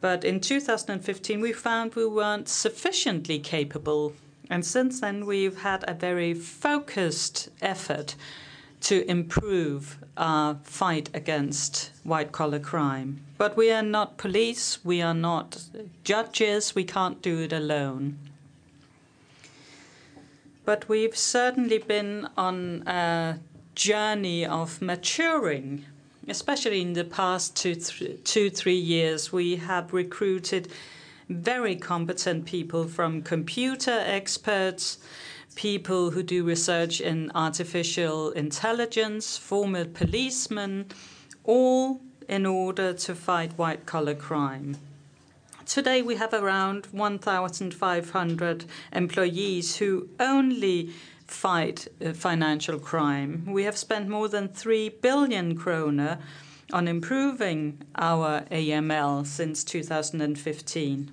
But in 2015, we found we weren't sufficiently capable. And since then, we've had a very focused effort to improve our fight against white collar crime. But we are not police, we are not judges, we can't do it alone. But we've certainly been on a journey of maturing especially in the past two, th- two, three years, we have recruited very competent people from computer experts, people who do research in artificial intelligence, former policemen, all in order to fight white collar crime. Today, we have around 1,500 employees who only fight uh, financial crime. We have spent more than 3 billion kroner on improving our AML since 2015.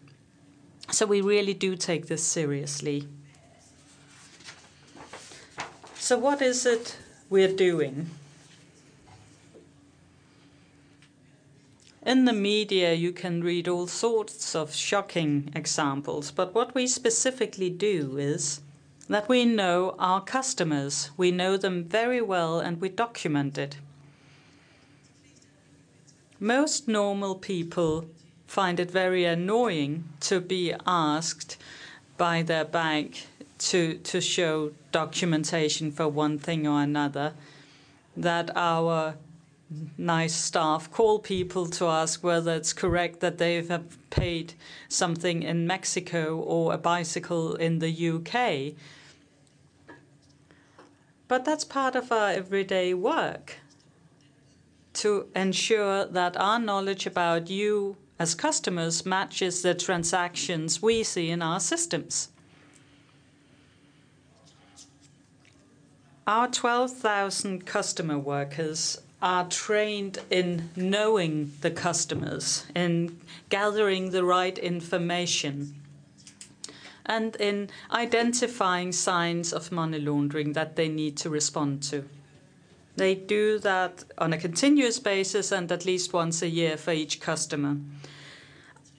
So we really do take this seriously. So what is it we're doing? In the media, you can read all sorts of shocking examples, but what we specifically do is that we know our customers. We know them very well and we document it. Most normal people find it very annoying to be asked by their bank to, to show documentation for one thing or another, that our nice staff call people to ask whether it's correct that they have paid something in Mexico or a bicycle in the UK. But that's part of our everyday work to ensure that our knowledge about you as customers matches the transactions we see in our systems. Our 12,000 customer workers are trained in knowing the customers, in gathering the right information, and in identifying signs of money laundering that they need to respond to. They do that on a continuous basis and at least once a year for each customer.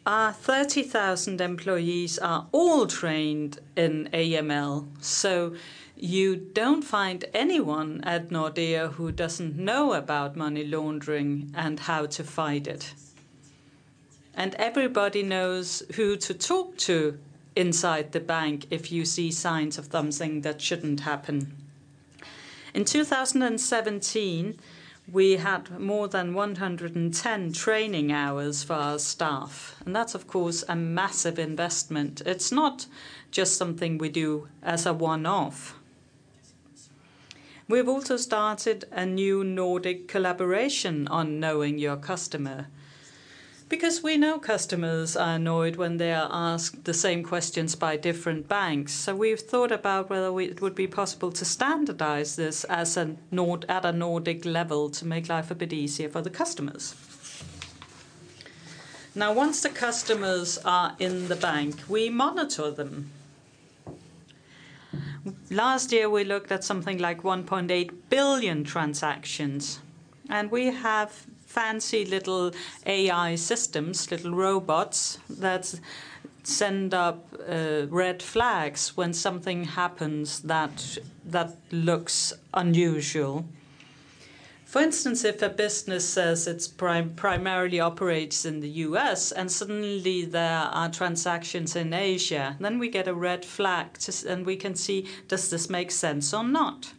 Our 30,000 employees are all trained in AML, so you don't find anyone at Nordea who doesn't know about money laundering and how to fight it. And everybody knows who to talk to inside the bank if you see signs of something that shouldn't happen. In 2017, we had more than 110 training hours for our staff, and that's, of course, a massive investment. It's not just something we do as a one-off. We've also started a new Nordic collaboration on knowing your customer, because we know customers are annoyed when they are asked the same questions by different banks. So we've thought about whether it would be possible to standardize this as a Nord at a Nordic level to make life a bit easier for the customers. Now, once the customers are in the bank, we monitor them. Last year, we looked at something like 1.8 billion transactions, and we have fancy little AI systems, little robots that send up uh, red flags when something happens that that looks unusual. For instance, if a business says it's prim primarily operates in the US and suddenly there are transactions in Asia, then we get a red flag to, and we can see does this make sense or not.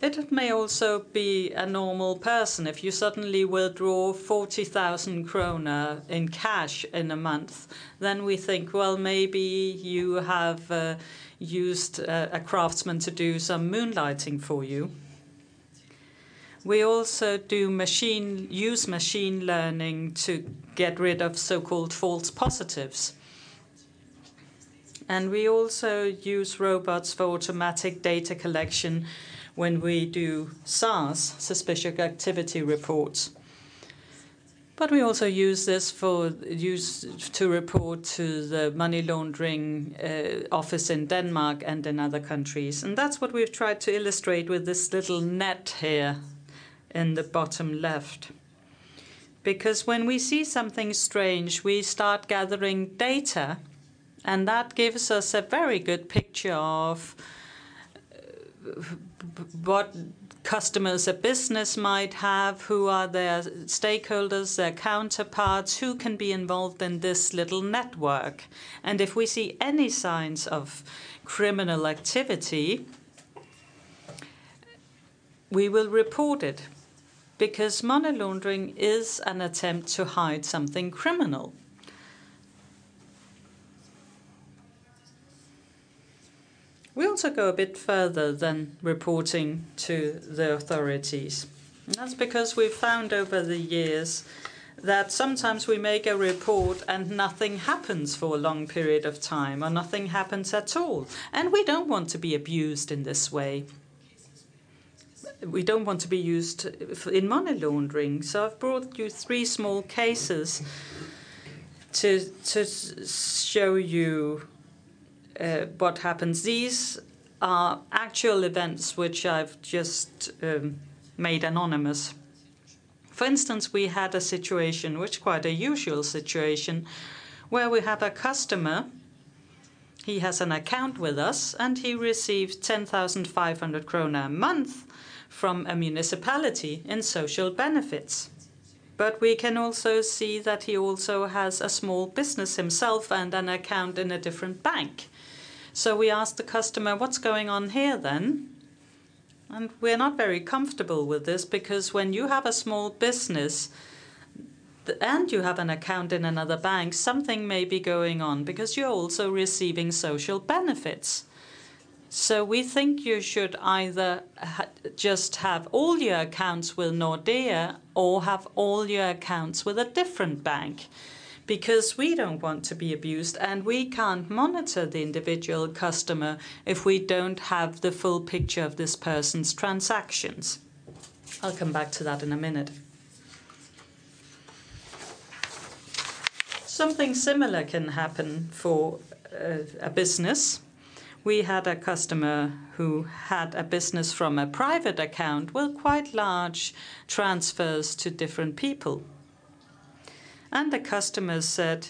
It may also be a normal person. If you suddenly withdraw 40,000 kroner in cash in a month, then we think, well, maybe you have uh, used uh, a craftsman to do some moonlighting for you. We also do machine use machine learning to get rid of so-called false positives. And we also use robots for automatic data collection when we do SARS, suspicious activity reports. But we also use this for use to report to the money laundering uh, office in Denmark and in other countries. And that's what we've tried to illustrate with this little net here in the bottom left. Because when we see something strange, we start gathering data, and that gives us a very good picture of uh, what customers a business might have, who are their stakeholders, their counterparts, who can be involved in this little network. And if we see any signs of criminal activity, we will report it because money laundering is an attempt to hide something criminal. We also go a bit further than reporting to the authorities. And that's because we've found over the years that sometimes we make a report and nothing happens for a long period of time or nothing happens at all. And we don't want to be abused in this way. We don't want to be used in money laundering. So I've brought you three small cases to, to show you uh, what happens. These are actual events which I've just um, made anonymous. For instance, we had a situation, which quite a usual situation, where we have a customer. He has an account with us, and he receives 10,500 krona a month from a municipality in social benefits. But we can also see that he also has a small business himself and an account in a different bank. So we asked the customer, what's going on here then? And we're not very comfortable with this because when you have a small business and you have an account in another bank, something may be going on because you're also receiving social benefits. So we think you should either ha just have all your accounts with Nordea or have all your accounts with a different bank because we don't want to be abused and we can't monitor the individual customer if we don't have the full picture of this person's transactions. I'll come back to that in a minute. Something similar can happen for uh, a business. We had a customer who had a business from a private account with quite large transfers to different people. And the customer said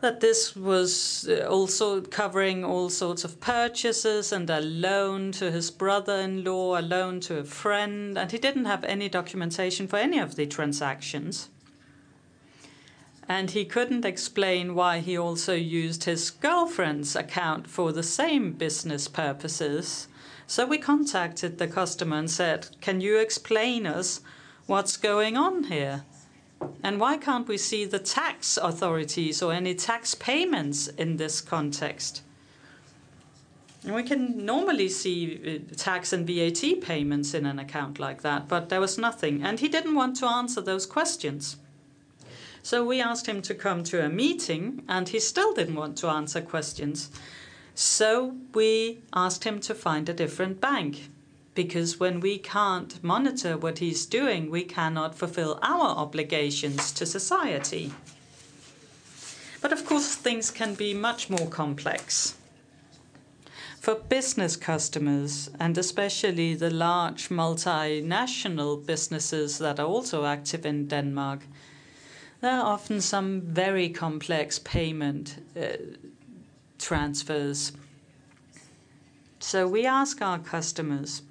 that this was uh, also covering all sorts of purchases and a loan to his brother in law, a loan to a friend, and he didn't have any documentation for any of the transactions. And he couldn't explain why he also used his girlfriend's account for the same business purposes. So we contacted the customer and said, Can you explain us what's going on here? And why can't we see the tax authorities or any tax payments in this context? We can normally see uh, tax and VAT payments in an account like that, but there was nothing. And he didn't want to answer those questions. So we asked him to come to a meeting, and he still didn't want to answer questions. So we asked him to find a different bank because when we can't monitor what he's doing, we cannot fulfill our obligations to society. But of course, things can be much more complex. For business customers, and especially the large multinational businesses that are also active in Denmark, there are often some very complex payment uh, transfers. So we ask our customers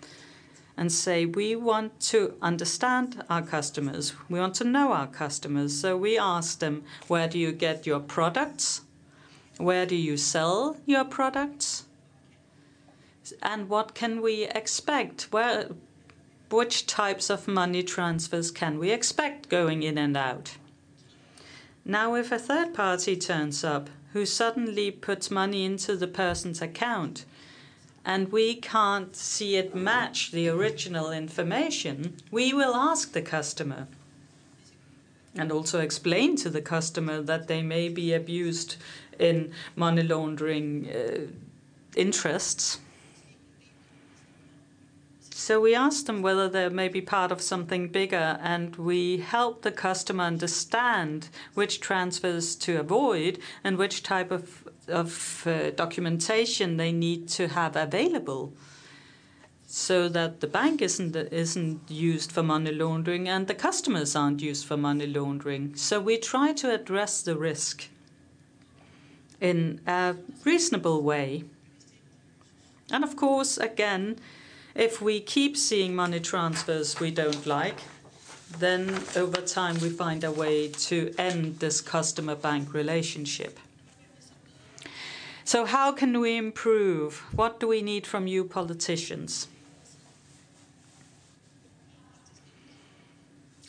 and say we want to understand our customers. We want to know our customers. So we ask them, where do you get your products? Where do you sell your products? And what can we expect? Where, which types of money transfers can we expect going in and out? Now, if a third party turns up who suddenly puts money into the person's account, and we can't see it match the original information, we will ask the customer and also explain to the customer that they may be abused in money laundering uh, interests. So we ask them whether they may be part of something bigger, and we help the customer understand which transfers to avoid and which type of of uh, documentation they need to have available so that the bank isn't isn't used for money laundering and the customers aren't used for money laundering. So we try to address the risk in a reasonable way. And of course, again, if we keep seeing money transfers we don't like, then over time we find a way to end this customer bank relationship. So, how can we improve? What do we need from you politicians?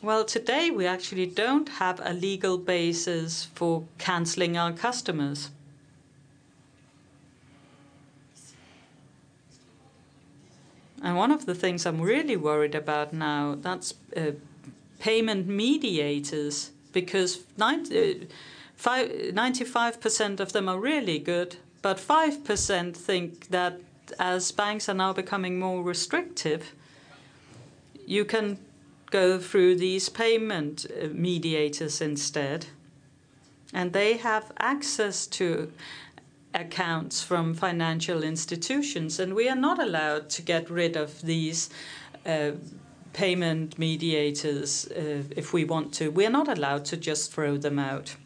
Well, today we actually don't have a legal basis for cancelling our customers. And one of the things I'm really worried about now that's uh, payment mediators because 90, 95% of them are really good, but 5% think that as banks are now becoming more restrictive, you can go through these payment uh, mediators instead. And they have access to accounts from financial institutions, and we are not allowed to get rid of these uh, payment mediators uh, if we want to. We are not allowed to just throw them out.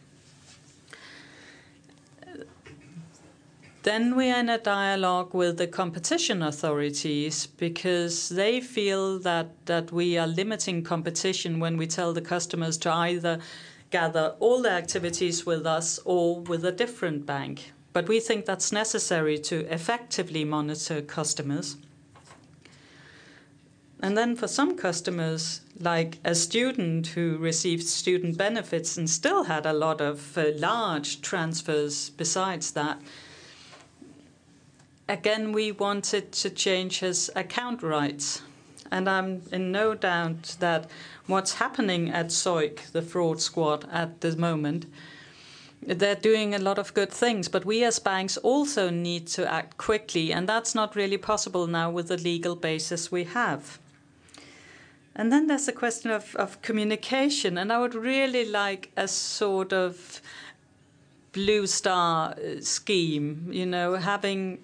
Then we are in a dialogue with the competition authorities because they feel that, that we are limiting competition when we tell the customers to either gather all the activities with us or with a different bank. But we think that's necessary to effectively monitor customers. And then for some customers, like a student who received student benefits and still had a lot of uh, large transfers besides that, again, we wanted to change his account rights. And I'm in no doubt that what's happening at SOIC, the fraud squad, at the moment, they're doing a lot of good things, but we as banks also need to act quickly, and that's not really possible now with the legal basis we have. And then there's the question of, of communication, and I would really like a sort of blue star uh, scheme, you know, having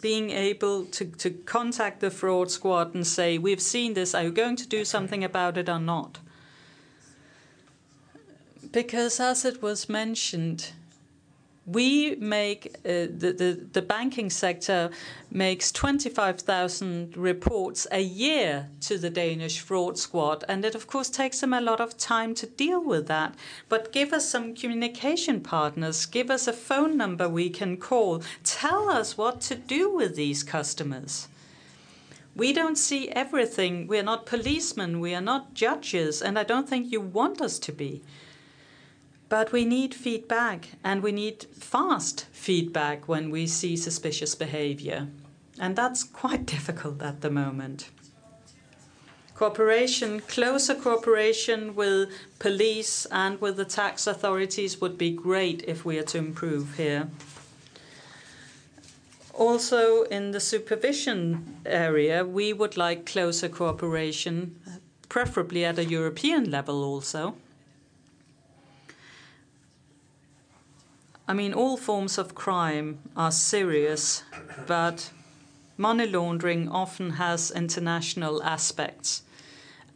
being able to, to contact the fraud squad and say, We've seen this, are you going to do something about it or not? Because, as it was mentioned, we make uh, the, the, the banking sector makes 25,000 reports a year to the Danish fraud squad, and it of course takes them a lot of time to deal with that. But give us some communication partners, give us a phone number we can call, tell us what to do with these customers. We don't see everything. We are not policemen, we are not judges, and I don't think you want us to be. But we need feedback, and we need fast feedback when we see suspicious behavior. And that's quite difficult at the moment. Cooperation, closer cooperation with police and with the tax authorities would be great if we are to improve here. Also, in the supervision area, we would like closer cooperation, preferably at a European level also. I mean, all forms of crime are serious, but money laundering often has international aspects.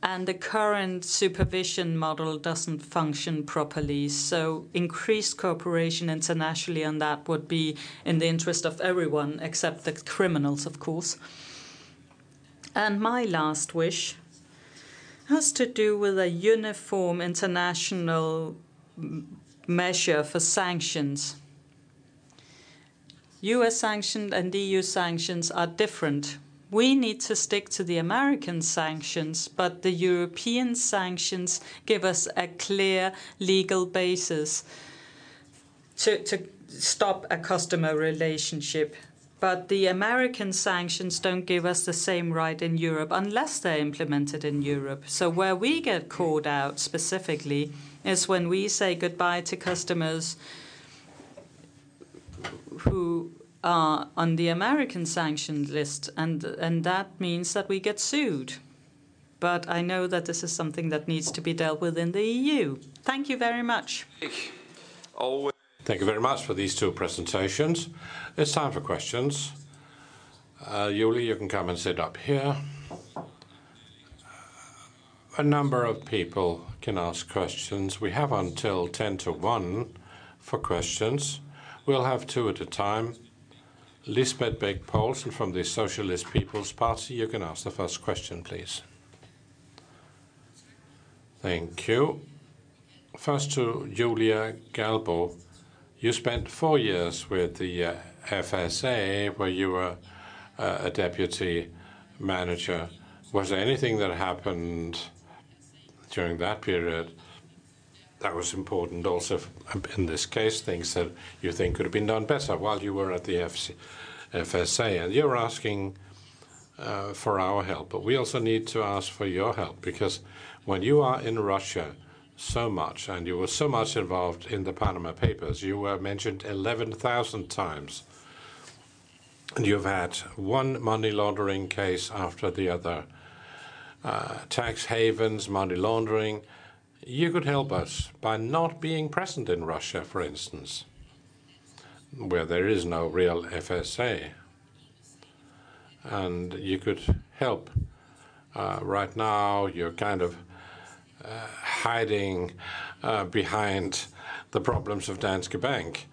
And the current supervision model doesn't function properly. So, increased cooperation internationally on that would be in the interest of everyone, except the criminals, of course. And my last wish has to do with a uniform international measure for sanctions. US sanctions and EU sanctions are different. We need to stick to the American sanctions, but the European sanctions give us a clear legal basis to, to stop a customer relationship. But the American sanctions don't give us the same right in Europe unless they're implemented in Europe. So, where we get caught out specifically is when we say goodbye to customers who are on the American sanctioned list, and, and that means that we get sued. But I know that this is something that needs to be dealt with in the EU. Thank you very much. Thank you very much for these two presentations. It's time for questions. Uh, Julie, you can come and sit up here. A number of people can ask questions. We have until 10 to 1 for questions. We'll have two at a time. Lisbeth Bech Poulsen from the Socialist People's Party, you can ask the first question, please. Thank you. First to Julia Galbo. You spent four years with the uh, FSA, where you were uh, a deputy manager. Was there anything that happened during that period that was important also in this case, things that you think could have been done better while you were at the FC, FSA. And you're asking uh, for our help, but we also need to ask for your help because when you are in Russia so much and you were so much involved in the Panama Papers, you were mentioned 11,000 times. And you've had one money laundering case after the other uh, tax havens, money laundering. You could help us by not being present in Russia, for instance, where there is no real FSA. And you could help. Uh, right now, you're kind of uh, hiding uh, behind the problems of Danske Bank.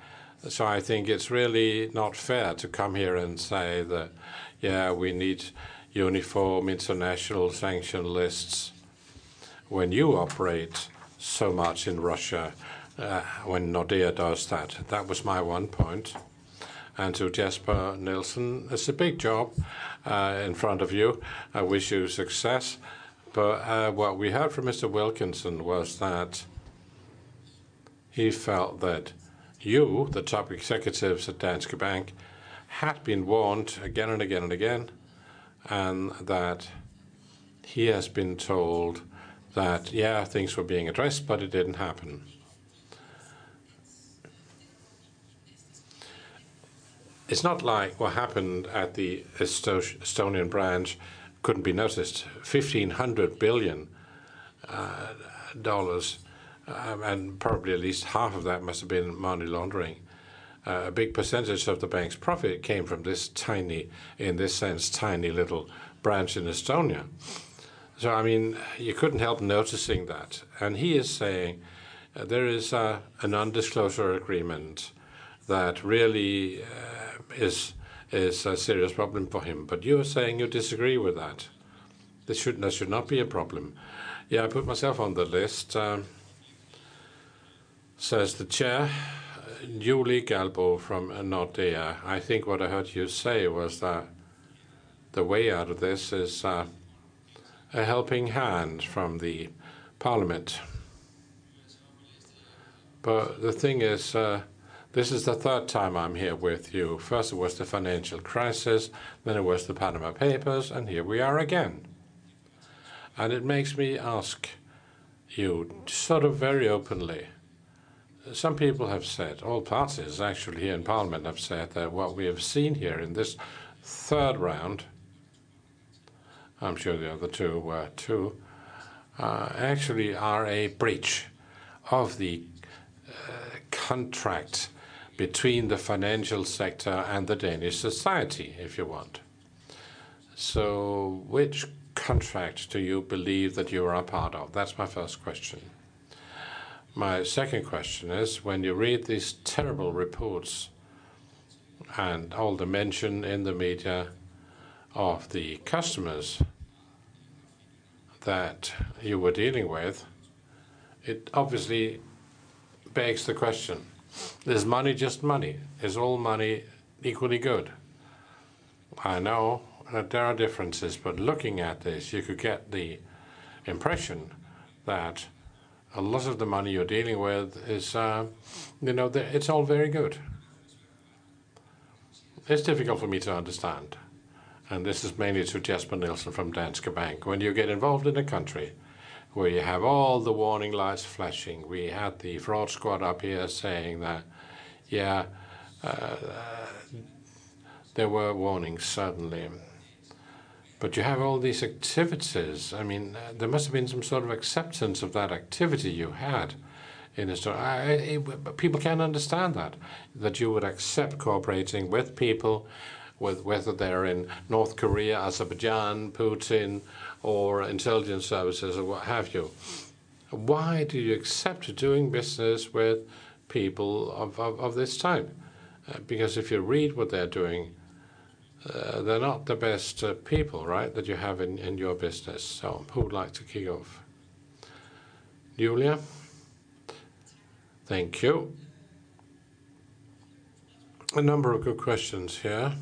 So I think it's really not fair to come here and say that, yeah, we need uniform international sanction lists when you operate so much in Russia, uh, when Nordea does that. That was my one point. And to Jesper Nielsen, it's a big job uh, in front of you. I wish you success. But uh, what we heard from Mr. Wilkinson was that he felt that you, the top executives at Danske Bank, had been warned again and again and again and that he has been told that, yeah, things were being addressed, but it didn't happen. It's not like what happened at the Estonian branch couldn't be noticed. 1,500 billion uh, dollars, um, and probably at least half of that must have been money laundering. Uh, a big percentage of the bank's profit came from this tiny, in this sense, tiny little branch in Estonia. So, I mean, you couldn't help noticing that. And he is saying uh, there is a, a non disclosure agreement that really uh, is, is a serious problem for him. But you're saying you disagree with that. This should, that should not be a problem. Yeah, I put myself on the list. Um, says the chair. Julie Galbo from Nordea. I think what I heard you say was that the way out of this is uh, a helping hand from the parliament. But the thing is, uh, this is the third time I'm here with you. First it was the financial crisis, then it was the Panama Papers, and here we are again. And it makes me ask you, sort of very openly, some people have said, all parties actually here in Parliament have said that what we have seen here in this third round, I'm sure the other two were too, uh, actually are a breach of the uh, contract between the financial sector and the Danish society, if you want. So, which contract do you believe that you are a part of? That's my first question. My second question is when you read these terrible reports and all the mention in the media of the customers that you were dealing with, it obviously begs the question is money just money? Is all money equally good? I know that there are differences, but looking at this, you could get the impression that a lot of the money you're dealing with is, uh, you know, it's all very good. It's difficult for me to understand. And this is mainly to Jesper Nielsen from Danske Bank. When you get involved in a country where you have all the warning lights flashing, we had the fraud squad up here saying that, yeah, uh, there were warnings, certainly. But you have all these activities. I mean, there must have been some sort of acceptance of that activity you had in Estonia. I, I, people can't understand that, that you would accept cooperating with people, with whether they're in North Korea, Azerbaijan, Putin, or intelligence services, or what have you. Why do you accept doing business with people of, of, of this type? Uh, because if you read what they're doing, uh, they're not the best uh, people, right, that you have in, in your business. So, who would like to kick off? Julia? Thank you. A number of good questions here.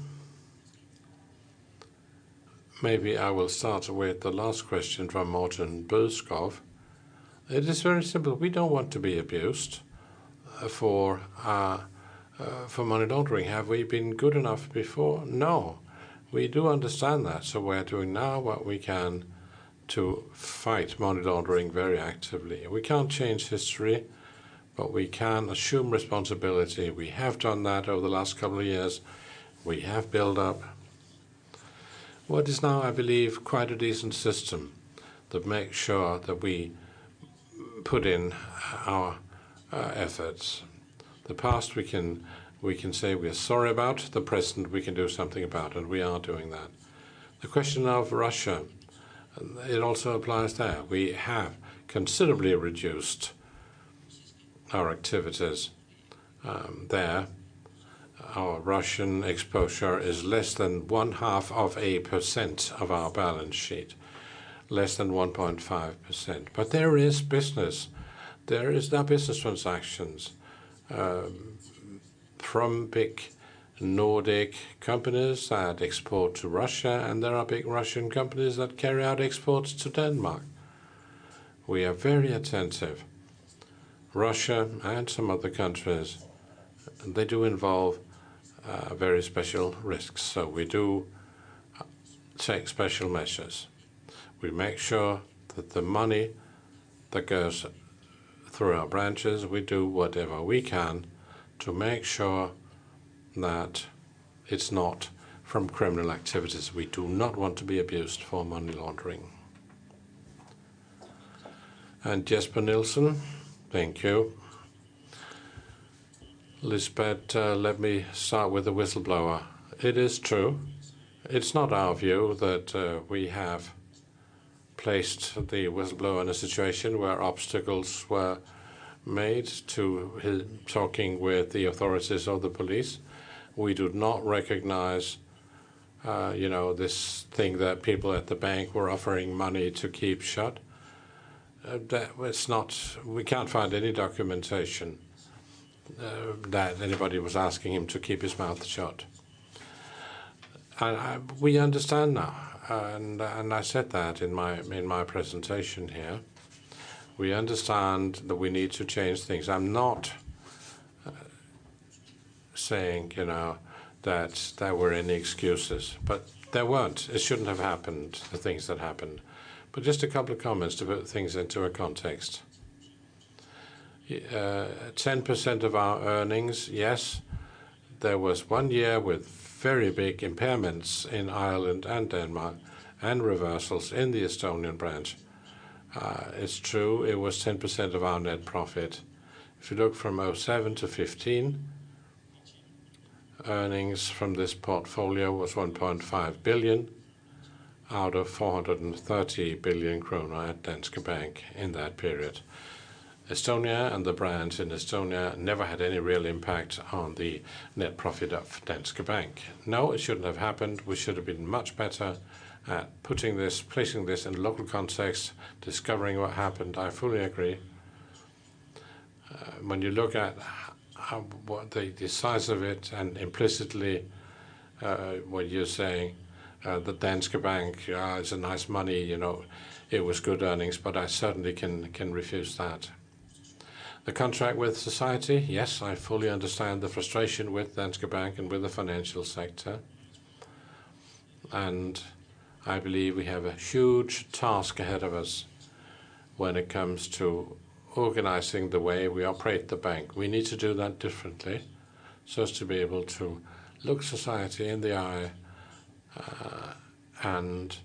Maybe I will start with the last question from Morten Bødskov. It is very simple. We don't want to be abused uh, for uh, uh, for money laundering. Have we been good enough before? No. We do understand that, so we're doing now what we can to fight money laundering very actively. We can't change history, but we can assume responsibility. We have done that over the last couple of years. We have built up what is now, I believe, quite a decent system that makes sure that we put in our uh, efforts. The past we can we can say we're sorry about, the present we can do something about, and we are doing that. The question of Russia, it also applies there. We have considerably reduced our activities um, there. Our Russian exposure is less than one half of a percent of our balance sheet, less than 1.5%. But there is business. There is now business transactions from big Nordic companies that export to Russia, and there are big Russian companies that carry out exports to Denmark. We are very attentive. Russia and some other countries, they do involve uh, very special risks. So we do take special measures. We make sure that the money that goes through our branches, we do whatever we can to make sure that it's not from criminal activities. We do not want to be abused for money laundering. And Jesper Nielsen, thank you. Lisbeth, uh, let me start with the whistleblower. It is true. It's not our view that uh, we have placed the whistleblower in a situation where obstacles were made to his talking with the authorities or the police. We do not recognize, uh, you know, this thing that people at the bank were offering money to keep shut. Uh, that it's not. We can't find any documentation uh, that anybody was asking him to keep his mouth shut. And I, we understand now, and and I said that in my in my presentation here. We understand that we need to change things. I'm not uh, saying, you know, that there were any excuses, but there weren't. It shouldn't have happened, the things that happened. But just a couple of comments to put things into a context. Uh, 10% of our earnings, yes, there was one year with very big impairments in Ireland and Denmark and reversals in the Estonian branch. Uh, it's true, it was 10% of our net profit. If you look from 07 to 15, earnings from this portfolio was 1.5 billion out of 430 billion kroner at Danske Bank in that period. Estonia and the branch in Estonia never had any real impact on the net profit of Danske Bank. No, it shouldn't have happened. We should have been much better at putting this, placing this in local context, discovering what happened. I fully agree. Uh, when you look at what the, the size of it and implicitly uh, what you're saying, uh, the Danske Bank is a nice money, you know, it was good earnings, but I certainly can can refuse that. The contract with society, yes, I fully understand the frustration with Danske Bank and with the financial sector. And I believe we have a huge task ahead of us when it comes to organizing the way we operate the bank. We need to do that differently so as to be able to look society in the eye uh, and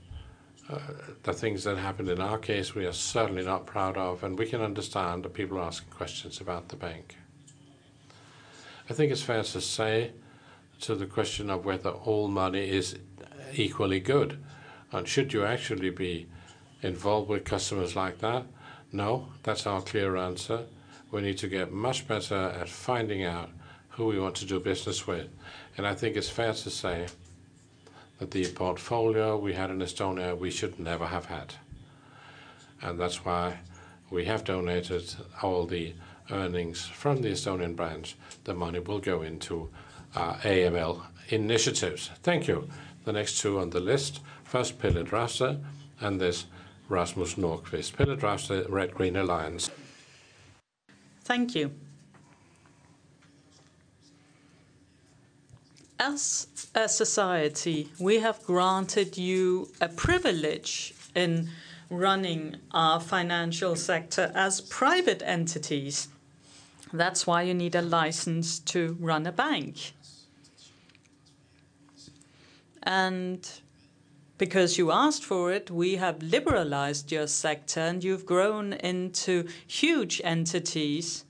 the things that happened in our case, we are certainly not proud of, and we can understand that people are asking questions about the bank. I think it's fair to say to the question of whether all money is equally good, and should you actually be involved with customers like that? No, that's our clear answer. We need to get much better at finding out who we want to do business with. And I think it's fair to say the portfolio we had in Estonia we should never have had. And that's why we have donated all the earnings from the Estonian branch. The money will go into AML initiatives. Thank you. The next two on the list. First, Pelle Dragsted, and this Rasmus Nordqvist. Pelle Dragsted, Red Green Alliance. Thank you. As a society, we have granted you a privilege in running our financial sector as private entities. That's why you need a license to run a bank. And because you asked for it, we have liberalized your sector and you've grown into huge entities.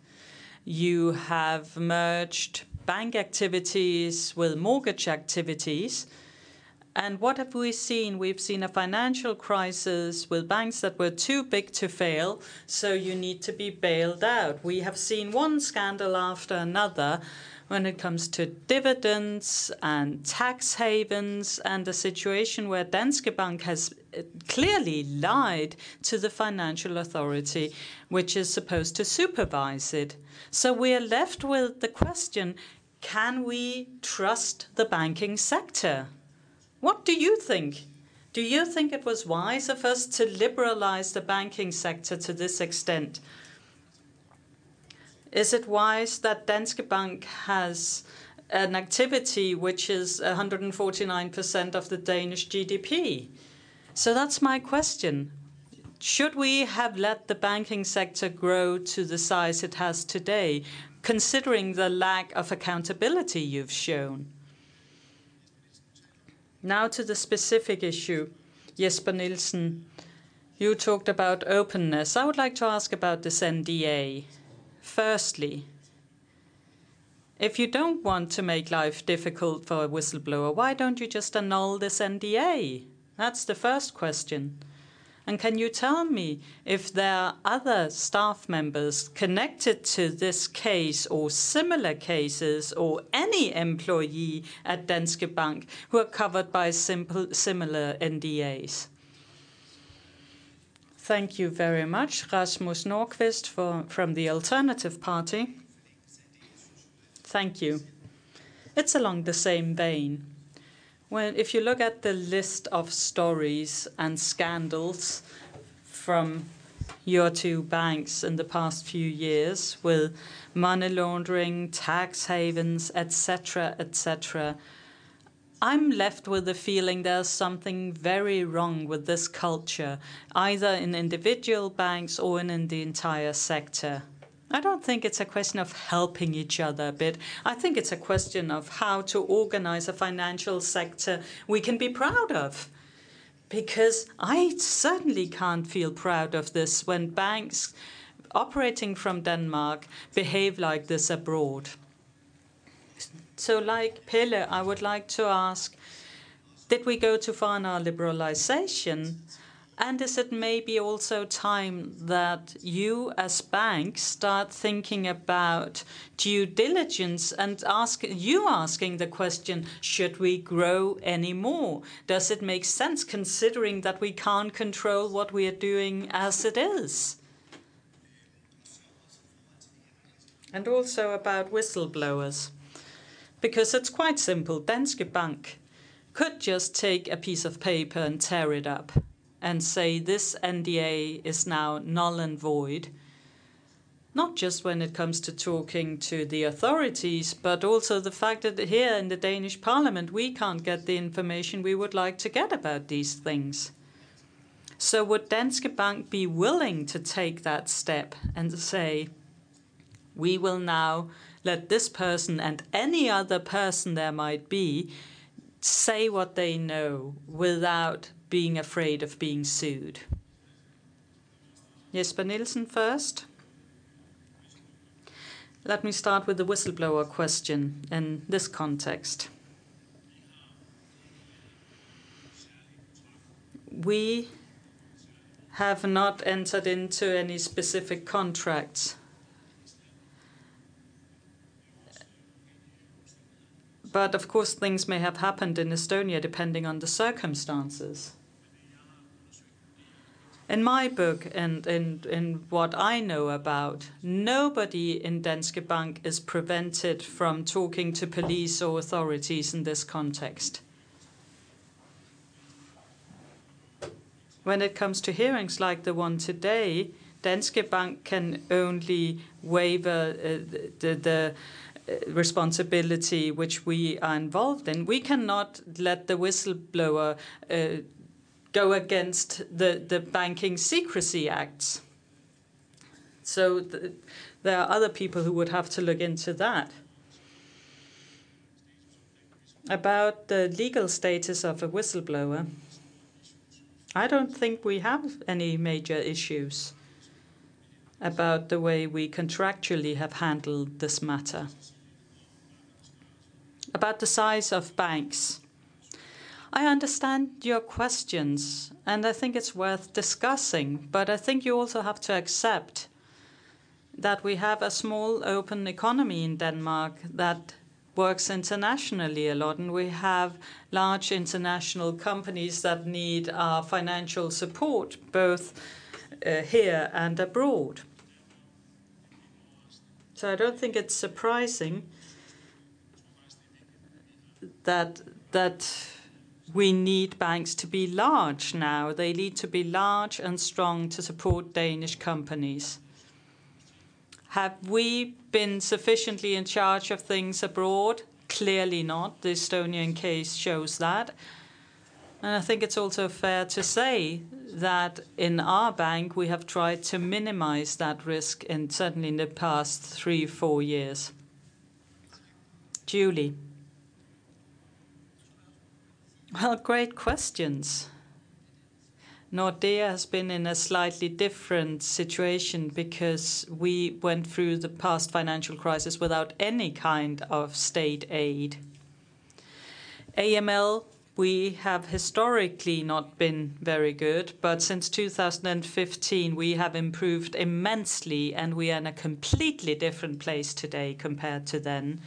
You have merged bank activities with mortgage activities. And what have we seen? We've seen a financial crisis with banks that were too big to fail, so you need to be bailed out. We have seen one scandal after another when it comes to dividends and tax havens, and a situation where Danske Bank has uh, clearly lied to the financial authority, which is supposed to supervise it. So we are left with the question can we trust the banking sector? What do you think? Do you think it was wise of us to liberalize the banking sector to this extent? Is it wise that Danske Bank has an activity which is 149% of the Danish GDP. So that's my question. Should we have let the banking sector grow to the size it has today, considering the lack of accountability you've shown? Now to the specific issue. Jesper Nielsen, you talked about openness. I would like to ask about this NDA. Firstly, if you don't want to make life difficult for a whistleblower, why don't you just annul this NDA? That's the first question. And can you tell me if there are other staff members connected to this case or similar cases or any employee at Danske Bank who are covered by simple, similar NDAs? Thank you very much, Rasmus Nordqvist for, from the Alternative Party. Thank you. It's along the same vein. Well, if you look at the list of stories and scandals from your two banks in the past few years with money laundering, tax havens, etc., etc., I'm left with the feeling there's something very wrong with this culture, either in individual banks or in the entire sector. I don't think it's a question of helping each other a bit. I think it's a question of how to organize a financial sector we can be proud of. Because I certainly can't feel proud of this when banks operating from Denmark behave like this abroad. So, like Pelle, I would like to ask did we go too far in our liberalization? And is it maybe also time that you, as banks, start thinking about due diligence and ask you asking the question: Should we grow any more? Does it make sense considering that we can't control what we are doing as it is? And also about whistleblowers, because it's quite simple. Danske Bank could just take a piece of paper and tear it up and say this NDA is now null and void, not just when it comes to talking to the authorities, but also the fact that here in the Danish parliament we can't get the information we would like to get about these things. So, would Danske Bank be willing to take that step and say, we will now let this person and any other person there might be say what they know without being afraid of being sued. Jesper Nielsen first. Let me start with the whistleblower question in this context. We have not entered into any specific contracts. But of course, things may have happened in Estonia depending on the circumstances. In my book and in, in what I know about, nobody in Danske Bank is prevented from talking to police or authorities in this context. When it comes to hearings like the one today, Danske Bank can only waiver uh, the, the responsibility which we are involved in. We cannot let the whistleblower uh, go against the, the Banking Secrecy Acts. So th there are other people who would have to look into that. About the legal status of a whistleblower, I don't think we have any major issues about the way we contractually have handled this matter. About the size of banks. I understand your questions, and I think it's worth discussing, but I think you also have to accept that we have a small open economy in Denmark that works internationally a lot, and we have large international companies that need our financial support, both uh, here and abroad. So I don't think it's surprising that that we need banks to be large now. They need to be large and strong to support Danish companies. Have we been sufficiently in charge of things abroad? Clearly not. The Estonian case shows that. And I think it's also fair to say that in our bank, we have tried to minimize that risk in certainly in the past three, four years. Julie. Well, great questions. Nordea has been in a slightly different situation because we went through the past financial crisis without any kind of state aid. AML, we have historically not been very good, but since 2015, we have improved immensely, and we are in a completely different place today compared to then.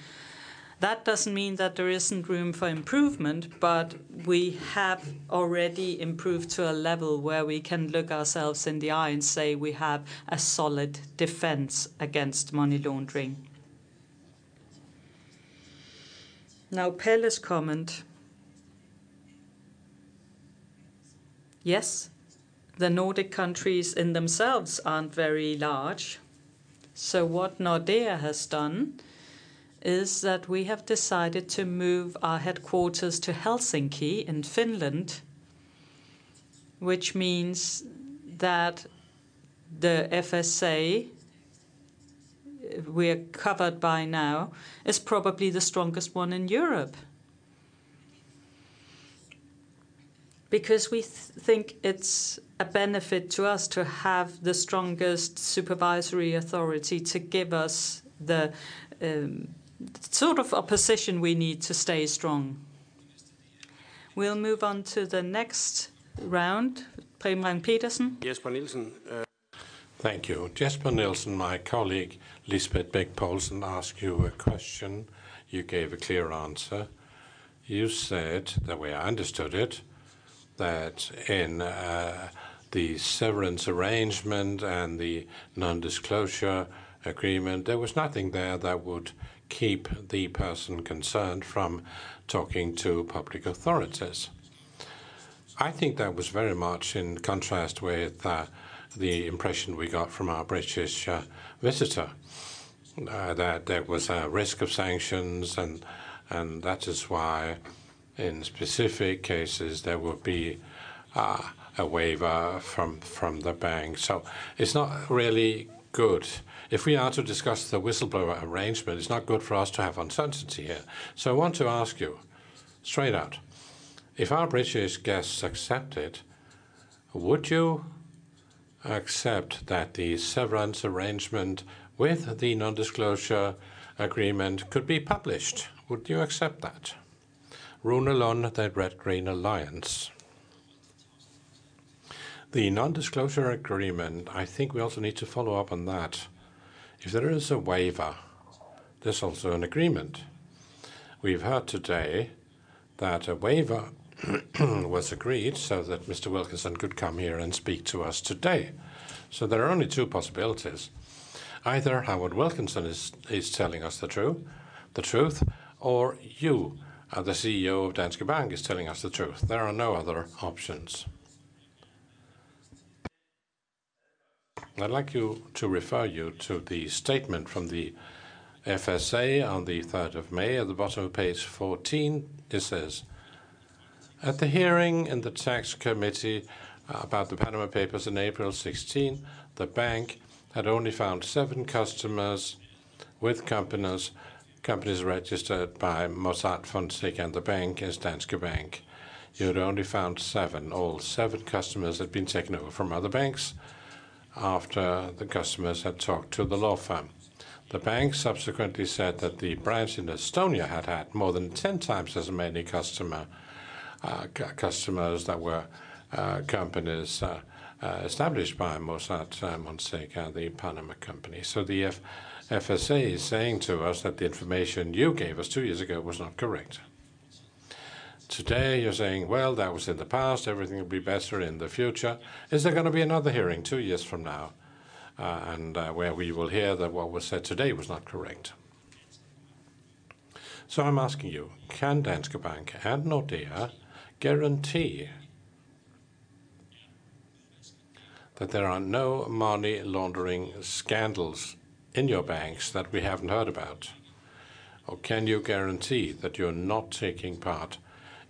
That doesn't mean that there isn't room for improvement, but we have already improved to a level where we can look ourselves in the eye and say we have a solid defense against money laundering. Now, Pelle's comment. Yes, the Nordic countries in themselves aren't very large. So what Nordea has done is that we have decided to move our headquarters to Helsinki in Finland, which means that the FSA we're covered by now is probably the strongest one in Europe. Because we think it's a benefit to us to have the strongest supervisory authority to give us the um, sort of a position we need to stay strong. We'll move on to the next round. Preben Petersen. Jesper Nielsen. Uh, Thank you. Jesper Nielsen, my colleague Lisbeth Bech Poulsen asked you a question. You gave a clear answer. You said, the way I understood it, that in uh, the severance arrangement and the non-disclosure agreement, there was nothing there that would keep the person concerned from talking to public authorities. I think that was very much in contrast with uh, the impression we got from our British uh, visitor, uh, that there was a risk of sanctions, and and that is why in specific cases there would be a waiver from from the bank. So it's not really good. If we are to discuss the whistleblower arrangement, it's not good for us to have uncertainty here. So I want to ask you straight out, if our British guests accept it, would you accept that the severance arrangement with the non-disclosure agreement could be published? Would you accept that? Rune Lund, the Red Green Alliance. The non-disclosure agreement, I think we also need to follow up on that. If there is a waiver, there's also an agreement. We've heard today that a waiver was agreed so that Mr. Wilkinson could come here and speak to us today. So there are only two possibilities. Either Howard Wilkinson is, is telling us the truth, the truth, or you, uh, the CEO of Danske Bank, is telling us the truth. There are no other options. I'd like you to refer you to the statement from the FSA on the 3rd of May. At the bottom of page 14, it says, At the hearing in the tax committee about the Panama Papers in April 16, the bank had only found seven customers with companies, companies registered by Mossack Fonseca and the bank as Danske Bank. You had only found seven. All seven customers had been taken over from other banks after the customers had talked to the law firm. The bank subsequently said that the branch in Estonia had had more than 10 times as many customer, uh, customers that were uh, companies uh, uh established by Mossack Fonseca, the Panama company. So the F FSA is saying to us that the information you gave us two years ago was not correct. Today you're saying, well, that was in the past, everything will be better in the future. Is there going to be another hearing two years from now, uh, and uh, where we will hear that what was said today was not correct? So I'm asking you, can Danske Bank and Nordea guarantee that there are no money laundering scandals in your banks that we haven't heard about? Or can you guarantee that you're not taking part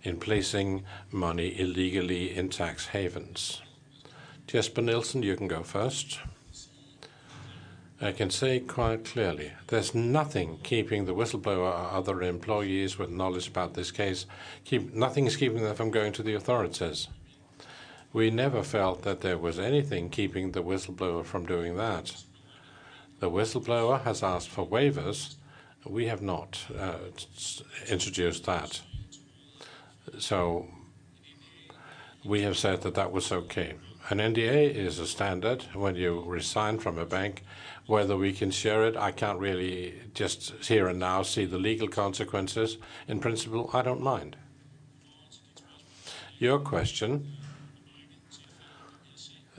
in placing money illegally in tax havens? Jesper Nielsen, you can go first. I can say quite clearly there's nothing keeping the whistleblower or other employees with knowledge about this case, keep, nothing is keeping them from going to the authorities. We never felt that there was anything keeping the whistleblower from doing that. The whistleblower has asked for waivers. We have not uh, introduced that. So we have said that that was okay. An NDA is a standard when you resign from a bank. Whether we can share it, I can't really just here and now see the legal consequences. In principle, I don't mind. Your question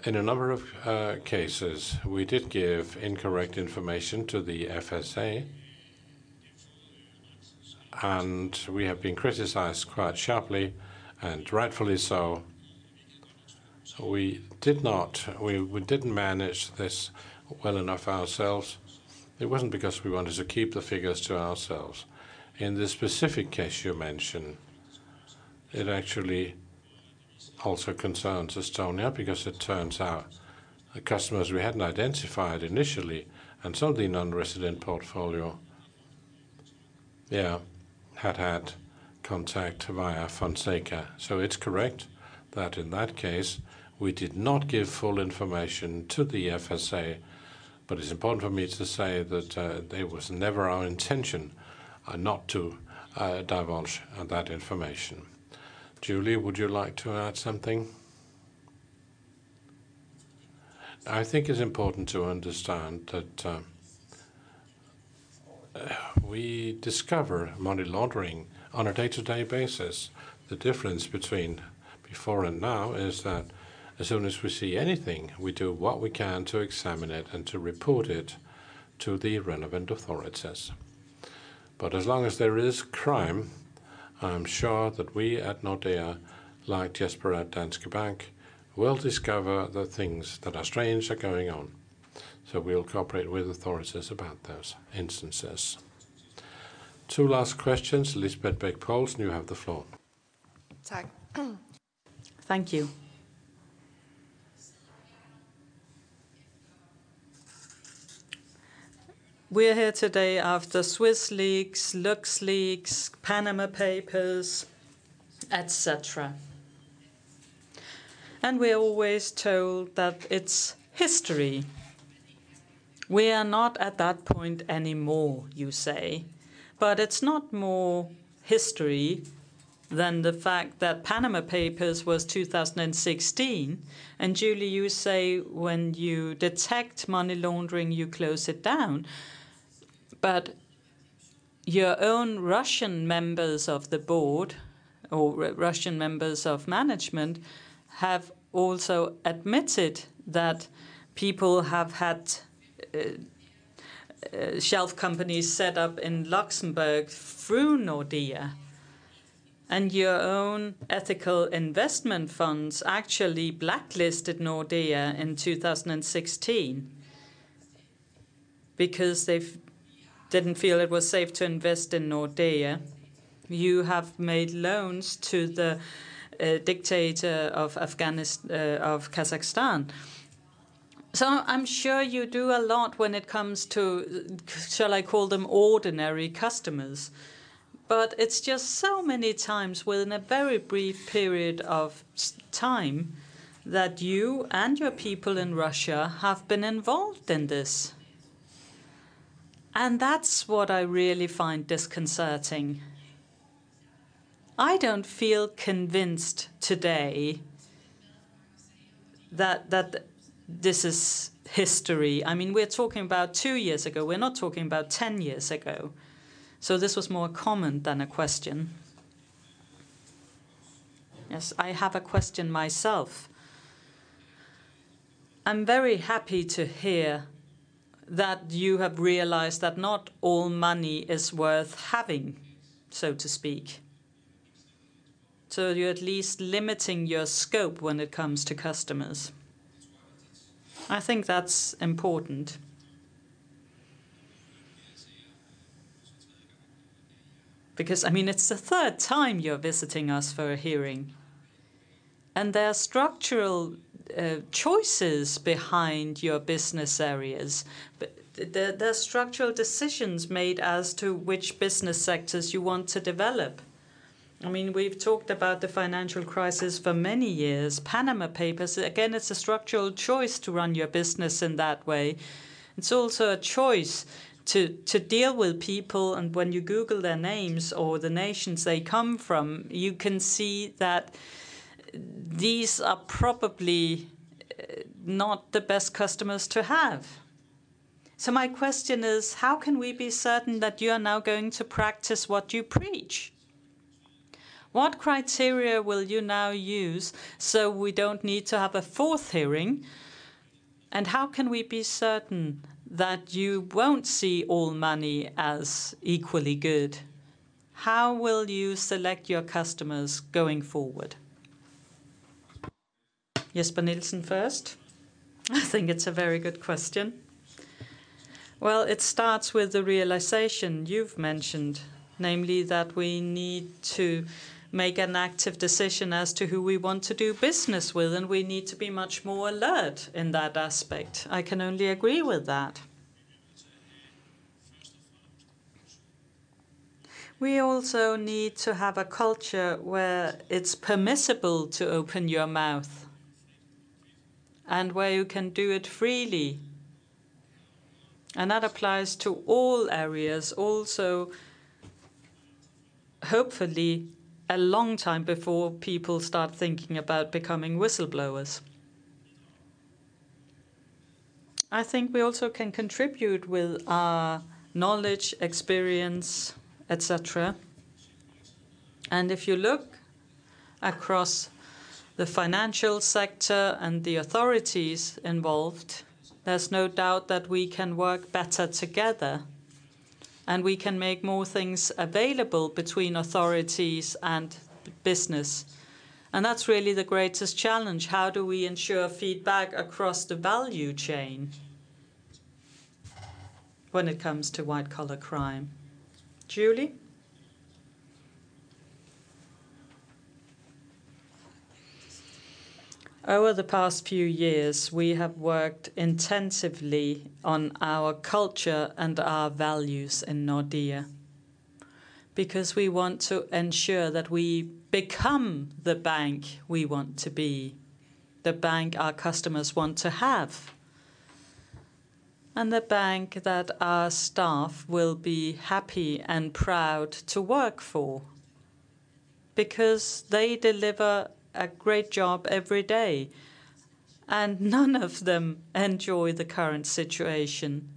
in a number of uh, cases, we did give incorrect information to the FSA, and we have been criticized quite sharply, and rightfully so. We did not, we, we didn't manage this well enough ourselves. It wasn't because we wanted to keep the figures to ourselves. In the specific case you mentioned, it actually also concerns Estonia because it turns out the customers we hadn't identified initially and some of the non-resident portfolio, yeah, had had contact via Fonseca. So it's correct that in that case we did not give full information to the FSA, but it's important for me to say that uh, it was never our intention uh, not to uh, divulge that information. Julie, would you like to add something? I think it's important to understand that uh, we discover money laundering on a day-to-day basis. The difference between before and now is that as soon as we see anything, we do what we can to examine it and to report it to the relevant authorities. But as long as there is crime, I'm sure that we at Nordea, like Jesper at Danske Bank, will discover the things that are strange are going on. So we'll cooperate with authorities about those instances. Two last questions. Lisbeth Bech-Poulsen, you have the floor. Thank you. We're here today after Swiss leaks, Lux leaks, Panama Papers, etc. And we're always told that it's history. We are not at that point anymore, you say. But it's not more history than the fact that Panama Papers was 2016. And Julie, you say when you detect money laundering, you close it down. But your own Russian members of the board or Russian members of management have also admitted that people have had shelf companies set up in Luxembourg through Nordea. And your own ethical investment funds actually blacklisted Nordea in 2016 because they've didn't feel it was safe to invest in Nordea. You have made loans to the uh, dictator of Afghanistan, uh, of Kazakhstan. So I'm sure you do a lot when it comes to, shall I call them ordinary customers. But it's just so many times within a very brief period of time that you and your people in Russia have been involved in this. And that's what I really find disconcerting. I don't feel convinced today that that this is history. I mean, we're talking about two years ago. We're not talking about 10 years ago. So this was more a comment than a question. Yes, I have a question myself. I'm very happy to hear that you have realized that not all money is worth having, so to speak. So you're at least limiting your scope when it comes to customers. I think that's important. because, I mean, it's the third time you're visiting us for a hearing. And there are structural uh, choices behind your business areas. But there, there are structural decisions made as to which business sectors you want to develop. I mean, we've talked about the financial crisis for many years. Panama Papers, again, it's a structural choice to run your business in that way. It's also a choice to, to deal with people, and when you Google their names or the nations they come from, you can see that these are probably uh, not the best customers to have. So, my question is how can we be certain that you are now going to practice what you preach? What criteria will you now use so we don't need to have a fourth hearing? And how can we be certain that you won't see all money as equally good. How will you select your customers going forward? Jesper Nielsen first. I think it's a very good question. Well, it starts with the realization you've mentioned, namely that we need to make an active decision as to who we want to do business with, and we need to be much more alert in that aspect. I can only agree with that. We also need to have a culture where it's permissible to open your mouth and where you can do it freely. And that applies to all areas, also, hopefully, a long time before people start thinking about becoming whistleblowers. I think we also can contribute with our knowledge, experience, etc. And if you look across the financial sector and the authorities involved, there's no doubt that we can work better together and we can make more things available between authorities and business. And that's really the greatest challenge. How do we ensure feedback across the value chain when it comes to white collar crime? Julie? Over the past few years, we have worked intensively on our culture and our values in Nordea because we want to ensure that we become the bank we want to be, the bank our customers want to have, and the bank that our staff will be happy and proud to work for because they deliver a great job every day, and none of them enjoy the current situation.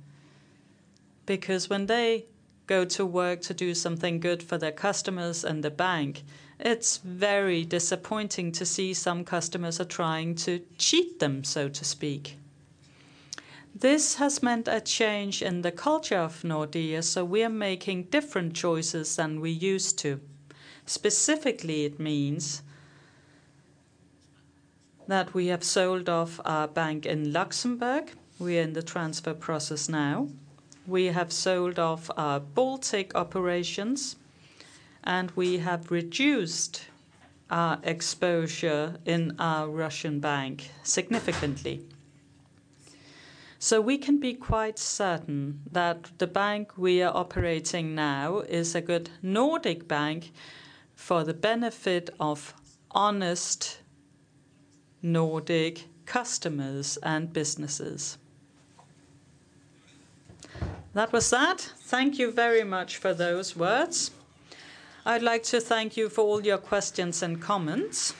Because when they go to work to do something good for their customers and the bank, it's very disappointing to see some customers are trying to cheat them, so to speak. This has meant a change in the culture of Nordea, so we are making different choices than we used to. Specifically, it means that we have sold off our bank in Luxembourg. We are in the transfer process now. We have sold off our Baltic operations, and we have reduced our exposure in our Russian bank significantly. So we can be quite certain that the bank we are operating now is a good Nordic bank for the benefit of honest Nordic customers and businesses. That was that. Thank you very much for those words. I'd like to thank you for all your questions and comments.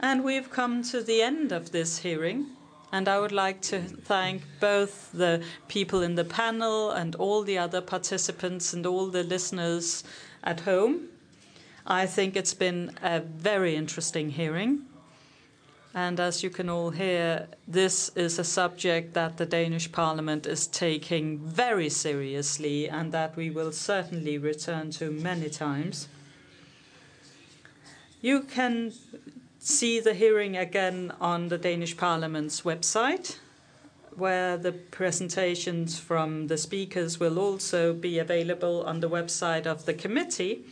And we've come to the end of this hearing. And I would like to thank both the people in the panel and all the other participants and all the listeners at home. I think it's been a very interesting hearing. And as you can all hear, this is a subject that the Danish Parliament is taking very seriously and that we will certainly return to many times. You can see the hearing again on the Danish Parliament's website. where the presentations from the speakers will also be available on the website of the committee.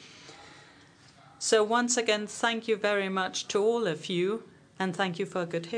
So once again, thank you very much to all of you, and thank you for a good hearing.